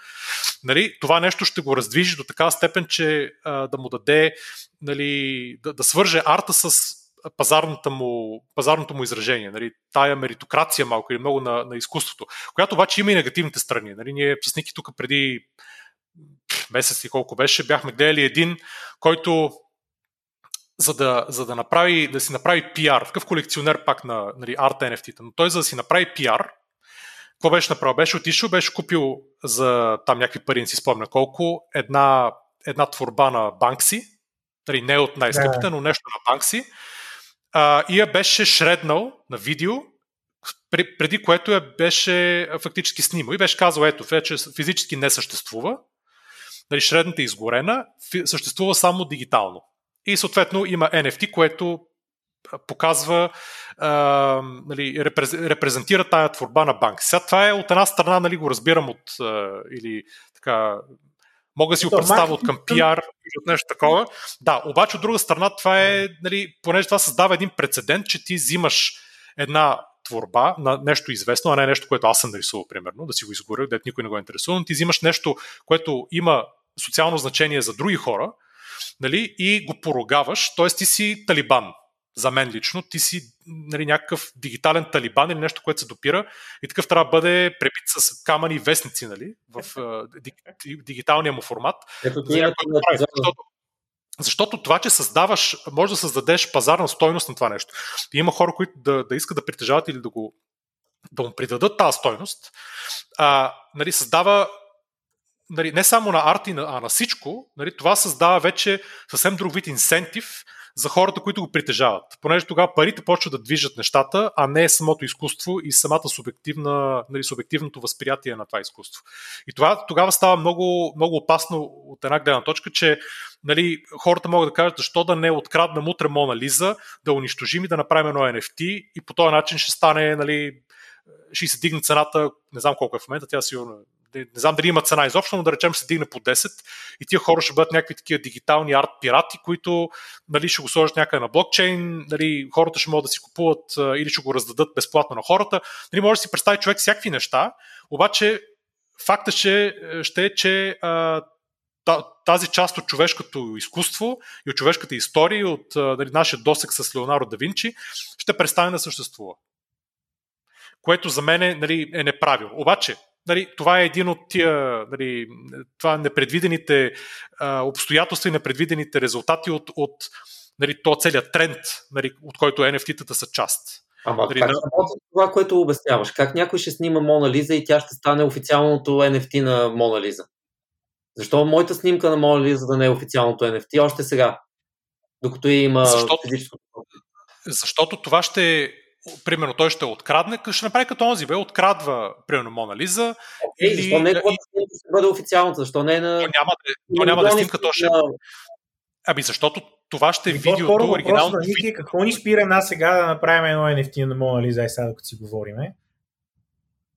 Нали, това нещо ще го раздвижи до такава степен, че а, да му даде, нали, да, да свърже арта с пазарната му, пазарното му изражение, нали, тая меритокрация малко или много на, на изкуството, която обаче има и негативните страни. Нали, ние с Ники тук преди месец и колко беше, бяхме гледали един, който за да, за да, направи, да си направи пиар, такъв колекционер пак на нали, арт NFT-та, но той за да си направи пиар, какво беше направил? Беше отишъл, беше купил за там някакви пари, не си спомня колко, една, една творба на Банкси, нали, не от най-скъпите, yeah. но нещо на Банкси, а, и я беше шреднал на видео, преди което я беше фактически снимал и беше казал, ето, вече физически не съществува, нали, шредната е изгорена, съществува само дигитално. И съответно има NFT, което показва, а, нали, репрезентира тая творба на банк. Сега това е от една страна, нали, го разбирам от, а, или така, мога да си го представя от към PR или от нещо такова. Да, обаче от друга страна това е, нали, понеже това създава един прецедент, че ти взимаш една творба на нещо известно, а не нещо, което аз съм нарисувал, примерно, да си го изгоря, дето никой не го е интересува, но ти взимаш нещо, което има социално значение за други хора, нали, и го поругаваш, т.е. ти си талибан. За мен лично, ти си нали, някакъв дигитален талибан или нещо, което се допира и такъв трябва да бъде препит с камъни и вестници нали, в uh, дигиталния му формат. Ето, за е защото, защото това, че създаваш, може да създадеш пазарна стойност на това нещо. Има хора, които да, да искат да притежават или да го да му придадат тази стойност, а, нали, създава нали, не само на арт, а на всичко, нали, това създава вече съвсем друг вид инсентив за хората, които го притежават. Понеже тогава парите почват да движат нещата, а не самото изкуство и самата субективна, нали, субективното възприятие на това изкуство. И това тогава става много, много опасно от една гледна точка, че нали, хората могат да кажат, защо да не откраднем утре Мона Лиза, да унищожим и да направим едно NFT и по този начин ще стане, нали, ще се дигне цената, не знам колко е в момента, тя сигурно не, не знам дали има цена изобщо, но да речем се дигне по 10 и тия хора ще бъдат някакви такива дигитални арт пирати, които нали, ще го сложат някъде на блокчейн, нали, хората ще могат да си купуват или ще го раздадат безплатно на хората. Нали, може да си представи човек всякакви неща, обаче факта ще, ще е, че а, тази част от човешкото изкуство и от човешката история, от нали, нашия досек с Леонардо да Винчи, ще престане да съществува. Което за мен нали, е неправилно. Обаче, нали, това е един от тия нали, това непредвидените а, обстоятелства и непредвидените резултати от, от нали, то целият тренд, нали, от който NFT-тата са част. Ама нали, как да... това, което обясняваш? Как някой ще снима Мона Лиза и тя ще стане официалното NFT на Мона Лиза? Защо моята снимка на Мона Лиза да не е официалното NFT още сега? Докато има защото, физическо. Защото това ще примерно той ще открадне, ще направи като онзи бе, открадва, примерно, Мона Лиза. Okay, или... Защо не е това ще бъде официалното? Защо не е на... То няма да, то няма да е снимка, то ще... Ами защото това ще е видеото, оригиналното. Ники, какво ни спира нас сега да направим едно NFT на Мона Лиза и сега докато си говориме?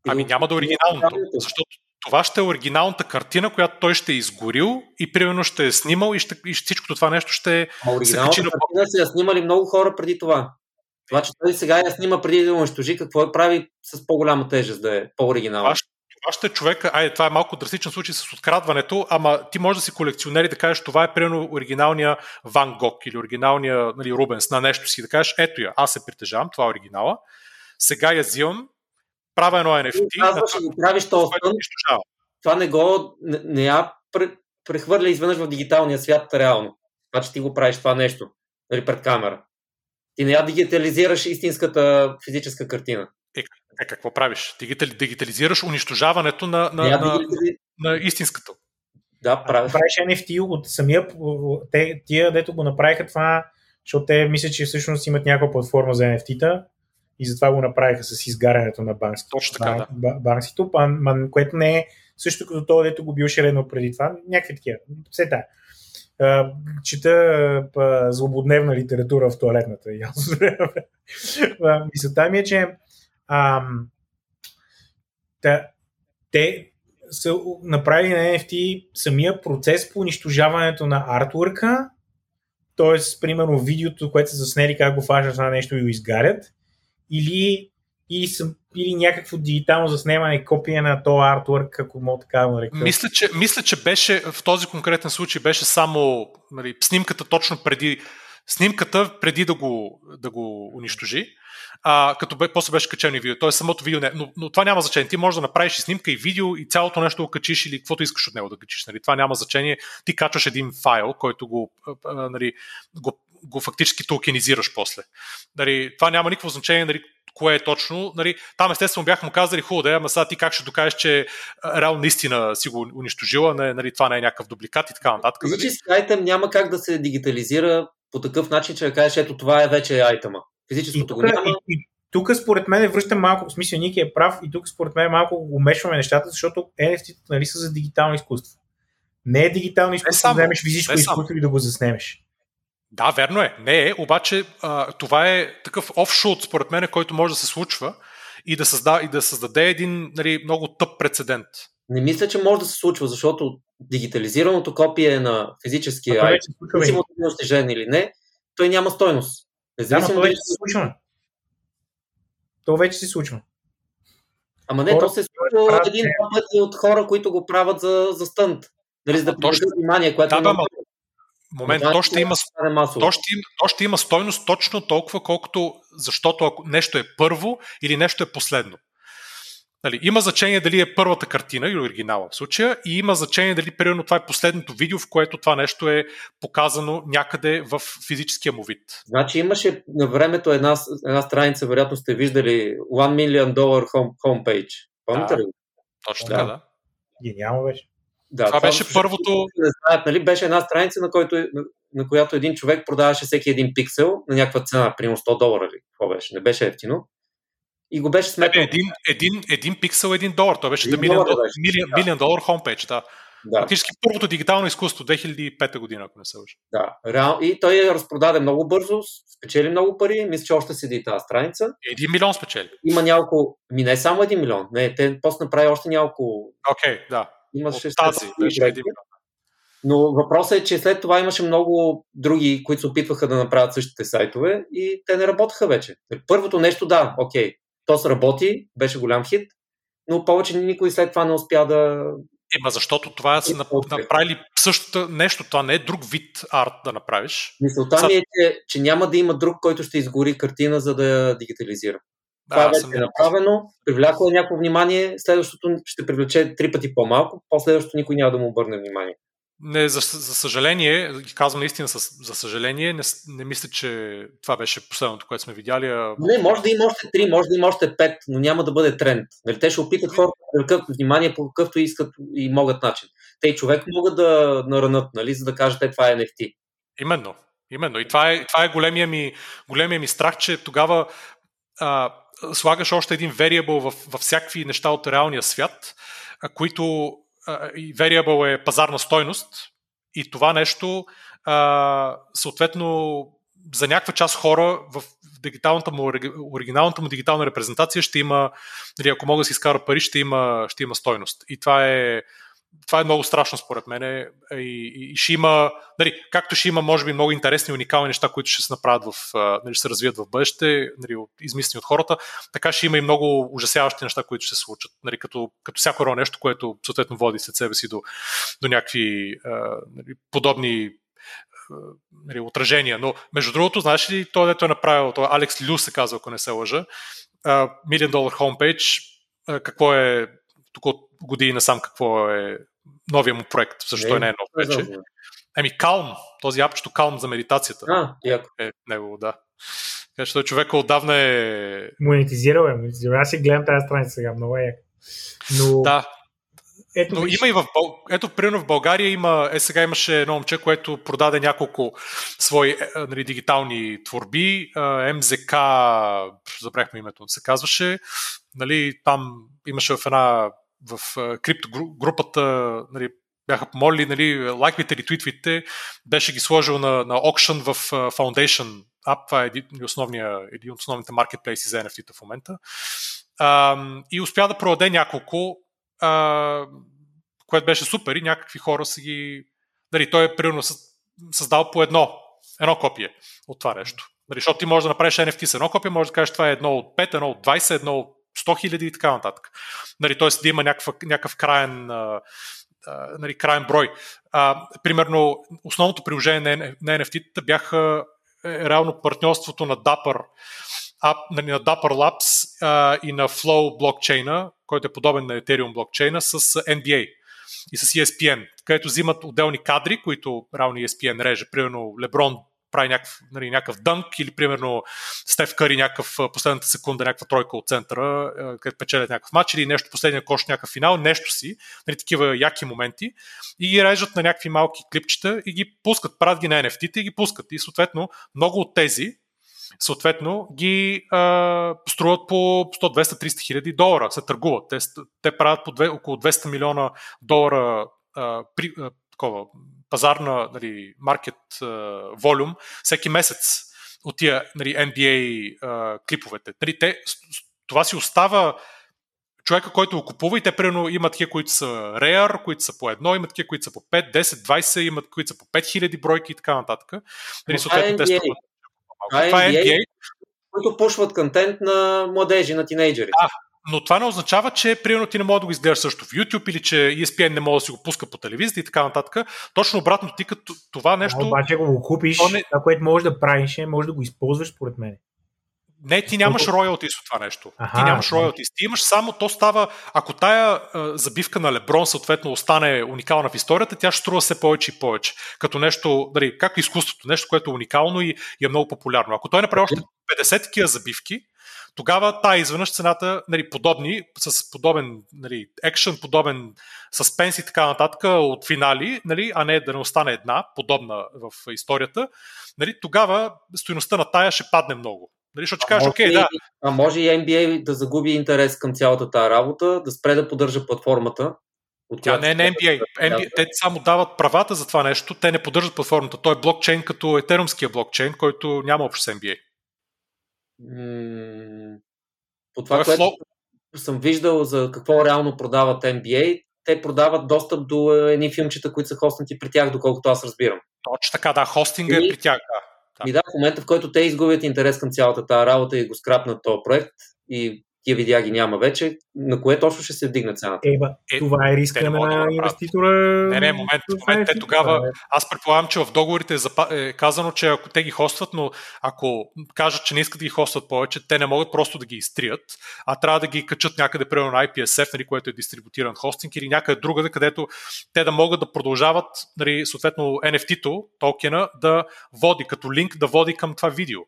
Ами няма да е оригиналното, защото това ще е оригиналната картина, която той ще е изгорил и примерно ще е снимал и, ще, и всичкото това нещо ще а оригиналната се картина са я снимали много хора преди това. Това, че той сега я снима преди да унищожи, какво е прави с по-голяма тежест да е по-оригинално? Това, това ще е човека, айде, това е малко драстичен случай с открадването, ама ти можеш да си колекционер и да кажеш, това е примерно оригиналния Ван Гог или оригиналния нали, Рубенс на нещо си, да кажеш, ето я, аз се притежавам, това е оригинала, сега я взимам, правя едно NFT. Ти казваш и го правиш стън, това не го, не, не я прехвърля изведнъж в дигиталния свят реално. Това, че ти го правиш това нещо нали, пред камера. Ти не я дигитализираш истинската физическа картина. Е, е какво правиш? Дигитали, дигитализираш унищожаването на, на, на, на, на истинската. Да, правиш. Правиш NFT от самия... Те, тия, дето го направиха това, защото те мислят, че всъщност имат някаква платформа за NFT-та и затова го направиха с изгарянето на банксито. Точно така, да. Банксито, което не е също като това, дето го бил шерено преди това. Някакви такива. Все тая чета злободневна литература в туалетната. <laughs> Мисълта ми е, че ам, та, те са направили на NFT самия процес по унищожаването на артворка, т.е. примерно видеото, което са заснели как го фажат на нещо и го изгарят, или или, съм, или някакво дигитално заснемане копия на този артворк, ако мога така да нарека. Мисля че, мисля, че беше в този конкретен случай беше само нали, снимката точно преди снимката преди да го, да го унищожи, а, като бе, после беше качено и видео. Тоест самото видео не, но, но това няма значение. Ти можеш да направиш и снимка и видео и цялото нещо го качиш или каквото искаш от него да качиш. Нали? Това няма значение. Ти качваш един файл, който го, нали, го, го фактически токенизираш после. Нали, това няма никакво значение нали, кое е точно. Нали, там естествено бяхме му казали, хубаво да е, ама сега ти как ще докажеш, че реално наистина си го унищожила, не, нали, това не е някакъв дубликат и така нататък. Физически нали? айтем няма как да се дигитализира по такъв начин, че да кажеш, ето това е вече айтема. Физическото го няма. И, и, тук според мен връщам малко, в смисъл Ники е прав и тук според мен малко умешваме нещата, защото NFT нали, са за дигитално изкуство. Не е дигитално изкуство да вземеш физическо изкуство и да го заснемеш. Да, верно е. Не е, обаче а, това е такъв офшот, според мен, който може да се случва и да, създа, и да създаде един нали, много тъп прецедент. Не мисля, че може да се случва, защото дигитализираното копие на физическия айт, независимо от е или не, той няма стойност. Независимо да, вече се случва. То вече се случва. Ама не, хора, то се случва един път от хора, които го правят за, за стънт. Нали, за да привлекат внимание, което да, е момент, то ще, има, то, ще, има, то ще има стойност точно толкова, колкото защото ако нещо е първо или нещо е последно. Нали, има значение дали е първата картина или оригинала в случая и има значение дали примерно това е последното видео, в което това нещо е показано някъде в физическия му вид. Значи имаше на времето една, една страница, вероятно сте виждали One Million Dollar home, Homepage. Помните да, ли? Точно да. така, да. Гениално беше. Да, това, това беше първото. Не знаят, нали? Беше една страница, на, който, на, на която един човек продаваше всеки един пиксел на някаква цена, примерно 100 долара. Ли? Какво беше? Не беше ефтино. И го беше сметнал. Един, един, един пиксел, един долар. Това беше да милион, долар, милион, да. долар хомпейдж, да. Да. Фактически първото дигитално изкуство, 2005 година, ако не се лъжа. Да, реал... и той я разпродаде много бързо, спечели много пари, мисля, че още седи тази страница. Един милион спечели. Има няколко, ми не само един милион, не, те после направи още няколко. Окей, okay, да. Имаше тази. Но въпросът е, че след това имаше много други, които се опитваха да направят същите сайтове и те не работеха вече. Първото нещо, да, окей, то се работи, беше голям хит, но повече никой след това не успя да... Ема защото това са направили същото нещо, това не е друг вид арт да направиш. Мисълта ми е, че, че няма да има друг, който ще изгори картина, за да я дигитализира. Това да, вече е направено, привлякло е някакво внимание, следващото ще привлече три пъти по-малко, последващото никой няма да му обърне внимание. Не, за, за съжаление, казвам наистина за съжаление, не, не мисля, че това беше последното, което сме видяли. А... Не, може да има още три, може да има още пет, но няма да бъде тренд. Нали, те ще опитат хората да привлекат внимание по какъвто искат и могат начин. Те и човек могат да наранат, нали, за да кажат, е, това е NFT. Именно. Именно. И това е, това е големия, ми, големия ми страх, че тогава а, слагаш още един variable в, във всякакви неща от реалния свят, а, които и variable е пазарна стойност и това нещо а, съответно за някаква част хора в дигиталната му, оригиналната му дигитална репрезентация ще има, нали, ако мога да си изкара пари, ще има, ще има стойност. И това е, това е много страшно според мен. И, и ще има, нали, както ще има, може би, много интересни, уникални неща, които ще се направят в, нали, се развият в бъдеще, нали, измислени от хората, така ще има и много ужасяващи неща, които ще се случат. Нали, като, като всяко едно нещо, което съответно води след себе си до, до някакви нали, подобни нали, отражения. Но, между другото, знаеш ли, той, дето е направил, това Алекс Лю се казва, ако не се лъжа, Million Dollar Homepage, какво е тук от години насам какво е новия му проект, също той не е нов вече. Еми, Калм, този апчето Калм за медитацията. А, яко. Е него, да. Така че той човек отдавна е... Монетизирал е, монетизирал. Аз си гледам тази страница сега, много е. Но... Да, ето, Но има и в, ето, примерно в България има, е сега имаше едно момче, което продаде няколко свои е, нали, дигитални творби, МЗК, забрахме името, се казваше, нали, там имаше в една в криптогрупата нали, бяха помолили, нали, лайквите, ретвитвите, беше ги сложил на, на auction в Foundation App, това е един, основния, един от основните маркетплейси за NFT в момента. А, и успя да продаде няколко, а, което беше супер и някакви хора са ги... Нали, той е примерно създал по едно, едно копие от това нещо. Нали, защото ти можеш да направиш NFT с едно копие, може да кажеш това е едно от 5, едно от 20, едно от 100 хиляди и така нататък. Нали, Тоест да има някакъв, някакъв краен, а, а, нали, краен брой. А, примерно, основното приложение на, NFT-та бяха е, реално партньорството на Dapper, а, нали, на Dapper Labs а, и на Flow блокчейна, който е подобен на Ethereum блокчейна, с NBA и с ESPN, където взимат отделни кадри, които реално ESPN реже. Примерно Леброн прави някакъв, нали, някакъв дънк или примерно Стеф Кари някакъв последната секунда, някаква тройка от центъра, където печелят някакъв матч или нещо последния кош, някакъв финал, нещо си, нали, такива яки моменти и ги режат на някакви малки клипчета и ги пускат, правят ги на NFT и ги пускат. И съответно много от тези съответно ги а, струват по 100-200-300 хиляди долара, се търгуват. Те, те правят по две, около 200 милиона долара а, при, а, такова, пазарна нали, маркет волюм всеки месец от тия нали, NBA а, клиповете. Нали, те, това си остава човека, който го купува и те примерно имат такива, които са rare, които са по едно, имат такива, които са по 5, 10, 20, имат които са по 5000 бройки и така нататък. Нали, съответно, те струват. Това е NBA, които пушват контент на младежи, на тинейджери. Да, но това не означава, че примерно ти не може да го изгледаш също в YouTube или че ESPN не може да си го пуска по телевизията и така нататък. Точно обратно, ти като това нещо. А, обаче, ако го купиш, не... това, което можеш да правиш, е, може да го използваш, според мен. Не, ти нямаш роялти от това нещо. Аха, ти нямаш роялти. Ти имаш само, то става, ако тая а, забивка на Леброн съответно остане уникална в историята, тя ще струва все повече и повече. Като нещо, дали, както изкуството, нещо, което е уникално и, и е много популярно. Ако той направи още 50 такива забивки, тогава тая изведнъж цената, нали, подобни, с подобен нали, екшен, подобен съспенс и така нататък от финали, нали, а не да не остане една, подобна в историята, нали, тогава стоеността на тая ще падне много. Нали, ще кажеш, окей, да. А може и NBA да загуби интерес към цялата тази работа, да спре да поддържа платформата, От Тя не е на NBA. NBA. Те само дават правата за това нещо, те не поддържат платформата. Той е блокчейн като етерумския блокчейн, който няма общо с NBA. М- по това, е което съм виждал за какво реално продават NBA, те продават достъп до едни филмчета, които са хостнати при тях, доколкото аз разбирам. Точно така, да, хостинга и, е при тях, да. И да, в момента, в който те изгубят интерес към цялата тази работа и го скрапнат този проект и тия видеа ги няма вече, на кое точно ще се вдигне цената? Е, това е риска на да инвеститора. Не, не, момент, момент. Те тогава, аз предполагам, че в договорите е, е казано, че ако те ги хостват, но ако кажат, че не искат да ги хостват повече, те не могат просто да ги изтрият, а трябва да ги качат някъде, примерно на IPSF, нали, което е дистрибутиран хостинг, или някъде другаде, където те да могат да продължават, нали, съответно NFT-то, токена, да води като линк, да води към това видео.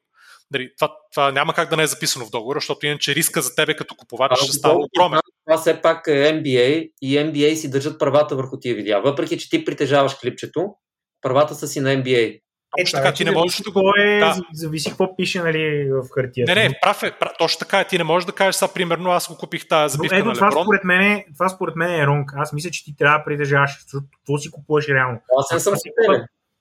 Дали, това, това няма как да не е записано в договора, защото иначе риска за тебе като купувач ще става огромен. Това все пак е NBA и NBA си държат правата върху тия видеа. Въпреки, че ти притежаваш клипчето, правата са си на NBA. Е, точно така, ти не можеш да го... Е, да. Зависи какво пише нали, в хартията. Не, не, прав е, прав, точно така е. Ти не можеш да кажеш сега, примерно, аз го купих тази забивка ето, на това Леброн. Според мен, това според мен е ронг. Аз мисля, че ти трябва да притежаваш, защото какво си купуваш реално. Аз не съм си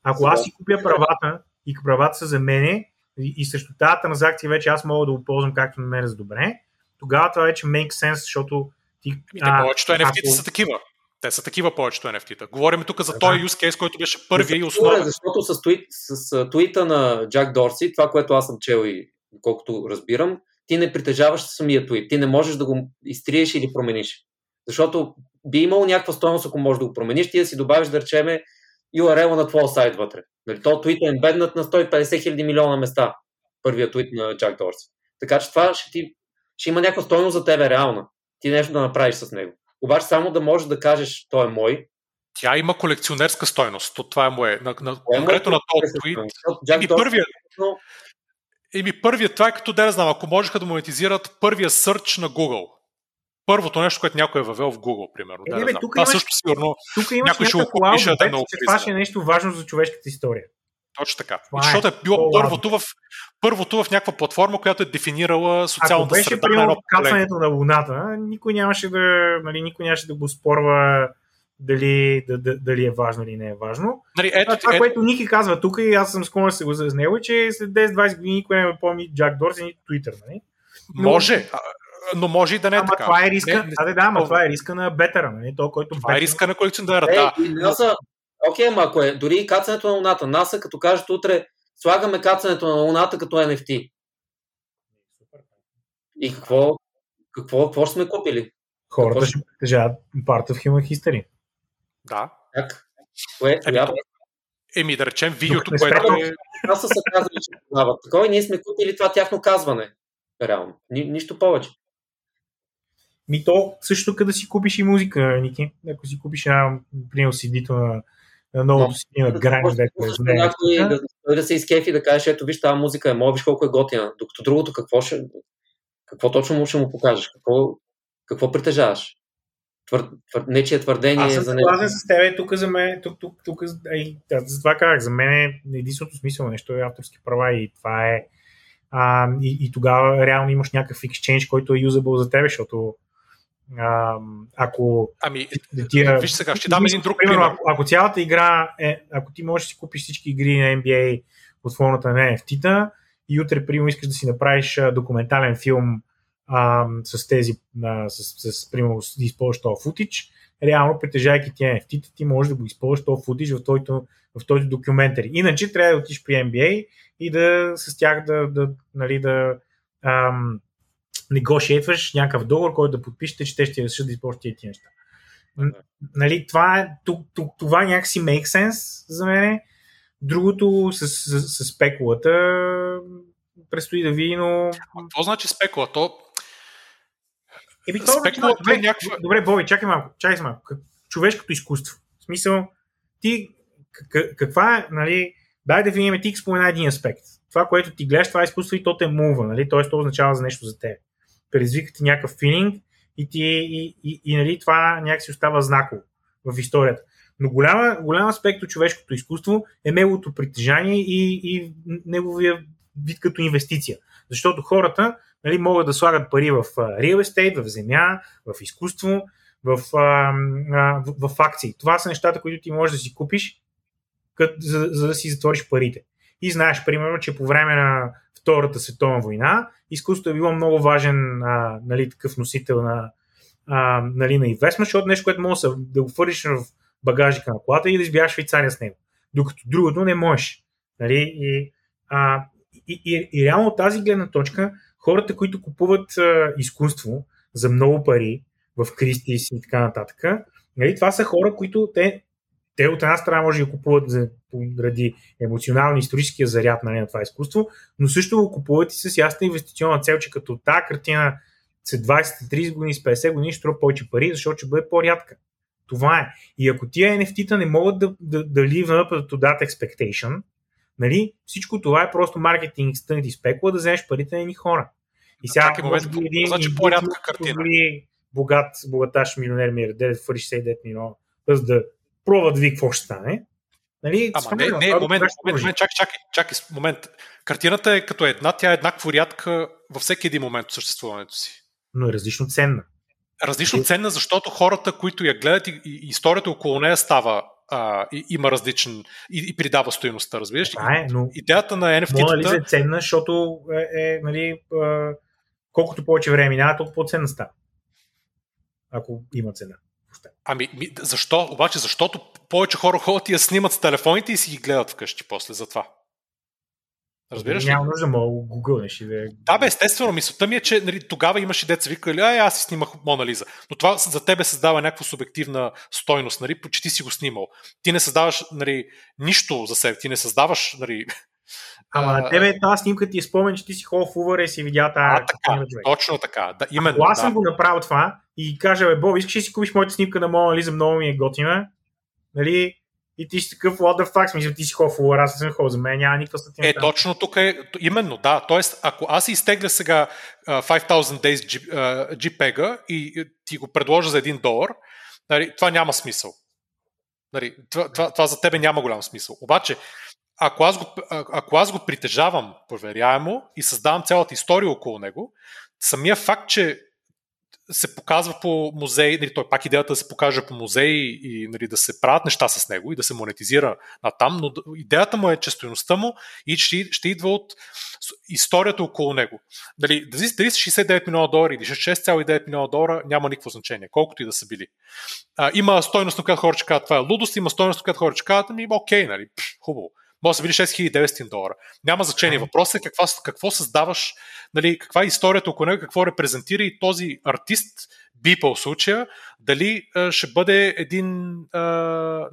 Ако аз си купя правата и правата са за мене, и, и срещу тази транзакция вече аз мога да го ползвам както на мен за добре, тогава това вече make sense, защото ти... И те повечето NFT-та ако... са такива. Те са такива повечето NFT-та. Говорим тук за да. този use case, който беше първия и основен. Защото с, твит, с твита на Джак Дорси, това, което аз съм чел и колкото разбирам, ти не притежаваш самия твит. Ти не можеш да го изтриеш или промениш. Защото би имало някаква стоеност, ако можеш да го промениш, ти да си добавиш, да речеме, URL на твоя сайт вътре. Нали, то твит е ембеднат на 150 хиляди милиона места. Първият твит на Джак Дорси. Така че това ще, ти, ще има някаква стойност за тебе реална. Ти нещо да направиш с него. Обаче само да можеш да кажеш, той е мой. Тя има колекционерска стойност. То това е мое. На, на, е конкретно на този твит. Еми, първият, но... Еми, първият, това е като да не знам, ако можеха да монетизират първия сърч на Google първото нещо, което някой е въвел в Google, примерно. Е, да, бе, тук имаш, също сигурно тук имаш някой ще го купише да много че това ще е нещо важно за човешката история. Точно така. Това е защото е било първото в, първото в някаква платформа, която е дефинирала социалната Ако беше на кацането на Луната, никой нямаше да, нали, никой нямаше да го спорва дали, да, да, дали е важно или не е важно. Нали, ето, това, ето, което Ники казва тук и аз съм склонен да се го с него, е, че след 10-20 години никой не ме помни Джак Дорси, нито Twitter. Нали? Но, Може но може и да не е ама така. Това е риска, не, не, да, да, ама това е риска на бетера, нали? То, който това е риска на колекционера, да. НАСА, окей, ама ако е дори и кацането на Луната, НАСА, като кажат утре, слагаме кацането на Луната като NFT. И какво, какво, какво сме купили? Хората ще притежават part of human history. Да. Как? Кое? Еми, то, еми, да речем видеото, което е... Аз са казали, че продават такова и ние сме купили това тяхно казване. Реално. Ни, нищо повече. Ми то също като да си купиш и музика, Ники. Ако си купиш една, примерно, CD-то на, на новото си на Грайм, да, някой да, да, да се изкефи да кажеш, ето виж тази музика е моя, виж колко е готина. Докато другото какво ще, какво точно му ще му покажеш? Какво, какво притежаваш? Твър, твър, нечие твърдение Аз съм за него. с теб, тук за мен, тук, тук, тук, ай, за това казах, за мен е единственото смисъл нещо е авторски права и това е а, и, и тогава реално имаш някакъв exchange, който е юзабъл за тебе, защото а, ако... Ами, тия, виж сега, ще дам един друг пример. Ако, ако цялата игра е, ако ти можеш да си купиш всички игри на NBA под формата на NFT-та и утре, примерно, искаш да си направиш документален филм а, с тези, а, с, с, примерно, да използваш този футич, реално, притежайки тия NFT-та, ти можеш да го използваш този футич в този, в този документари. Иначе трябва да отиш при NBA и да с тях да, да, нали, да ам, негошиетваш някакъв договор, който да подпишете, че те ще решат да използват тия неща. Нали, това, е, това някакси make sense за мен. Другото с, с, с спекулата предстои да види, но... А какво значи спекула? То... Еми, то, спекула добре, е някаква... добре, Боби, чакай малко, чакай малко. Човешкото изкуство. В смисъл, ти каква е, нали, дай да видим, ти спомена един аспект. Това, което ти гледаш, това е изкуство и то те мува, нали? Тоест, то означава за нещо за теб предизвика ти някакъв филинг и, ти, и, и, и нали, това някакси остава знаково в историята. Но голяма, голям аспект от човешкото изкуство е неговото притежание и, и неговия вид като инвестиция. Защото хората нали, могат да слагат пари в real estate, в земя, в изкуство, в, а, а, в, в акции. Това са нещата, които ти можеш да си купиш, кът, за, за да си затвориш парите. И знаеш, примерно, че по време на Втората световна война изкуството е било много важен а, нали, такъв носител на, а, нали, на инвестмент, защото нещо, което може да го фъриш в багажика на колата и да избягаш Швейцария с него. Докато другото не можеш. Нали? И, а, и, и, и реално от тази гледна точка, хората, които купуват а, изкуство за много пари в Кристис и така нататък, нали, това са хора, които те, те от една страна може да купуват за, ради емоционално историческия заряд нали, на това изкуство, но също го купуват и с ясна инвестиционна цел, че като тази картина след 20-30 години, с 50 години ще струва повече пари, защото ще бъде по-рядка. Това е. И ако тия NFT-та не могат да, да, да live up to that expectation, нали, всичко това е просто маркетинг, стънт и спекула да вземеш парите на едни хора. И сега, е момент, един, значи по-рядка картина. Богат, богаташ милионер милиардер, фърши 69 милиона, за да пробва да види какво ще стане. Нали, Ама не, не, момент, момент, момент, чакай, чакай, чакай, момент. Картината е като една, тя е еднакво рядка във всеки един момент от съществуването си. Но е различно ценна различно ценна, защото хората, които я гледат и, и историята около нея става а, и, има различен и, и придава стоеността, разбираш? Това е, но идеята на NFT-тата... Мона Лиза е ценна, защото е, е нали, а, колкото повече време минава, толкова по-ценна става. Ако има цена. Ами, защо? Обаче, защото повече хора ходят и я снимат с телефоните и си ги гледат вкъщи после за това. Разбираш? Няма нужда, мога да гугълнеш и да... Да, бе, естествено. Мисълта ми е, че нали, тогава имаше деца викали, ай, аз си снимах Мона Лиза. Но това за тебе създава някаква субективна стойност, нали, почти си го снимал. Ти не създаваш нали, нищо за себе, ти не създаваш нали, Ама на тебе тази снимка ти е спомен, че ти си хол в и си видя тази а, така, точно така. Да, именно, Ако аз съм да. го направил това и кажа, бе, Боб, искаш ли си купиш моята снимка на Мона Лиза, много ми е готина, нали, и ти си такъв, what the fuck, смисъл, ти си хол аз съм хол, за мен няма никаква статия. Е, точно тук е, именно, да. Тоест, ако аз изтегля сега uh, 5000 Days JPEG и ти го предложа за 1 долар, нали, това няма смисъл. Нали, това, това, това за тебе няма голям смисъл. Обаче, ако аз, го, ако аз го притежавам проверяемо и създавам цялата история около него, самия факт, че се показва по музей, нали, той пак идеята да се покаже по музей и нали, да се правят неща с него и да се монетизира на там, но идеята му е, че стоеността му и ще, ще идва от историята около него. Дали, дали 69 милиона долара или 6,9 милиона долара няма никакво значение, колкото и да са били. А, има стойност, на която хора че казват това е лудост, има стойност, на която хора че казват, ами окей, нали, пш, хубаво. Може да са били 6900 долара. Няма значение. Въпросът е какво, какво създаваш, нали, каква е историята около него, какво репрезентира и този артист, Бипъл случая, дали ще бъде един, а,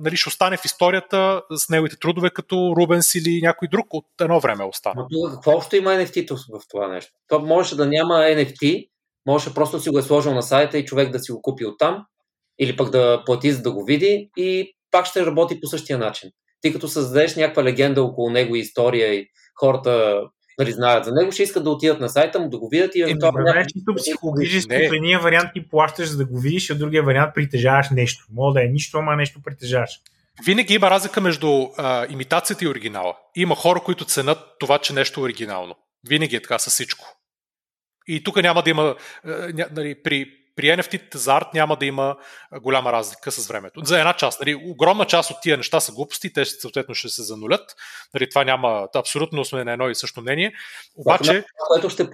нали, ще остане в историята с неговите трудове като Рубенс или някой друг от едно време остана. Но какво още има NFT в това нещо? То можеше да няма NFT, можеше просто да си го е сложил на сайта и човек да си го купи оттам, или пък да плати за да го види и пак ще работи по същия начин ти като създадеш някаква легенда около него и история и хората нали, знаят за него, ще искат да отидат на сайта му, да го видят и евентуално. Е, някакъв... чисто психологически, в едния вариант ти плащаш за да го видиш, а в другия вариант притежаваш нещо. Мога да е нищо, ама нещо притежаваш. Винаги има разлика между а, имитацията и оригинала. Има хора, които ценят това, че нещо е оригинално. Винаги е така със всичко. И тук няма да има, а, нали, при, при NFT за арт няма да има голяма разлика с времето. За една част. Нали, огромна част от тия неща са глупости, те съответно ще се занулят. Нали, това няма, абсолютно сме на едно и също мнение. Обаче... Което ще,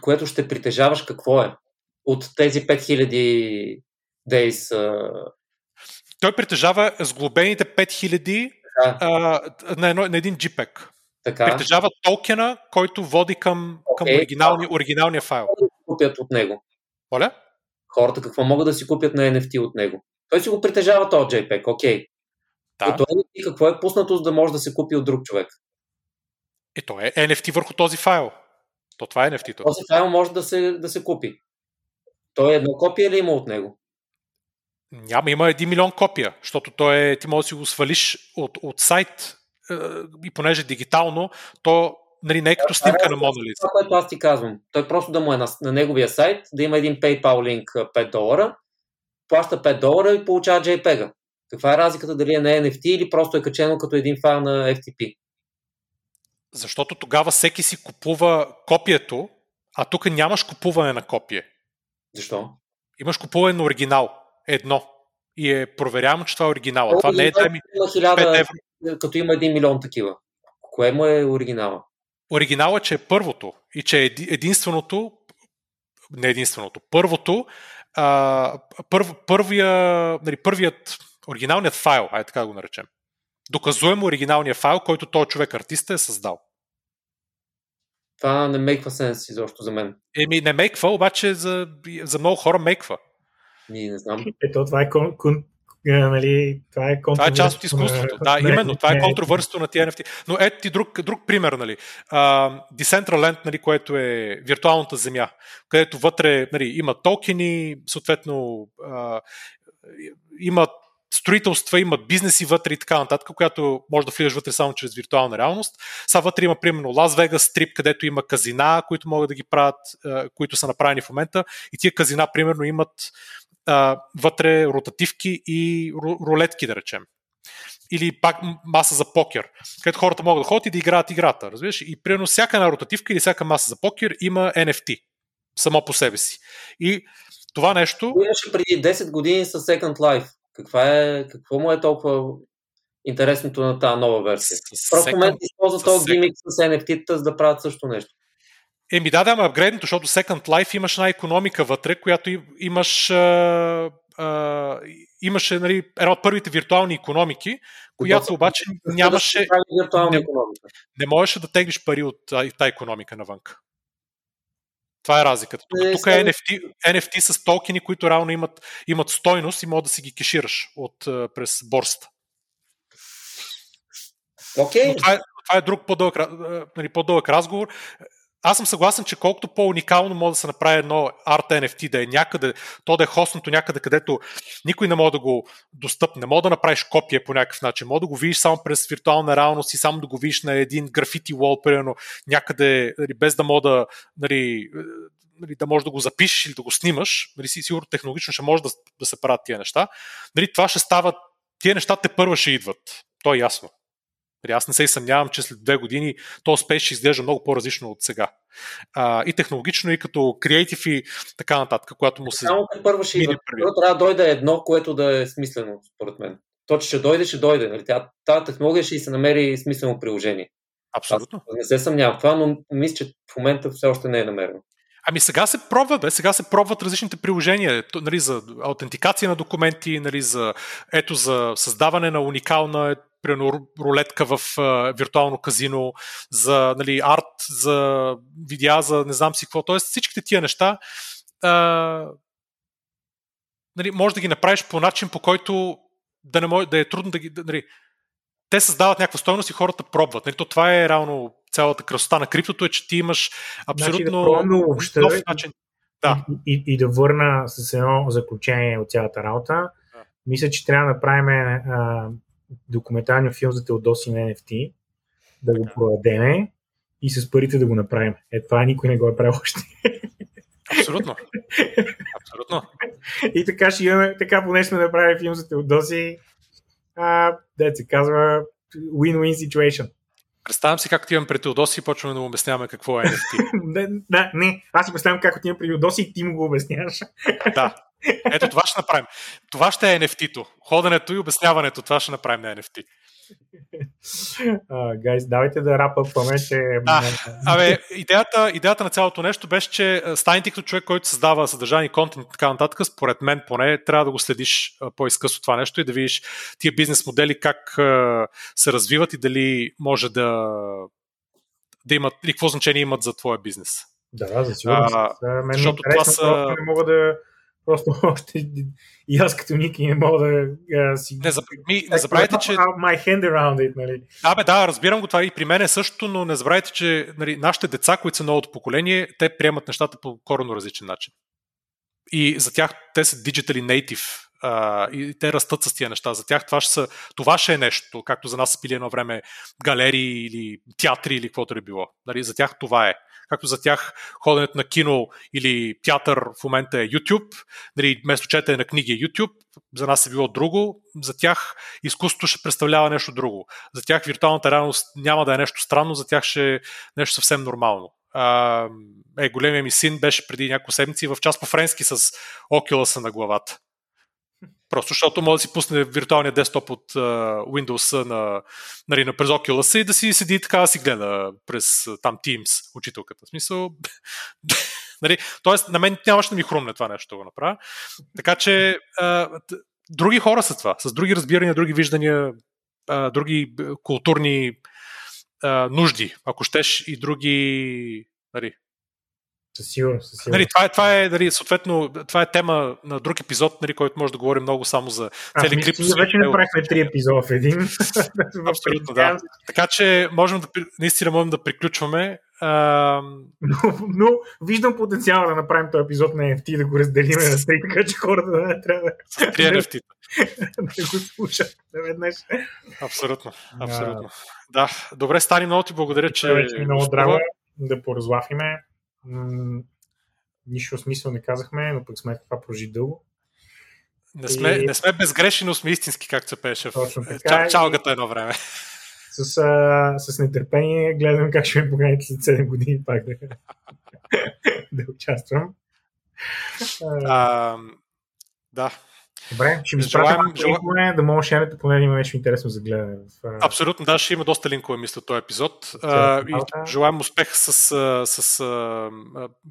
което ще притежаваш какво е? От тези 5000 days... Той притежава сглобените 5000 да. а, на, едно, на един JPEG. Така. Притежава токена, който води към, okay. към оригиналния, оригиналния файл. Купят от него. Оля? Хората какво могат да си купят на NFT от него. Той си го притежава този JPEG, окей. Okay. Да. Като NFT какво е пуснато, за да може да се купи от друг човек? Е, то е NFT върху този файл. То това е NFT. Този файл може да се, да се купи. Той е едно копие ли има от него? Няма, има един милион копия, защото той е, ти можеш да си го свалиш от, от сайт е, и понеже дигитално, то нали, не е като снимка на Мона Лиза. Това, което аз ти казвам. Той просто да му е на, на неговия сайт, да има един PayPal линк 5 долара, плаща 5 долара и получава JPEG. Каква е разликата дали е на NFT или просто е качено като един файл на FTP? Защото тогава всеки си купува копието, а тук нямаш купуване на копие. Защо? Имаш купуване на оригинал. едно. И е проверяемо, че това е оригинала. Това не е 5 евро. Като има 1 милион такива. Кое му е оригинала? Оригинала, че е първото и че е единственото, не единственото, първото, а, пър, първия, нали, първият, оригиналният файл, ай така да го наречем. Доказуемо оригиналният файл, който този човек артиста е създал. Това не мейква сенс изобщо за мен. Еми, не мейква, обаче за, за много хора мейква. Ни, не знам. Ето, това е кон, кон, нали, това е, това е част от изкуството. Да, не, именно, това е контровърството на тия NFT. Но ето ти друг, друг пример, нали. Uh, Decentraland, нали, което е виртуалната земя, където вътре нали, има токени, съответно uh, има строителства, имат бизнеси вътре и така нататък, която може да влизаш вътре само чрез виртуална реалност. Сега вътре има примерно Лас Вегас стрип, където има казина, които могат да ги правят, които са направени в момента и тия казина примерно имат а, вътре ротативки и рулетки, да речем. Или пак маса за покер, където хората могат да ходят и да играят играта. Разбираш? И примерно всяка една ротативка или всяка маса за покер има NFT само по себе си. И това нещо... Имаше преди 10 години с Second Life. Каква е, какво му е толкова интересното на тази нова версия? Просто в момента използва този гимик с NFT-та, за да правят също нещо. Еми да, да, ама апгрейдното, защото Second Life имаш една економика вътре, която имаш, а, а, имаше нали, една от първите виртуални економики, която обаче нямаше... Да не, не можеше да теглиш пари от тази економика навън. Това е разликата. Тук, не, тук е NFT, NFT с токени, които реално имат, имат стойност и могат да си ги кешираш от, през борста. Okay. това, е, това е друг по-дълъг, нали, по-дълъг разговор аз съм съгласен, че колкото по-уникално може да се направи едно арт NFT, да е някъде, то да е хостното някъде, където никой не може да го достъпне, не може да направиш копия по някакъв начин, може да го видиш само през виртуална реалност и само да го видиш на един графити вол, примерно, някъде, нали, без да може да, нали, нали, да можеш да го запишеш или да го снимаш, нали, си сигурно технологично ще може да, да се правят тия неща, нали, това ще става, тия неща те първа ще идват. То е ясно. Нали, аз не се и съмнявам, че след две години то успех ще изглежда много по-различно от сега. А, и технологично, и като креатив и така нататък, когато му се. Само първо ще идва. Трябва да дойде едно, което да е смислено, според мен. То, че ще дойде, ще дойде. Нали? Тази технология ще и се намери смислено приложение. Абсолютно. Аз не се съмнявам това, но мисля, че в момента все още не е намерено. Ами сега се пробва, бе. сега се пробват различните приложения нали, за аутентикация на документи, нали, за, ето, за създаване на уникална примерно, рулетка в а, виртуално казино, за нали, арт, за видеа, за не знам си какво. Тоест всичките тия неща а, нали, може да ги направиш по начин, по който да, не може, да е трудно да ги... Нали, те създават някаква стойност и хората пробват. Нали, то това е реално цялата красота на криптото, е, че ти имаш абсолютно значи да въобще, нов начин. Да. И, и, и да върна с едно заключение от цялата работа. Да. Мисля, че трябва да направим а, документалния филм за Теодоси на NFT, да го продадеме и с парите да го направим. Е, това никой не го е правил още. Абсолютно. <laughs> Абсолютно. И така ще имаме, така поне сме направили филм за Теодоси. А, да се казва win-win situation. Представям си как отивам при Теодоси и почваме да му обясняваме какво е NFT. <laughs> не, да, не, аз си представям как отивам при Теодоси и ти му го обясняваш. да, ето това ще направим. Това ще е NFT-то. Ходенето и обясняването, това ще направим на NFT. Гайс, uh, давайте да рапа че... Да, абе, идеята, идеята на цялото нещо беше, че станете като човек, който създава съдържание, контент и така нататък, според мен поне трябва да го следиш по-изкъсно това нещо и да видиш тия бизнес модели как се развиват и дали може да, да имат, или какво значение имат за твоя бизнес. Да, за сигурност. Мен защото това са... Не мога да Просто <laughs> още и аз като Ники не мога да а, си... Не, заб... ми, не забравяйте, че... My hand around it, нали? Да, бе, да, разбирам го това и при мен е същото, но не забравяйте, че нали, нашите деца, които са новото поколение, те приемат нещата по коренно различен начин. И за тях те са digitally native а, и те растат с тия неща. За тях това ще, са, това ще е нещо, както за нас са били едно време галерии или театри или каквото е било. Нали, за тях това е както за тях ходенето на кино или театър в момента е YouTube, нали, вместо четене на книги е YouTube, за нас е било друго, за тях изкуството ще представлява нещо друго. За тях виртуалната реалност няма да е нещо странно, за тях ще е нещо съвсем нормално. Е, големия ми син беше преди няколко седмици в час по-френски с окиласа на главата. Просто защото може да си пусне виртуалния десктоп от uh, Windows на, нали, на през Oculus и да си седи така да си гледа през там Teams учителката. В смисъл, <laughs> нали, тоест на мен нямаше да ми хрумне това нещо да го направя. Така че uh, други хора са това, с други разбирания, други виждания, uh, други културни uh, нужди, ако щеш, и други нали, със сигурност. Със сигурност. Нали, това, е, това, е, нали, съответно, това е тема на друг епизод, нали, който може да говорим много само за цели клип. Ние вече направихме три епизода в един. <laughs> Абсолютно, да. Така че можем да, наистина можем да приключваме. А... Но, но виждам потенциала да направим този епизод на NFT, да го разделим на три, така че хората да не трябва да... Три NFT. <laughs> да го слушат наведнъж. Абсолютно, абсолютно. Да, добре, Стани, много ти благодаря, че... Вече много драго да поразлафиме м- нищо смисъл не казахме, но пък сме това прожи дълго. Не сме, и... не сме безгрешни, но сме истински, както се пеше Точно така, чалгата едно време. С, а, с нетърпение гледам как ще ме поканите след 7 години пак да, <laughs> да участвам. А, да, Добре, ще ви желаем, линкове, да мога шерите, поне има нещо интересно за гледане. Абсолютно, да, ще има доста линкове, мисля, този епизод. А, и желаем успех с, с, с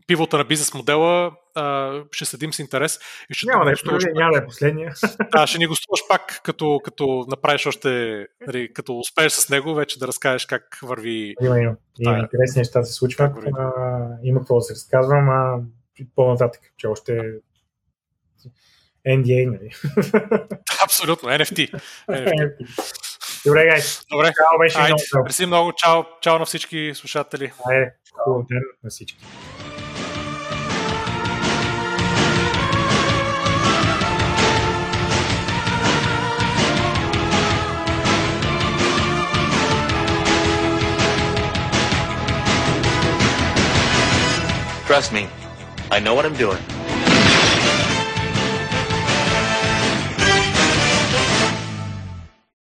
пивота на бизнес модела. А, ще следим с интерес. И ще няма нещо, да, няма да е последния. <laughs> Да, ще ни гостуваш пак, като, като направиш още, нали, като успееш с него, вече да разкажеш как върви. Има, има. има интересни неща се случват. има какво да се разказвам, а по-нататък, че още NDA, нали? <laughs> Абсолютно, NFT. NFT. Добре, гай. Добре. Чао, беше Айде, много. Мерси много. Чао, чао на всички слушатели. Айде, хубав ден на всички. Trust me, I know what I'm doing.